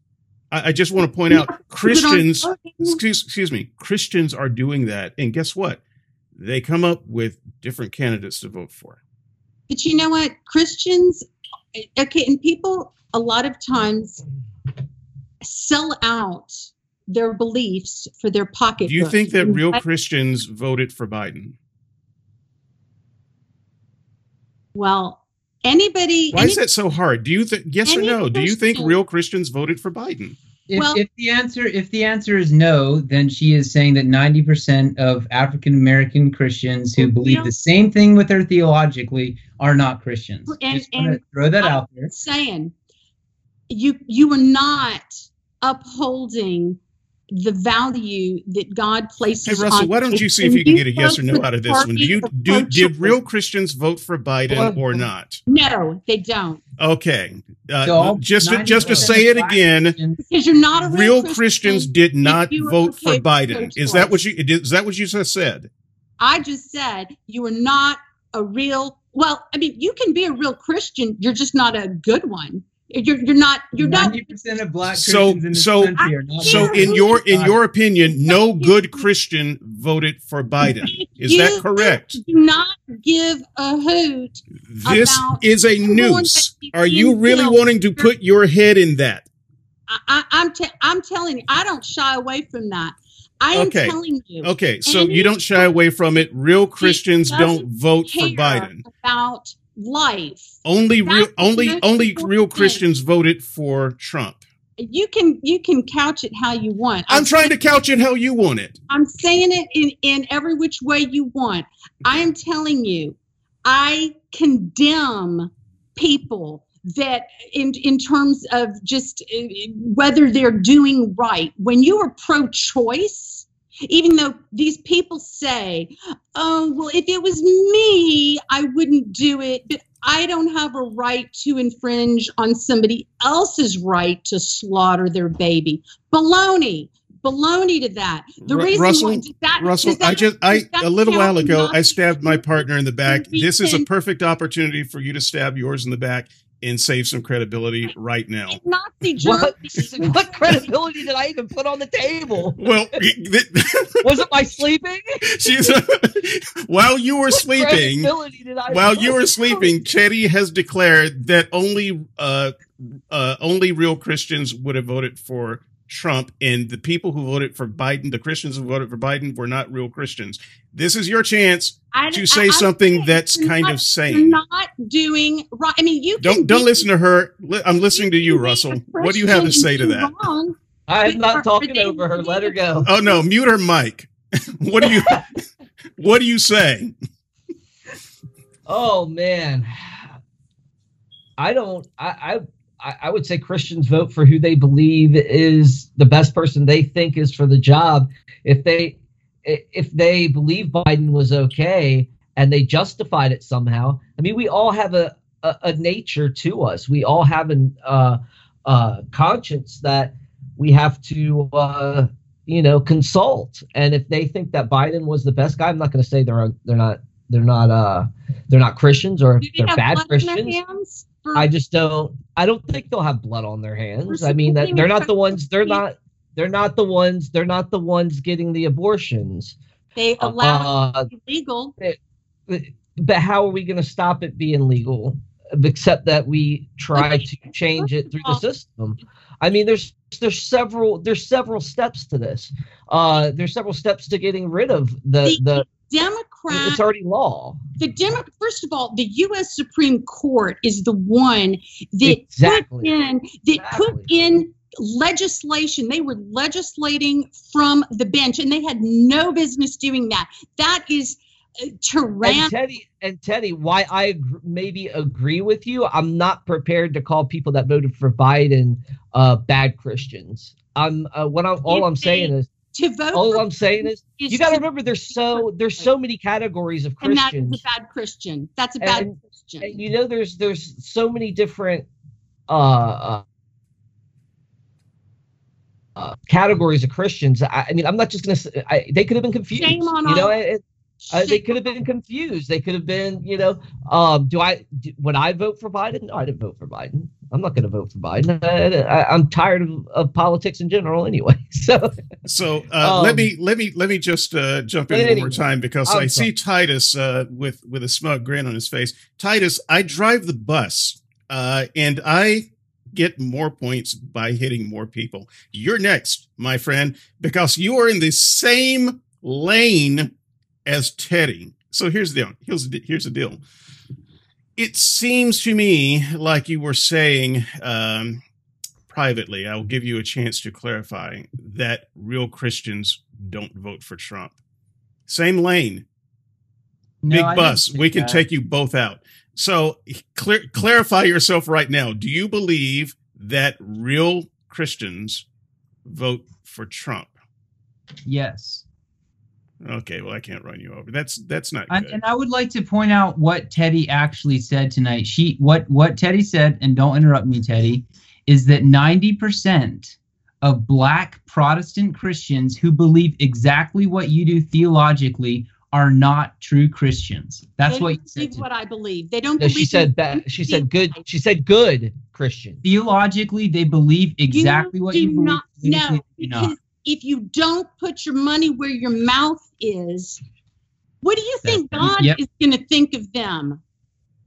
I, I just want to point out Christians. Excuse, excuse me. Christians are doing that, and guess what? They come up with different candidates to vote for. But you know what? Christians, okay, and people a lot of times sell out their beliefs for their pocket. Do you think that real Christians voted for Biden? Well, anybody. Why is that so hard? Do you think yes or Any no? Do you think real Christians voted for Biden? If, Well- if the answer if the answer is no, then she is saying that ninety percent of African American Christians who Well, believe yeah. the same thing with her theologically are not Christians. And- Just and throw that I- out there. saying you you are not upholding the value that God places. Hey Russell, on why don't you see if you can get a yes or no out of this one? Do you do did real Christians vote for Biden or not? No, they don't, Okay, uh, So all just to, just to say it again, because you're not a real, real Christian. Christians did not vote for okay with Biden. Is that what you is that what you just said? I just said you are not a real. Well, I mean, you can be a real Christian. You're just not a good one. You're you're not you're not. Ninety percent of black So- in this so- country are not. So in your in your opinion, no good Christian voted for Biden. Is you that correct? Do not give a hoot. This about is a noose. Are you really killed. wanting to put your head in that? I, I, I'm te- I'm telling you, I don't shy away from that. I am Okay. telling you. Okay, so And you don't shy away from it. Real Christians don't vote for Biden. about life. Only real only only real. Christians voted for Trump. You can you can couch it how you want. I'm trying to couch it how you want it. I'm saying it in, in every which way you want. I am telling you, I condemn people that in in terms of just uh, whether they're doing right. When you are pro-choice, even though these people say, "Oh, well, if it was me, I wouldn't do it," but I don't have a right to infringe on somebody else's right to slaughter their baby. Baloney. baloney to that. The Ru- reason Russell, why that, Russell, that- I just I a little while ago I stabbed my partner in the back. This is a perfect opportunity for you to stab yours in the back and save some credibility right now. Nazi What, Germany. [LAUGHS] what credibility did I even put on the table? Well, [LAUGHS] Was it my sleeping? [LAUGHS] she's while you were What sleeping, credibility did I while put? you were sleeping, Teddy has declared that only uh, uh, only real Christians would have voted for Trump, and the people who voted for Biden, the Christians who voted for Biden, were not real Christians. This is your chance I- to say I'm something that's kind not- of You're sane. not doing right. I mean, you Don't don't be- listen to her. I'm listening to you, can be a Russell. What do you have to say to that? wrong. I'm not talking over her. Let her go. Oh no, mute her mic. [LAUGHS] what do you [LAUGHS] what do you say? Oh man, I don't. I, I I would say Christians vote for who they believe is the best person they think is for the job. If they if they believe Biden was okay and they justified it somehow, I mean, we all have a a, a nature to us. We all have an uh, uh, conscience that we have to. Uh, you know, consult, and if they think that Biden was the best guy, I'm not going to say they're they're not they're not uh they're not Christians or they they're bad blood on their Christians. For- I just don't. I don't think they'll have blood on their hands. I mean that they're not the ones. They're not. They're not the ones. They're not the ones getting the abortions. they allow Uh, it to be legal. but how are we going to stop it being legal? Except that we try Okay, to change it through the first of all- system. I mean, there's there's several there's several steps to this. Uh, there's several steps to getting rid of the the. Democrat, It's already law. the Demo- First of all, the U.S. Supreme Court is the one that Exactly. put in that put in legislation. They were legislating from the bench, and they had no business doing that. That is uh, and. Teddy and Teddy, why I maybe agree with you, I'm not prepared to call people that voted for Biden uh, bad Christians. I'm uh, what I'm all If I'm saying is To vote all I'm saying is is you got to remember there's so there's so many categories of Christians. and that is a bad Christian. That's a bad And- Christian. And you know there's there's so many different uh, uh, uh, categories of Christians. I, I mean, I'm not just gonna. Say, I, they could have been confused. Shame on you know, all- it, Uh, they could have been confused. They could have been, you know, um, do I do, would I vote for Biden? No, I didn't vote for Biden. I'm not going to vote for Biden. I, I'm tired of, of politics in general, anyway. [LAUGHS] So So uh, let Um, me let me let me just uh, jump in but one more time because I'm I see sorry. Titus uh, with with a smug grin on his face. Titus, I drive the bus, uh, and I get more points by hitting more people. You're next, my friend, because you are in the same lane as Teddy. So here's the deal. Here's the, here's the deal. It seems to me like you were saying um, privately, I'll give you a chance to clarify that real Christians don't vote for Trump. Same lane, No, big I bus. We can that. take you both out. So clear, clarify yourself right now. Do you believe that real Christians vote for Trump? Yes. Okay, well I can't run you over. That's that's not And, good. and I would like to point out what Teddy actually said tonight. She what what Teddy said, and don't interrupt me, Teddy, is that ninety percent of Black Protestant Christians who believe exactly what you do theologically are not true Christians. That's they what don't you said. believe what I believe. They don't no, believe she said that. She said anything good. She said good Christian. Theologically, they believe exactly what do you believe. not politically, no do not. because if you don't put your money where your mouth is what do you think god yep. is going to think of them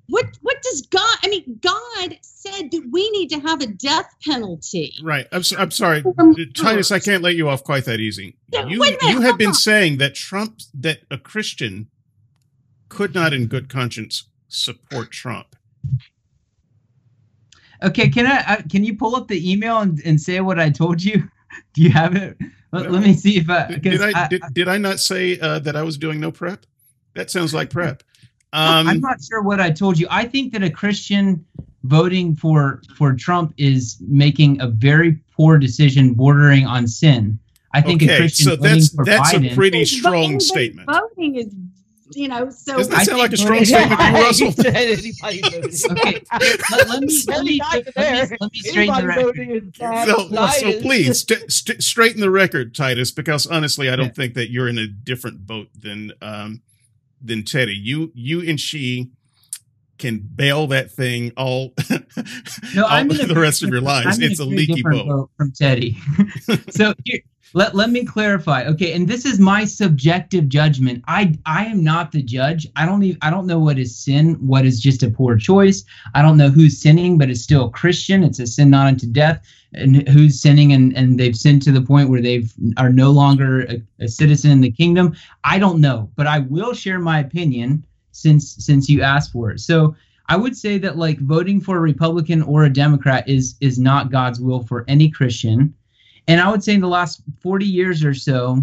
what what does god i mean god said that we need to have a death penalty Right. I'm, so, I'm sorry, Titus. I can't let you off quite that easy. Yeah, You minute, you have been on. saying that Trump, that a Christian, could not, in good conscience, support Trump. Okay, can I, I can you pull up the email and, and say what I told you? [LAUGHS] Do you have it? Let, let me see if I Did, did I, I, did, did I not say uh, that I was doing no prep? That sounds like prep. [LAUGHS] I'm Um, not sure what I told you. I think that a Christian voting for for Trump is making a very poor decision, bordering on sin. I think a okay, Christian so voting that's for that's Biden. a pretty But strong statement. voting is you know, so Doesn't that I sound like a strong statement to you, Russell? [LAUGHS] Anybody voting. Okay, let, let me let me, let me, let me straighten the record. voting in So, Russell, Titus. please st- st- straighten the record, Titus, because honestly, I don't Yeah. think that you're in a different boat than um, than Teddy. You you and she can bail that thing all, No, all I'm the rest of your lives. It's a leaky different boat. from Teddy. [LAUGHS] so here, let, let me clarify. Okay, and this is my subjective judgment. I I am not the judge. I don't even I don't know what is sin, what is just a poor choice. I don't know who's sinning, but it's still a Christian. It's a sin not unto death. And who's sinning and, and they've sinned to the point where they've are no longer a, a citizen in the kingdom. I don't know, but I will share my opinion since since you asked for it. So I would say that like voting for a Republican or a Democrat is is not God's will for any Christian. And I would say in the last 40 years or so,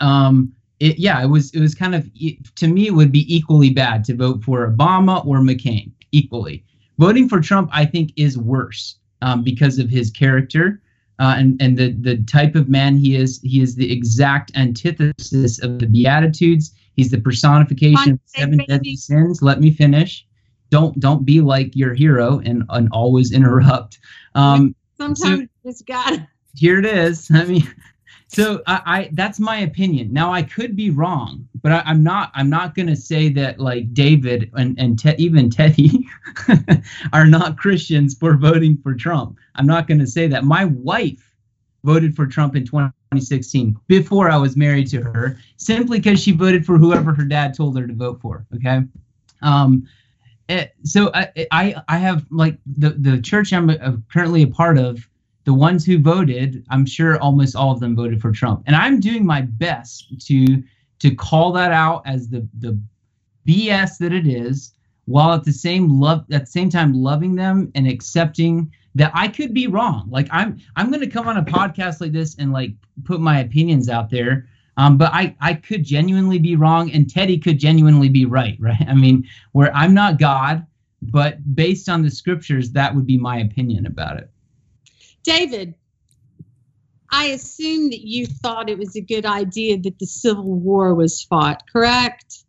um, it, yeah, it was it was kind of to me it would be equally bad to vote for Obama or McCain equally. Voting for Trump, I think, is worse um, because of his character uh, and and the the type of man he is. He is the exact antithesis of the Beatitudes. He's the personification of seven baby. deadly sins. Let me finish. Don't don't be like your hero and and always interrupt. Um, sometimes it's got here it is. [LAUGHS] I mean, so I, I that's my opinion. Now I could be wrong, but I, I'm not. I'm not going to say that like David and and Te- even Teddy [LAUGHS] are not Christians for voting for Trump. I'm not going to say that. My wife voted for Trump in 2016 before I was married to her, simply because she voted for whoever her dad told her to vote for. Okay. Um, eh, so I, I I have like the the church I'm uh, currently a part of the ones who voted, I'm sure almost all of them voted for Trump. And I'm doing my best to to call that out as the the BS that it is, while at the same love at the same time loving them and accepting that I could be wrong. Like I'm I'm gonna come on a podcast like this and like put my opinions out there. Um, but I, I could genuinely be wrong and Teddy could genuinely be right, [LAUGHS] right? I mean, where I'm not God, but based on the scriptures, that would be my opinion about it. David. I assume that you thought it was a good idea that the Civil War was fought, correct?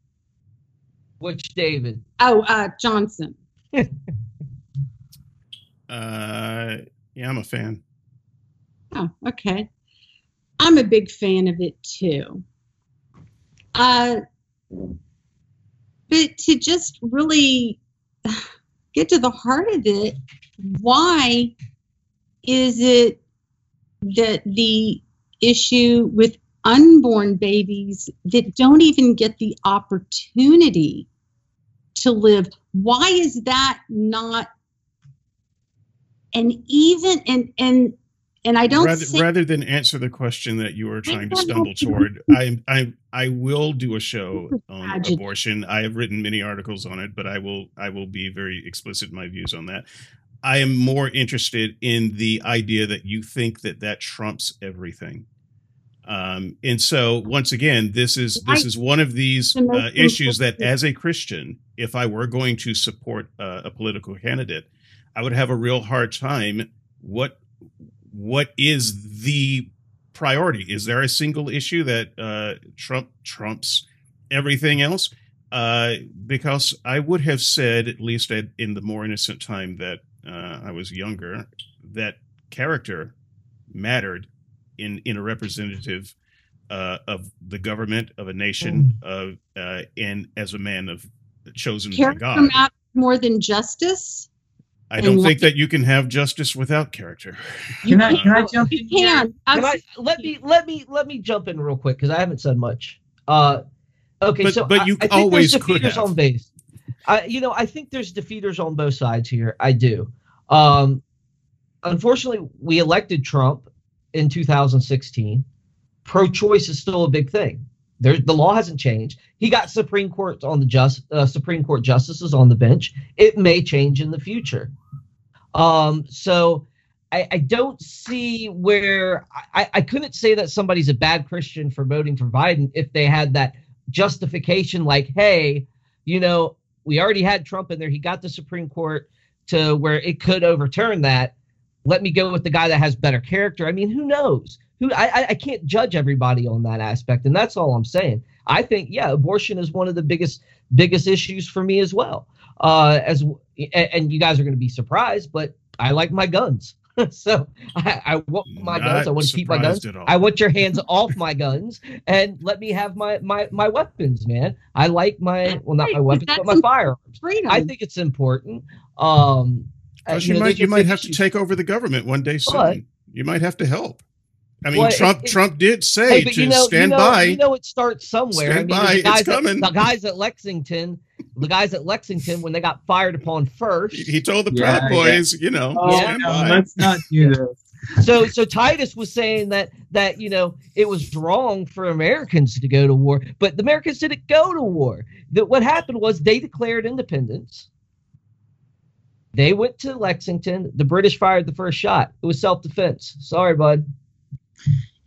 Which David? Oh, uh, Johnson. [LAUGHS] Uh, yeah, I'm a fan. Oh, okay. I'm a big fan of it too. Uh, but to just really [SIGHS] get to the heart of it, why is it that the issue with unborn babies that don't even get the opportunity to live, why is that not and even and and and I don't rather, say rather than answer the question that you were trying to stumble toward, I I I will do a show on Imagine. abortion. I have written many articles on it, but I will I will be very explicit in my views on that. I am more interested in the idea that you think that that trumps everything. Um, and so once again, this is this is one of these uh, issues that, as a Christian, if I were going to support uh, a political candidate, I would have a real hard time. What what is the priority? Is there a single issue that uh, Trump trumps everything else? Uh, because I would have said, at least at, in the more innocent time that uh, I was younger, that character mattered in in a representative uh, of the government of a nation of uh, and as a man of chosen by character God. matters more than justice. I don't and think that you can have justice without character. [LAUGHS] Can I can I jump You in here? can. Can I, let me let me let me jump in real quick because I haven't said much. Uh, okay, But- so but you I, think always there's could defeaters have. on base. I, you know, I think there's defeaters on both sides here. I do. Um, unfortunately, we elected Trump in 2016. Pro-choice is still a big thing. There, the law hasn't changed. He got Supreme Court on the just uh, Supreme Court justices on the bench. It may change in the future. Um, so I, I don't see where I, I couldn't say that somebody's a bad Christian for voting for Biden if they had that justification, like, hey, you know, we already had Trump in there. He got the Supreme Court to where it could overturn that. Let me go with the guy that has better character. I mean, who knows? who I, I can't judge everybody on that aspect, and that's all I'm saying. I think yeah, abortion is one of the biggest biggest issues for me as well. Uh, as and you guys are going to be surprised, but I like my guns. [LAUGHS] so I, I, want my Not guns. I want to keep my guns. I want your hands off my guns and let me have my my my weapons, man. I like my well, not my weapons, but my firearms. Freedom. I think it's important. Um, Plus, you, you know, might you might have to take over the government one day soon. But, you might have to help. I mean, well, Trump it, Trump did say hey, to you know, stand you know, by. You know, it starts somewhere. Stand I mean, by, it's coming. At, the guys at Lexington, the guys at Lexington, when they got fired upon first, he, he told the yeah, Proud Boys, yeah. you know, oh, yeah. no, let's not do [LAUGHS] this. So, so Titus was saying that that you know it was wrong for Americans to go to war, but the Americans didn't go to war. That what happened was they declared independence. They went to Lexington. The British fired the first shot. It was self defense. Sorry, bud.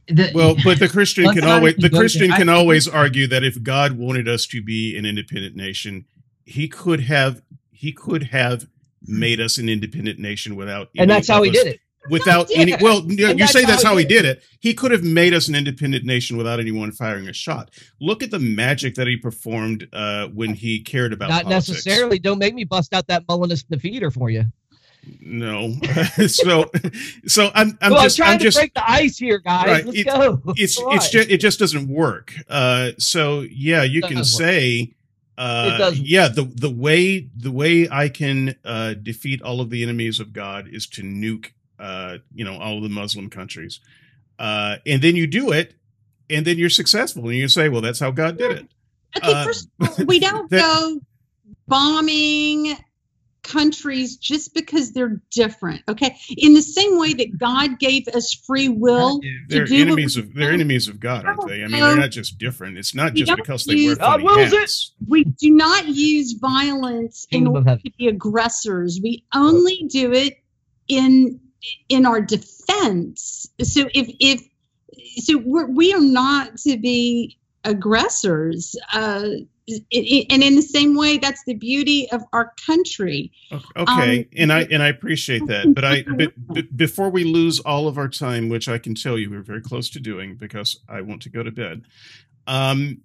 The, well, but the Christian can always the Christian can always argue that if God wanted us to be an independent nation, he could have he could have made us an independent nation without and that's how he did it. without [LAUGHS] any well you say that's how he did it. he could have made us an independent nation without anyone firing a shot. Look at the magic that he performed uh, when he cared about not politics. necessarily. Don't make me bust out that Molinist defeater for you. No. [LAUGHS] So so i'm i'm well, just I'm trying I'm to just, break the ice here guys. Right, let's it, go. [LAUGHS] it's it's just it just doesn't work. Uh so yeah you can say uh yeah the the way the way i can uh defeat all of the enemies of god is to nuke uh, you know, all of the Muslim countries. Uh, and then you do it, and then you're successful, and you say, "Well, that's how God did it." Okay, uh, first all, we don't [LAUGHS] that, go bombing countries just because they're different. Okay, in the same way that God gave us free will, they're enemies of they're enemies of God, aren't they? I mean, they're not just different. It's not just because they wear funny hats. It. We do not use violence in order to be aggressors. We only do it in in our defense. So if if so, we're, we are not to be aggressors. Uh, it, it, and in the same way, that's the beauty of our country. Okay, um, and I and I appreciate that, but I before we lose all of our time, which I can tell you we're very close to doing because I want to go to bed. Um,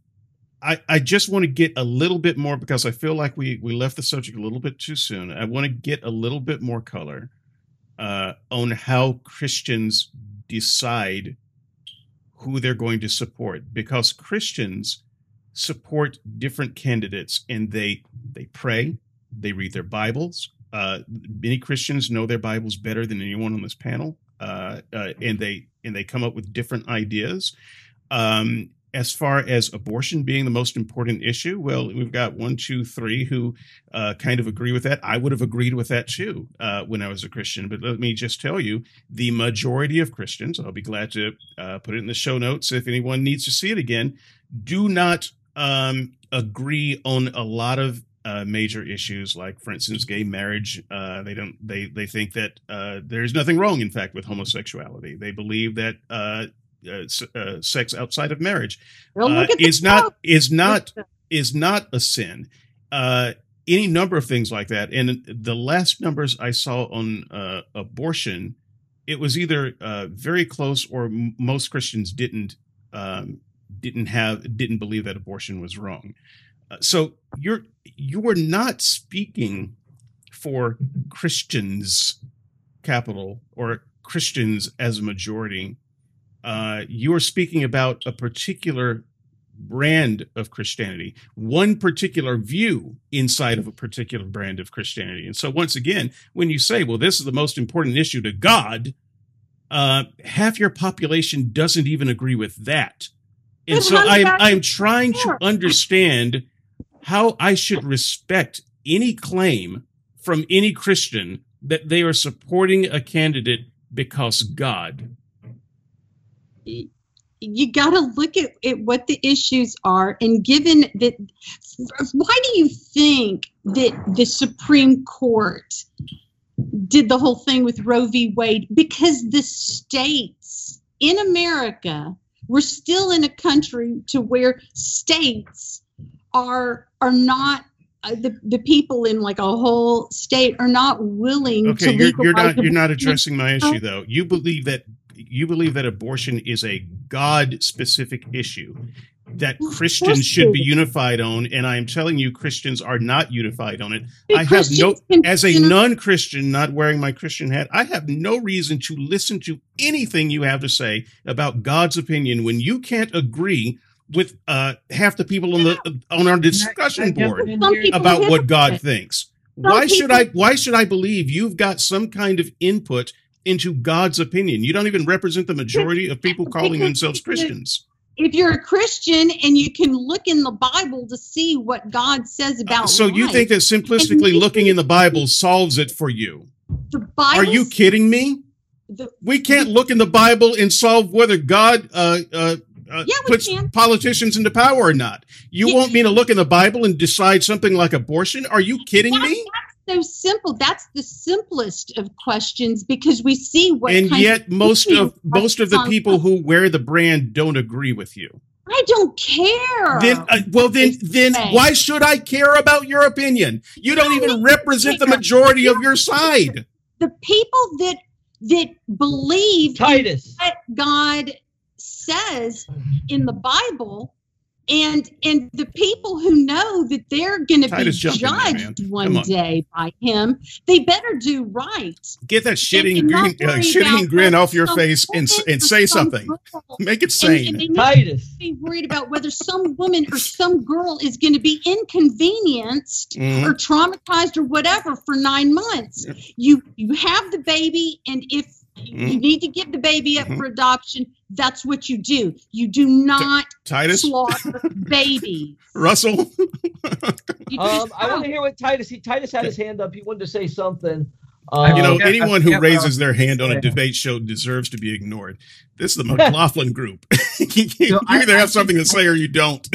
I, I just want to get a little bit more because I feel like we we left the subject a little bit too soon. I want to get a little bit more color uh, on how Christians decide who they're going to support because Christians support different candidates and they they pray, they read their Bibles. Uh, many Christians know their Bibles better than anyone on this panel, uh, uh, and they and they come up with different ideas. Um, as far as abortion being the most important issue, well, we've got one, two, three who uh, kind of agree with that. I would have agreed with that too uh, when I was a Christian. But let me just tell you the majority of Christians, I'll be glad to uh, put it in the show notes if anyone needs to see it again, do not um, agree on a lot of uh, major issues like for instance gay marriage uh, they don't they they think that uh, there's nothing wrong in fact with homosexuality they believe that uh, uh, uh, sex outside of marriage is not is not is not a sin. Uh, any number of things like that. And the last numbers I saw on uh, abortion, it was either uh, very close or m- most Christians didn't um, didn't have didn't believe that abortion was wrong. so you're you are not speaking for Christians, capital or Christians as a majority uh, you are speaking about a particular brand of Christianity, one particular view inside of a particular brand of Christianity. And so, once again, when you say, well, this is the most important issue to God, uh, half your population doesn't even agree with that. And so I'm, I'm trying to understand how I should respect any claim from any Christian that they are supporting a candidate because God. You got to look at, at what the issues are and given that why do you think that the supreme court did the whole thing with roe v. Wade? Because the states in america we're still in a country to where states are are not uh, the, the people in like a whole state are not willing okay, to you're, you're not you're not addressing my issue though. You believe that you believe that abortion is a God specific issue that Christians should be unified on, and I am telling you, Christians are not unified on it. I have no, can as a non-Christian, not wearing my Christian hat, I have no reason to listen to anything you have to say about God's opinion when you can't agree with uh, half the people on the on our discussion Can I jump board in Some here? people about what God thinks. Why should I why should I believe you've got some kind of input into God's opinion? You don't even represent the majority of people calling themselves Christians. If you're a Christian and you can look in the Bible to see what God says about So you think that simplistically looking in the Bible solves it for you? the Bible Are you kidding me? the, We can't look in the Bible and solve whether God uh, uh, uh, Yeah, puts can. politicians into power or not. You Yeah. want me to look in the Bible and decide something like abortion? Are you kidding me? So simple. That's the simplest of questions because we see what And kind yet, most of most of the on- people who wear the brand don't agree with you. I don't care. Then, uh, well, then, then, why should I care about your opinion? You don't even represent the majority of your side. the people that that believe in Titus. what God says in the Bible and and the people who know that they're going to be Titus, jump in there, judged one on. day by him they better do right Get that shitting and not grin, uh, shitting grin off your face and and say some something. girl- Make it sane. and they Titus. be worried about whether some woman or some girl is going to be inconvenienced Mhm. or traumatized or whatever for nine months. Yeah. You you have the baby, and if you Mhm. need to give the baby up for adoption, that's what you do. You do not Titus, slaughter [LAUGHS] babies. Russell. [LAUGHS] You just Um, I want to hear what Titus. He Titus had his hand up. He wanted to say something. Um, you know, yeah, anyone who forget raises their hand on a debate show deserves to be ignored. This is the [LAUGHS] McLaughlin group. you I- either I have something to say or you don't.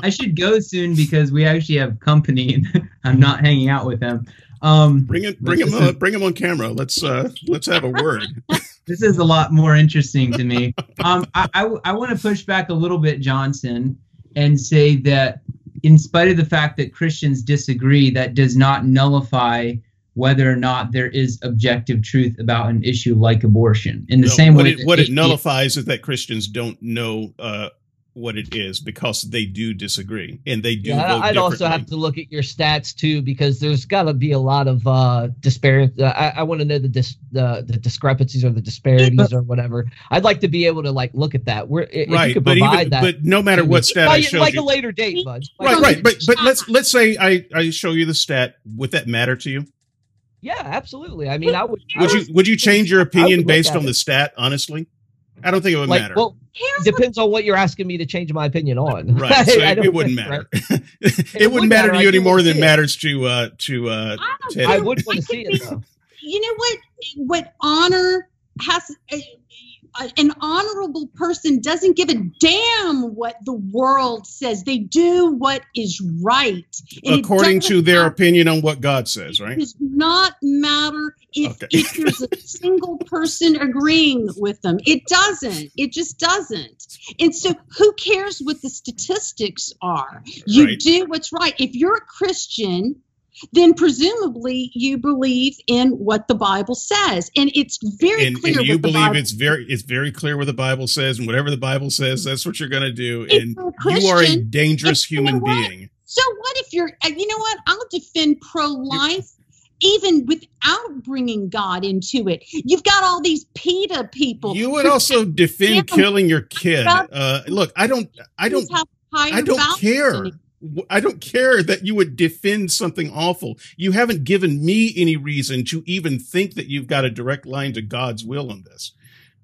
I should go soon because we actually have company and I'm not hanging out with them. Um, Bring it, bring him, uh, bring him on camera. Let's uh, let's have a word. [LAUGHS] this is a lot more interesting to me. Um, I, I, I want to push back a little bit, Johnson, and say that in spite of the fact that Christians disagree, that does not nullify whether or not there is objective truth about an issue like abortion. In the No, same what way, it, what it nullifies is that Christians don't know uh, what it is because they do disagree and they do. Yeah, vote I'd also have to look at your stats too because there's got to be a lot of uh disparity. Uh, I, I want to know the dis- the the discrepancies or the disparities or whatever. I'd like to be able to like look at that. Where if you right, could but provide even that, but no matter what stat I like, like you, a later date, bud. Like right, right, but but let's let's say I I show you the stat. Would that matter to you? yeah, absolutely. I mean, I would. I Would you would you change your opinion based on it. the stat? Honestly, I don't think it would like? matter. Well, Here's what depends on what you're asking me to change my opinion on. right, so [LAUGHS] I it, don't it wouldn't think- matter. right? [LAUGHS] it, It wouldn't matter matter, to I you any more than it it. matters to uh to uh I don't I would want to see it be- though. you know what what honor has uh, an honorable person doesn't give a damn what the world says. They do what is right. And according to their matter- opinion on what God says, right? it does not matter if, Okay. if there's a [LAUGHS] single person agreeing with them. It doesn't. It just doesn't. And so who cares what the statistics are? You Right. do what's right. If you're a christian then presumably you believe in what the Bible says, and it's very And, clear. and you believe Bible it's very it's very clear what the Bible says, and whatever the Bible says, that's what you're going to do. If And you are a dangerous if you know human being. So what if you're? uh, You know what? I'll defend pro-life. Even without bringing God into it, you've got all these PETA people. You would also defend killing your kid. Uh, look, I don't, I don't, I don't care. Than it. W- I don't care that you would defend something awful. You haven't given me any reason to even think that you've got a direct line to God's will on this.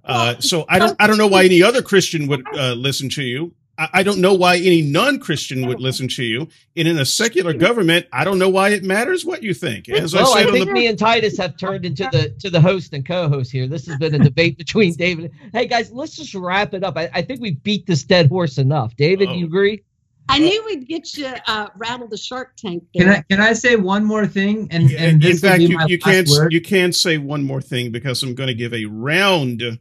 Uh, so I don't, I don't know why any other Christian would uh, listen to you. I, I don't know why any non-Christian would listen to you. And in a secular government, I don't know why it matters what you think. As I well, I on think the me and Titus have turned into the to the host and co-host here. This has been a debate between David. Hey guys, let's just wrap it up. I, I think we beat this dead horse enough. David, Oh. you agree? I knew we'd get you uh, rattle the Shark Tank. Can I can I say one more thing? And Yeah, and in this will fact, be you, my you last can't word. you can't say one more thing because I'm going to give a round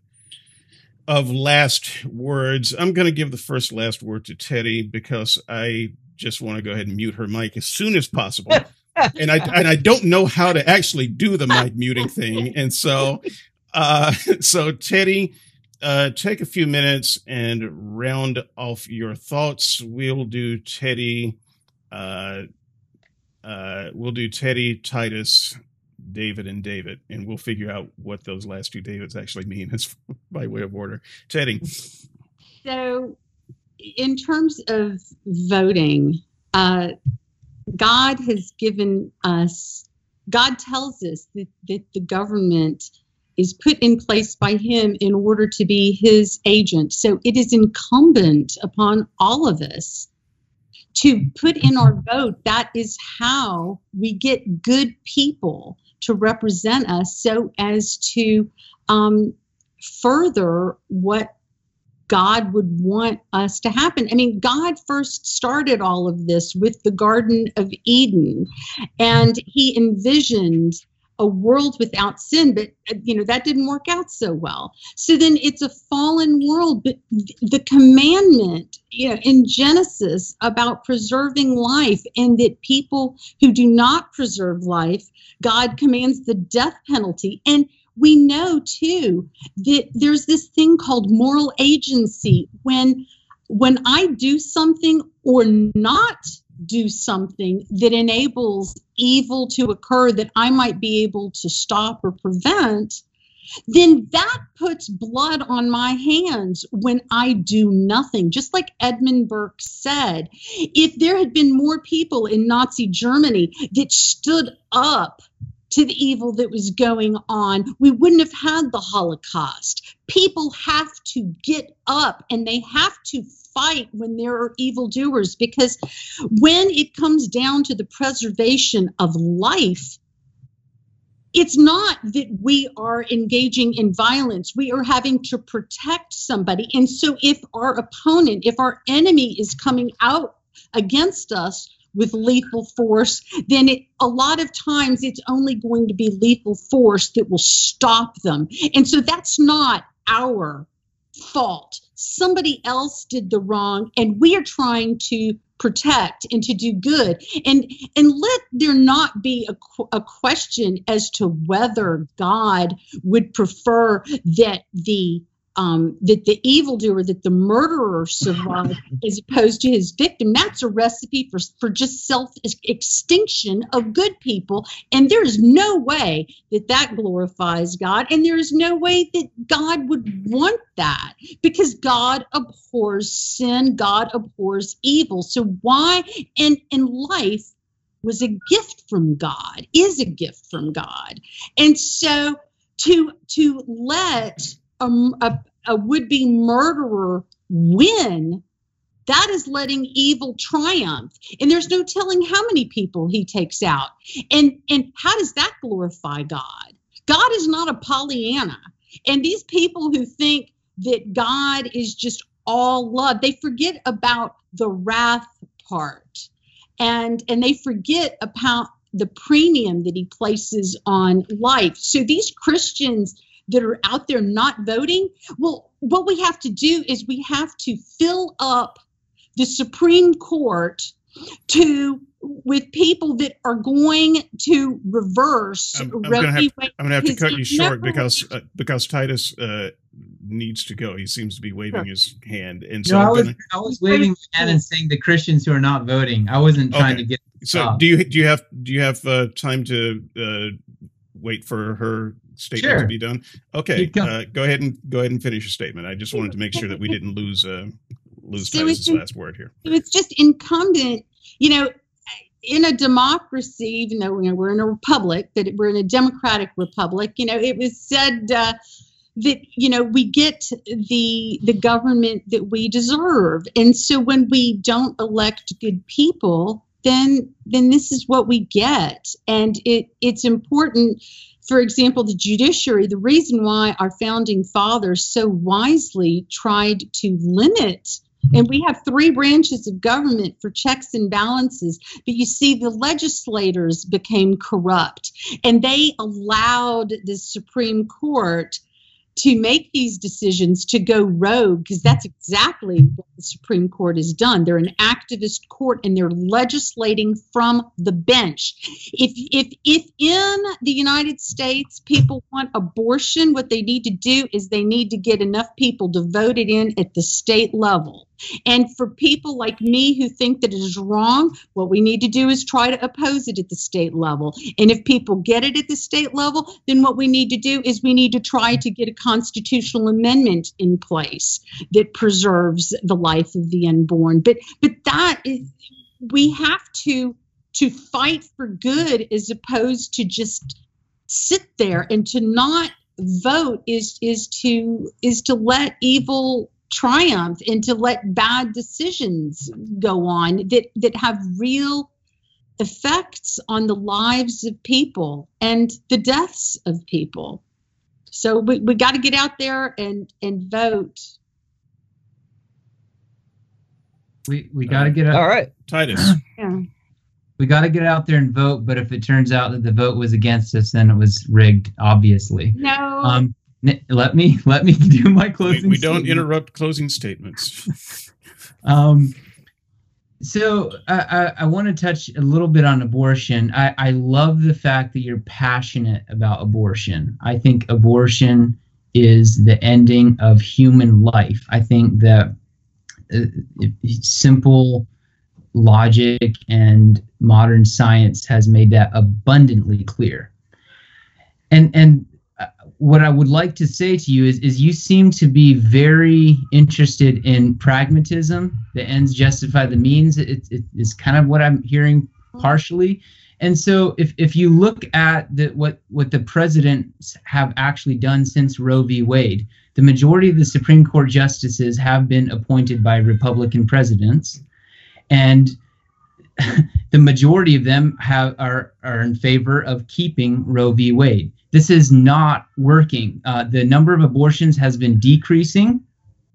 of last words. I'm going to give the first last word to Teddy because I just want to go ahead and mute her mic as soon as possible. [LAUGHS] and I and I don't know how to actually do the mic muting thing, and so Uh, [LAUGHS] so Teddy, uh, take a few minutes and round off your thoughts. We'll do Teddy. Uh, uh, we'll do Teddy, Titus, David, and David, and we'll figure out what those last two Davids actually mean. [LAUGHS] As by way of order, Teddy. So, in terms of voting, uh, God has given us. God tells us that, that the government is put in place by him in order to be his agent. So it is incumbent upon all of us to put in our vote. That is how we get good people to represent us so as to um, further what God would want us to happen. I mean, God first started all of this with the Garden of Eden, and He envisioned a world without sin but uh, you know that didn't work out so well. So then it's a fallen world but the commandment you know in genesis about preserving life and that people who do not preserve life god commands the death penalty. And we know too that there's this thing called moral agency. When when i do something or not do something that enables evil to occur that I might be able to stop or prevent, then that puts blood on my hands when I do nothing. Just like Edmund Burke said, if there had been more people in Nazi Germany that stood up to the evil that was going on, we wouldn't have had the Holocaust. People have to get up and they have to fight when there are evildoers because when it comes down to the preservation of life, it's not that we are engaging in violence. We are having to protect somebody. And so, if our opponent, if our enemy is coming out against us with lethal force, then it, a lot of times it's only going to be lethal force that will stop them. And so, that's not our fault. Somebody else did the wrong, and we are trying to protect and to do good. And and let there not be a, a question as to whether God would prefer that the um, that the evildoer, that the murderer survived [LAUGHS] as opposed to his victim. That's a recipe for, for just self extinction of good people. And there is no way that that glorifies God. And there is no way that God would want that because God abhors sin, God abhors evil. So, why? And in life, was a gift from God, is a gift from God. And so to to let a, a, a would be murderer win, that is letting evil triumph. And there's no telling how many people he takes out. And, and how does that glorify God? God is not a Pollyanna. And these people who think that God is just all love, they forget about the wrath part. And, and they forget about the premium that he places on life. So these Christians that are out there not voting, well, what we have to do is we have to fill up the Supreme Court to with people that are going to reverse. I'm, I'm going to have to cut you short because uh, because Titus uh, needs to go. He seems to be waving sure. his hand, and so no, I was gonna, I was waving my hand and saying the Christians who are not voting. I wasn't trying okay. to get. So do you do you have do you have uh, time to uh, wait for her statement sure. to be done? Okay, uh, go ahead and go ahead and finish your statement. I just wanted to make sure that we [LAUGHS] didn't lose uh, lose so Titus's last word here. It's just incumbent, you know, in a democracy, even though you know, we're in a republic, that we're in a democratic republic. You know, it was said. Uh, that you know we get the the government that we deserve and so when we don't elect good people then then this is what we get and it it's important for example, the judiciary, the reason why our founding fathers so wisely tried to limit and we have three branches of government for checks and balances. But you see, the legislators became corrupt and they allowed the Supreme Court to make these decisions to go rogue because that's exactly what the Supreme Court has done. They're an activist court and they're legislating from the bench. If if if in the United States people want abortion, what they need to do is they need to get enough people to vote it in at the state level. And for people like me who think that it is wrong, what we need to do is try to oppose it at the state level. And if people get it at the state level, then what we need to do is we need to try to get a constitutional amendment in place that preserves the life of the unborn. But but that is we have to to fight for good as opposed to just sit there and to not vote is is to is to let evil triumph and to let bad decisions go on that that have real effects on the lives of people and the deaths of people. So we, we got to get out there and and vote. We we got to get out, All right. Titus. yeah. We got to get out there and vote but if it turns out that the vote was against us then it was rigged obviously. No. Um n- let me [LAUGHS] let me do my we, closing we don't statement. interrupt closing statements. [LAUGHS] Um, so I, I, I want to touch a little bit on abortion. I, I love the fact that you're passionate about abortion. I think abortion is the ending of human life. I think that uh, simple logic and modern science has made that abundantly clear. And and what I would like to say to you is, is you seem to be very interested in pragmatism. The ends justify the means. It, it is kind of what I'm hearing partially. And so, if, if you look at the, what what the presidents have actually done since Roe v. Wade, the majority of the Supreme Court justices have been appointed by Republican presidents, and [LAUGHS] the majority of them have are are in favor of keeping Roe v. Wade. This is not working. Uh, the number of abortions has been decreasing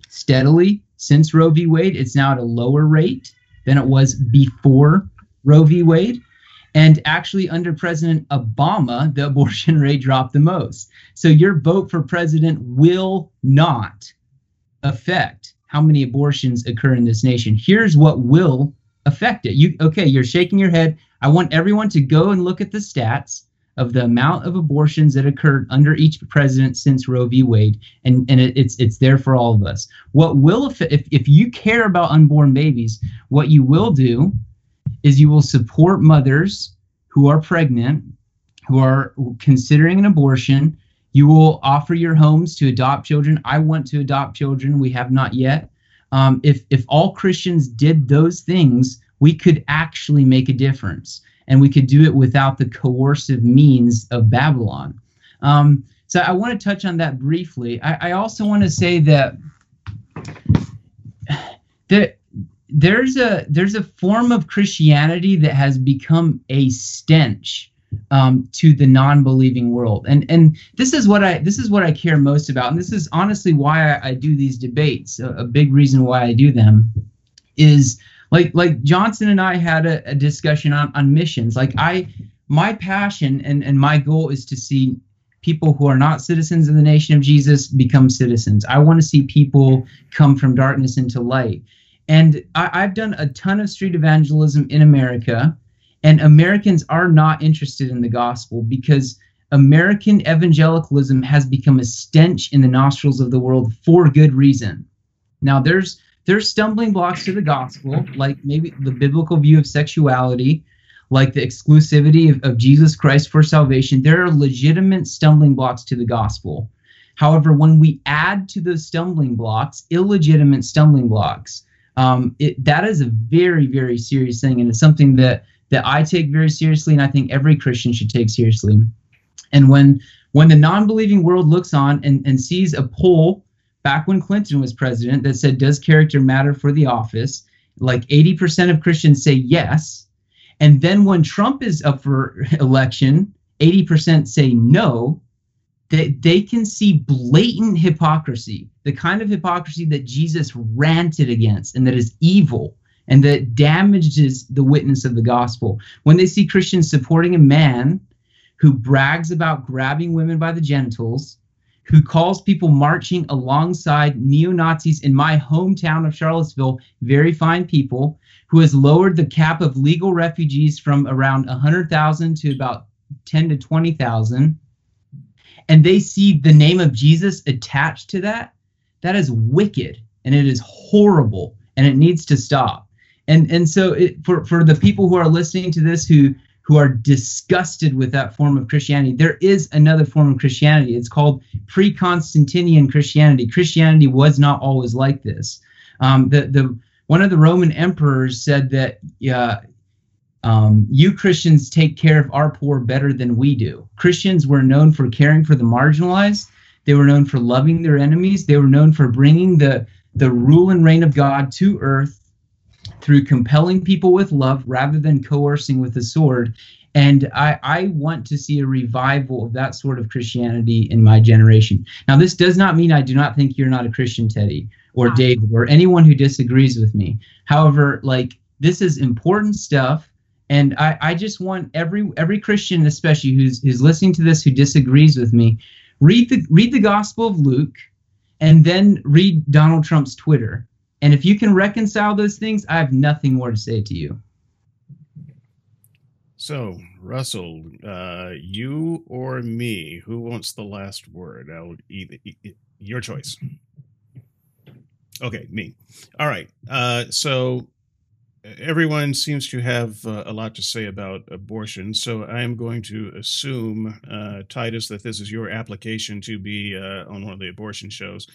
steadily since Roe v. Wade. It's now at a lower rate than it was before Roe v. Wade. And actually, under President Obama, the [LAUGHS] abortion rate dropped the most. So your vote for president will not affect how many abortions occur in this nation. Here's what will affect it. You okay, you're shaking your head. I want everyone to go and look at the stats of the amount of abortions that occurred under each president since Roe v. Wade, and, and it, it's it's there for all of us. What will affect if, if you care about unborn babies, what you will do is you will support mothers who are pregnant, who are considering an abortion. You will offer your homes to adopt children. I want to adopt children. We have not yet. Um, if if all Christians did those things, we could actually make a difference, and we could do it without the coercive means of Babylon. Um, so I want to touch on that briefly. I, I also want to say that that there's a there's a form of Christianity that has become a stench um, to the non-believing world, and and this is what I this is what I care most about, and this is honestly why I, I do these debates. A, a, big reason why I do them is like like Johnson and I had a, a discussion on on missions. Like I my passion and and my goal is to see people who are not citizens of the nation of Jesus become citizens. I want to see people come from darkness into light. And I, have done a ton of street evangelism in America, and Americans are not interested in the gospel because American evangelicalism has become a stench in the nostrils of the world for good reason. Now, there's there's stumbling blocks to the gospel, like maybe the biblical view of sexuality, like the exclusivity of, of Jesus Christ for salvation. There are legitimate stumbling blocks to the gospel. However, when we add to those stumbling blocks illegitimate stumbling blocks, um, it, that is a very very serious thing and it's something that that i take very seriously and i think every christian should take seriously and when when the non-believing world looks on and, and sees a poll back when clinton was president that said does character matter for the office? Like 80% of christians say yes. And then when trump is up for election 80% say no. They, they can see blatant hypocrisy, the kind of hypocrisy that Jesus ranted against and that is evil and that damages the witness of the gospel. When they see Christians supporting a man who brags about grabbing women by the genitals, who calls people marching alongside neo Nazis in my hometown of Charlottesville, very fine people, who has lowered the cap of legal refugees from around 100,000 to about 10 to 20,000, and they see the name of Jesus attached to that, that is wicked and it is horrible and it needs to stop. And and so it, for for the people who are listening to this who who are disgusted with that form of Christianity. There is another form of Christianity. It's called pre-Constantinian Christianity. Christianity was not always like this. Um, the the one of the Roman emperors said that uh, um, you Christians take care of our poor better than we do. Christians were known for caring for the marginalized. They were known for loving their enemies. They were known for bringing the the rule and reign of God to earth through compelling people with love rather than coercing with the sword. And I, I want to see a revival of that sort of Christianity in my generation. Now, this does not mean I do not think you're not a Christian, Teddy, or David, or anyone who disagrees with me. However, like this is important stuff. And I, I just want every every Christian, especially who's who's listening to this, who disagrees with me, read the read the Gospel of Luke, and then read Donald Trump's Twitter and if you can reconcile those things, I have nothing more to say to you. So, Russell, uh, you or me, who wants the last word? I'll either, your choice. Okay, me. All right. Uh, so everyone seems to have uh, a lot to say about abortion. So I am going to assume, uh, Titus, that this is your application to be uh, on one of the abortion shows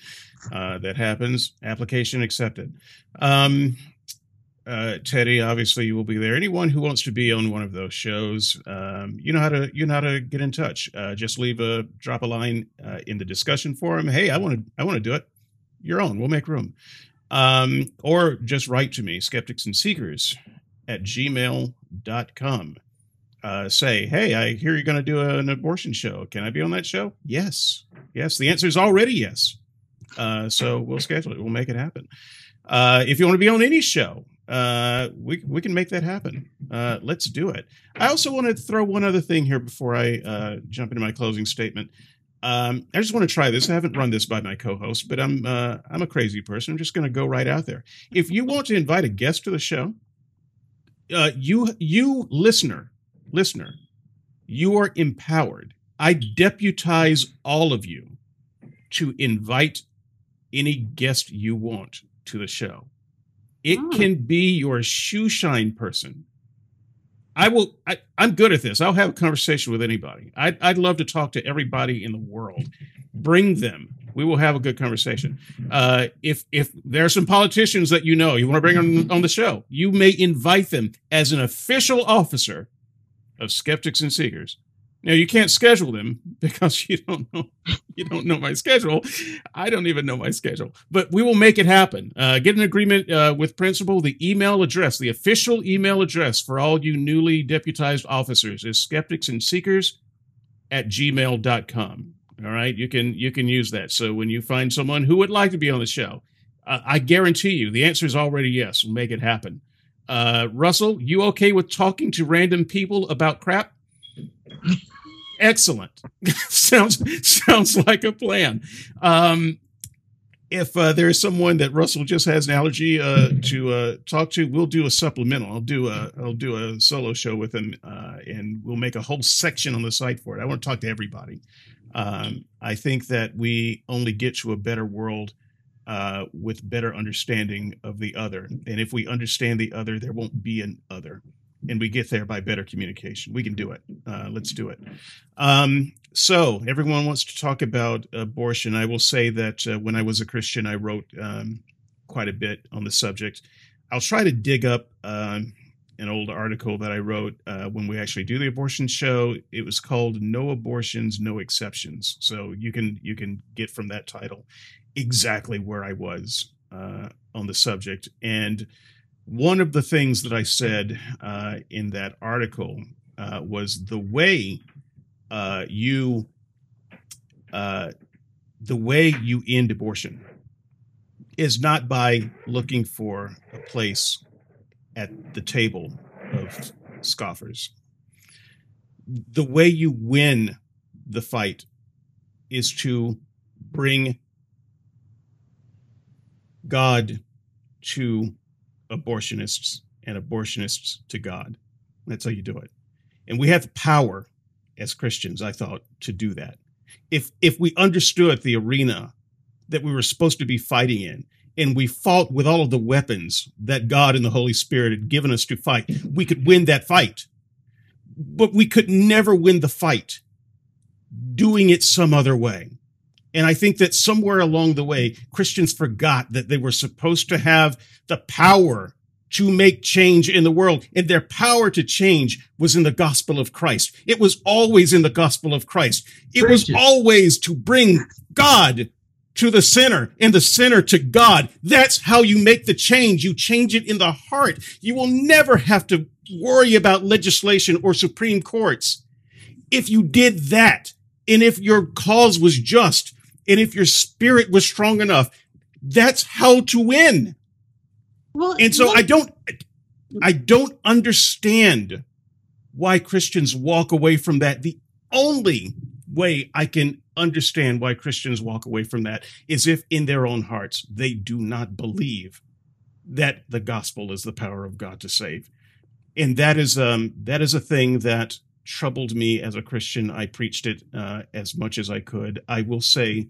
uh, that happens. Application accepted. Um, uh, Teddy, obviously you will be there. Anyone who wants to be on one of those shows, um, you know how to you know how to get in touch. Uh, just leave a drop a line in the discussion forum. Hey, I want to I want to do it. You're on. We'll make room um, or just write to me, skeptics and seekers at gmail.com. Uh, say, hey, I hear you're going to do an abortion show. Can I be on that show? Yes. Yes. The answer is already yes. Uh, so we'll schedule it. We'll make it happen. Uh, if you want to be on any show, uh, we we can make that happen. Uh, let's do it. I also want to throw one other thing here before I uh, jump into my closing statement. Um, I just want to try this. I haven't run this by my co-host, but I'm uh, I'm a crazy person. I'm just going to go right out there. If you want to invite a guest to the show, uh, you you listener listener, you are empowered. I deputize all of you to invite any guest you want to the show. It oh. can be your shoe shine person. I will. I, am good at this. I'll have a conversation with anybody. I'd, I'd love to talk to everybody in the world. Bring them. We will have a good conversation. Uh, if if there are some politicians that you know you want to bring on on the show, you may invite them as an official officer of Skeptics and Seekers now you can't schedule them [LAUGHS] because you don't know you don't know my schedule. I don't even know my schedule, but we will make it happen. Uh, get an agreement uh, with principal. The email address, the official email address for all you newly deputized officers is skeptics and seekers at gmail.com. All right, you can you can use that. So when you find someone who would like to be on the show, uh, I guarantee you the answer is already yes. We'll make it happen. Uh, Russell, you okay with talking to random people about crap? Excellent. [LAUGHS] sounds sounds like a plan. Um, if uh, there's someone that Russell just has an allergy uh, to uh, talk to, we'll do a supplemental. I'll do a I'll do a solo show with him, uh, and we'll make a whole section on the site for it. I want to talk to everybody. Um, I think that we only get to a better world uh, with better understanding of the other, and if we understand the other, there won't be an other and we get there by better communication. We can do it. Uh, let's do it. Um, so, everyone wants to talk about abortion. I will say that uh, when I was a Christian, I wrote um, quite a bit on the subject. I'll try to dig up uh, an old article that I wrote uh, when we actually do the abortion show. It was called "No Abortions, No Exceptions." So you can you can get from that title exactly where I was uh, on the subject and one of the things that I said uh, in that article uh, was the way uh, you uh, the way you end abortion is not by looking for a place at the table of scoffers. The way you win the fight is to bring God to abortionists and abortionists to God. That's how you do it. And we have power as Christians, I thought, to do that. If if we understood the arena that we were supposed to be fighting in, and we fought with all of the weapons that God and the Holy Spirit had given us to fight, we could win that fight. But we could never win the fight doing it some other way. And I think that somewhere along the way, Christians forgot that they were supposed to have the power to make change in the world. And their power to change was in the gospel of Christ. It was always in the gospel of Christ. It was always to bring God to the sinner and the sinner to God. That's how you make the change. You change it in the heart. You will never have to worry about legislation or Supreme Courts. If you did that, and if your cause was just, and if your spirit was strong enough, that's how to win. Well, and so well, I don't, I don't understand why Christians walk away from that. The only way I can understand why Christians walk away from that is if in their own hearts they do not believe that the gospel is the power of God to save. And that is um that is a thing that troubled me as a Christian. I preached it uh, as much as I could. I will say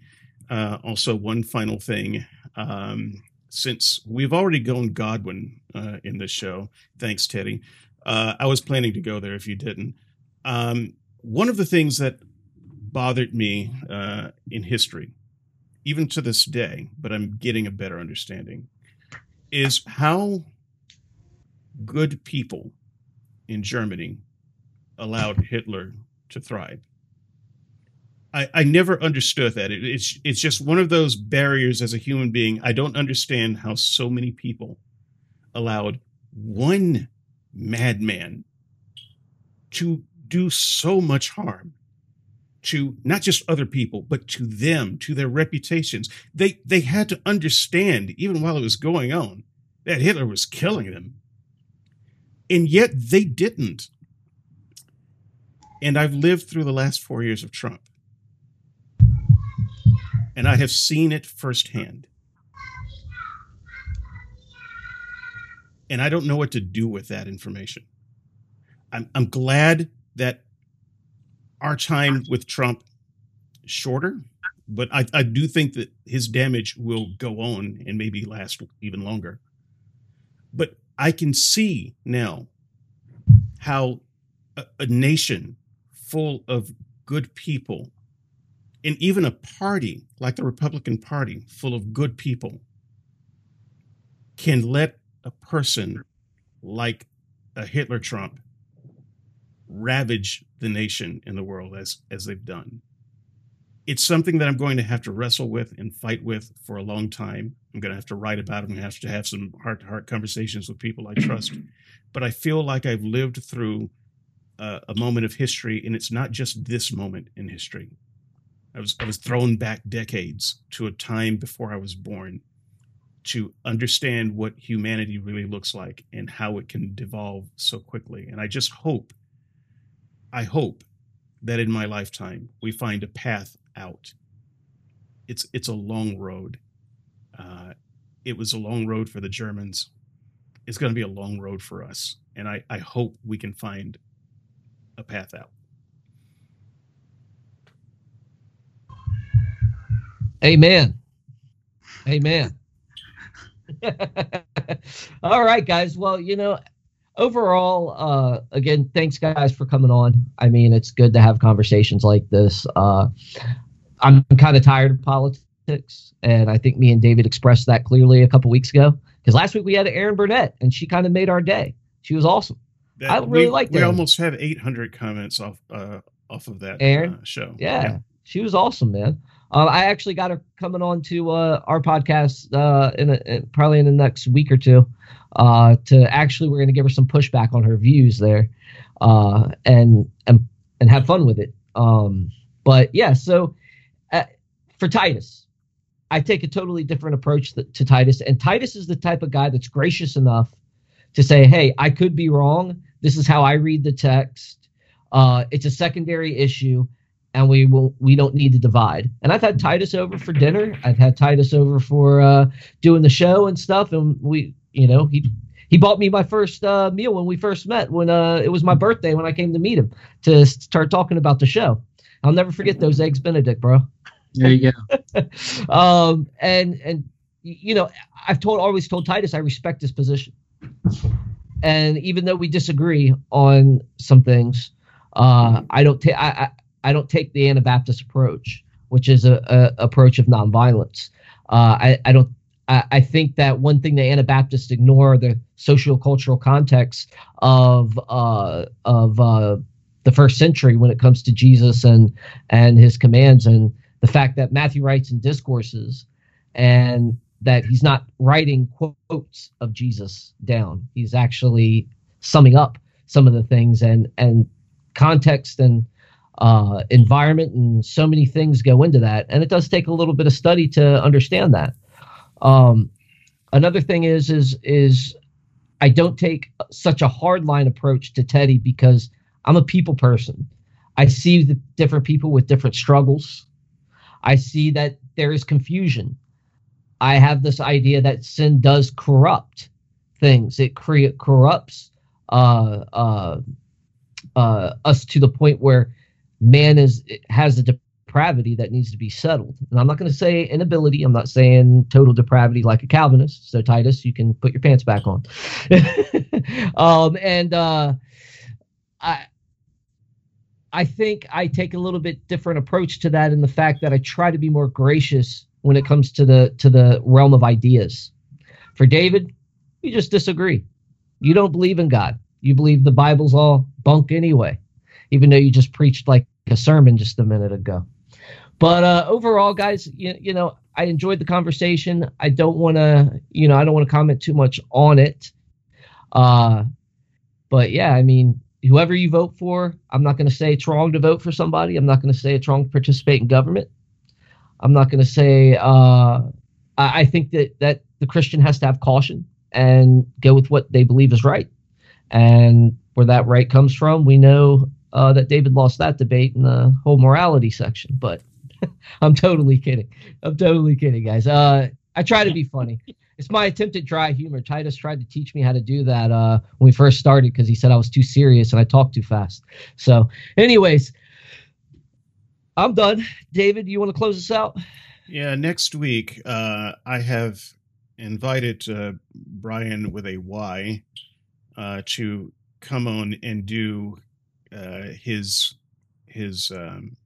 uh, also one final thing. Um, since we've already gone Godwin uh, in this show, thanks, Teddy. Uh, I was planning to go there if you didn't. Um, one of the things that bothered me uh, in history, even to this day, but I'm getting a better understanding, is how good people in Germany allowed Hitler to thrive. I, I never understood that. It, it's it's just one of those barriers as a human being. I don't understand how so many people allowed one madman to do so much harm to not just other people, but to them, to their reputations. They they had to understand, even while it was going on, that Hitler was killing them. And yet they didn't. And I've lived through the last four years of Trump. And I have seen it firsthand. And I don't know what to do with that information. I'm, I'm glad that our time with Trump is shorter, but I, I do think that his damage will go on and maybe last even longer. But I can see now how a, a nation full of good people and even a party like the Republican Party full of good people can let a person like a Hitler Trump ravage the nation and the world as as they've done. It's something that I'm going to have to wrestle with and fight with for a long time. I'm going to have to write about it. I'm going to have to have some heart to heart conversations with people I trust. [CLEARS THROAT] but I feel like I've lived through a moment of history, and it's not just this moment in history. I was I was thrown back decades to a time before I was born to understand what humanity really looks like and how it can devolve so quickly. And I just hope I hope that in my lifetime we find a path out. It's it's a long road. Uh, it was a long road for the Germans. It's going to be a long road for us, and I, I hope we can find a path out. Amen. Amen. [LAUGHS] All right, guys. Well, you know, overall, uh, again, thanks guys for coming on. I mean, it's good to have conversations like this. Uh, I'm kind of tired of politics, and I think me and David expressed that clearly a couple weeks ago. Because last week we had Erin Burnett, and she kind of made our day. She was awesome. That, I really we, liked. We almost had 800 comments off uh, off of that Erin uh, show. Yeah, yeah, she was awesome, man. Uh, I actually got her coming on to uh, our podcast uh, in, a, in, probably in the next week or two uh, to actually we're going to give her some pushback on her views there, uh, and and and have fun with it. Um, but yeah, so uh, for Titus, I take a totally different approach th- to Titus, and Titus is the type of guy that's gracious enough to say, "Hey, I could be wrong. This is how I read the text. Uh, it's a secondary issue." and we will we don't need to divide. And I've had Titus over for dinner. I've had Titus over for uh, doing the show and stuff, and we, you know, he he bought me my first uh, meal when we first met when uh, it was my birthday when I came to meet him to start talking about the show. I'll never forget those eggs Benedict, bro. There you go. [LAUGHS] um, and and you know, I've told always told Titus I respect his position, and even though we disagree on some things, uh, I don't take I, I I don't take the Anabaptist approach, which is a, a approach of nonviolence. Uh, I I don't I, I think that one thing the Anabaptists ignore the social cultural context of uh, of uh, the first century when it comes to Jesus and and his commands and the fact that Matthew writes in discourses and that he's not writing quotes of Jesus down. He's actually summing up some of the things and and context and uh, environment and so many things go into that. And it does take a little bit of study to understand that. Um, another thing is is is I don't take such a hard line approach to Teddy because I'm a people person. I see the different people with different struggles. I see that there is confusion. I have this idea that sin does corrupt things. It create corrupts uh, uh, uh, us to the point where man is has a depravity that needs to be settled. And I'm not going to say inability. I'm not saying total depravity like a Calvinist. So Titus, you can put your pants back on. [LAUGHS] um, and uh, I. I think I take a little bit different approach to that in the fact that I try to be more gracious when it comes to the to the realm of ideas. For David, you just disagree. You don't believe in God. You believe the Bible's all bunk anyway, even though you just preached like a sermon just a minute ago. But uh, overall, guys, you, you know, I enjoyed the conversation. I don't want to, you know, I don't want to comment too much on it. Uh, but yeah, I mean, whoever you vote for, I'm not going to say it's wrong to vote for somebody. I'm not going to say it's wrong to participate in government. I'm not going to say. Uh, I, I think that that the Christian has to have caution and go with what they believe is right, and where that right comes from, we know uh, that David lost that debate in the whole morality section. But [LAUGHS] I'm totally kidding. I'm totally kidding, guys. Uh, I try to be funny. It's my attempt at dry humor. Titus tried to teach me how to do that uh, when we first started because he said I was too serious and I talked too fast. So, anyways, I'm done. David, you want to close us out? Yeah, next week uh, I have invited uh, Brian with a Y uh, to come on and do uh, his his um,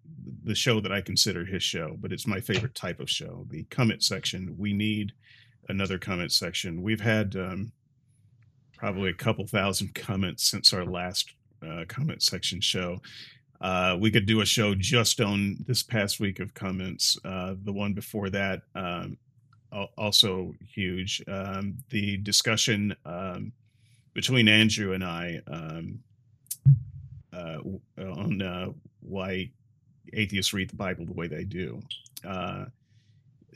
the show that I consider his show, but it's my favorite type of show, the comment section. We need another comment section. We've had um, probably a couple thousand comments since our last uh, comment section show. Uh, we could do a show just on this past week of comments. Uh, the one before that, um, also huge. Um, the discussion um, between Andrew and I um, uh, on uh, why atheists read the Bible the way they do. Uh,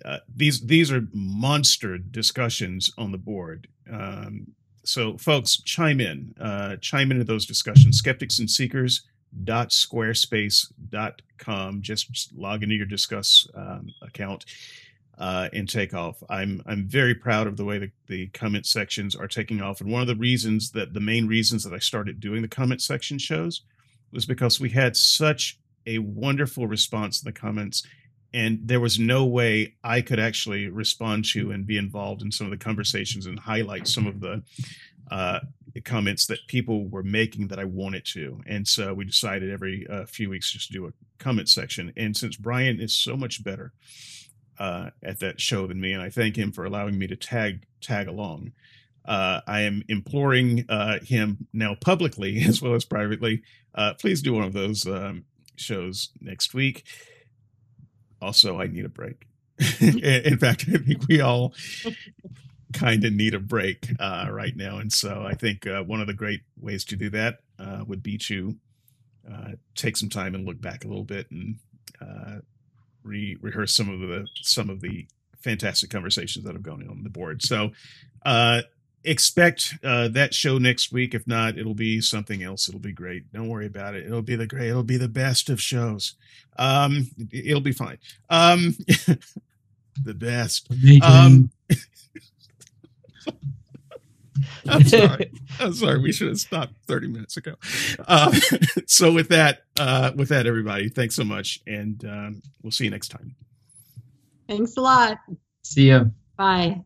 uh, these these are monster discussions on the board. Um, so, folks, chime in, uh, chime into those discussions. Skeptics and Seekers dot squarespace dot com. just log into your Disqus um, account uh, and take off i'm i'm very proud of the way the, the comment sections are taking off and one of the reasons that the main reasons that i started doing the comment section shows was because we had such a wonderful response in the comments and there was no way I could actually respond to and be involved in some of the conversations and highlight some of the uh, comments that people were making that I wanted to. And so we decided every uh, few weeks just to do a comment section. And since Brian is so much better uh, at that show than me, and I thank him for allowing me to tag tag along. Uh, I am imploring uh, him now publicly [LAUGHS] as well as privately. Uh, please do one of those um, shows next week. Also, I need a break. [LAUGHS] in fact, I think we all [LAUGHS] kind of need a break uh, right now. And so I think uh, one of the great ways to do that uh, would be to uh, take some time and look back a little bit and uh, re- rehearse some of the some of the fantastic conversations that have gone on the board. So uh, expect uh, that show next week. If not, it'll be something else. It'll be great. Don't worry about it. It'll be the great. It'll be the best of shows. Um, it'll be fine. Um, [LAUGHS] the best. Um, [LAUGHS] I'm [LAUGHS] sorry. I'm sorry. We should have stopped 30 minutes ago. Uh, [LAUGHS] so with that, uh, with that, everybody, thanks so much, and um, we'll see you next time. Thanks a lot. See ya. Bye.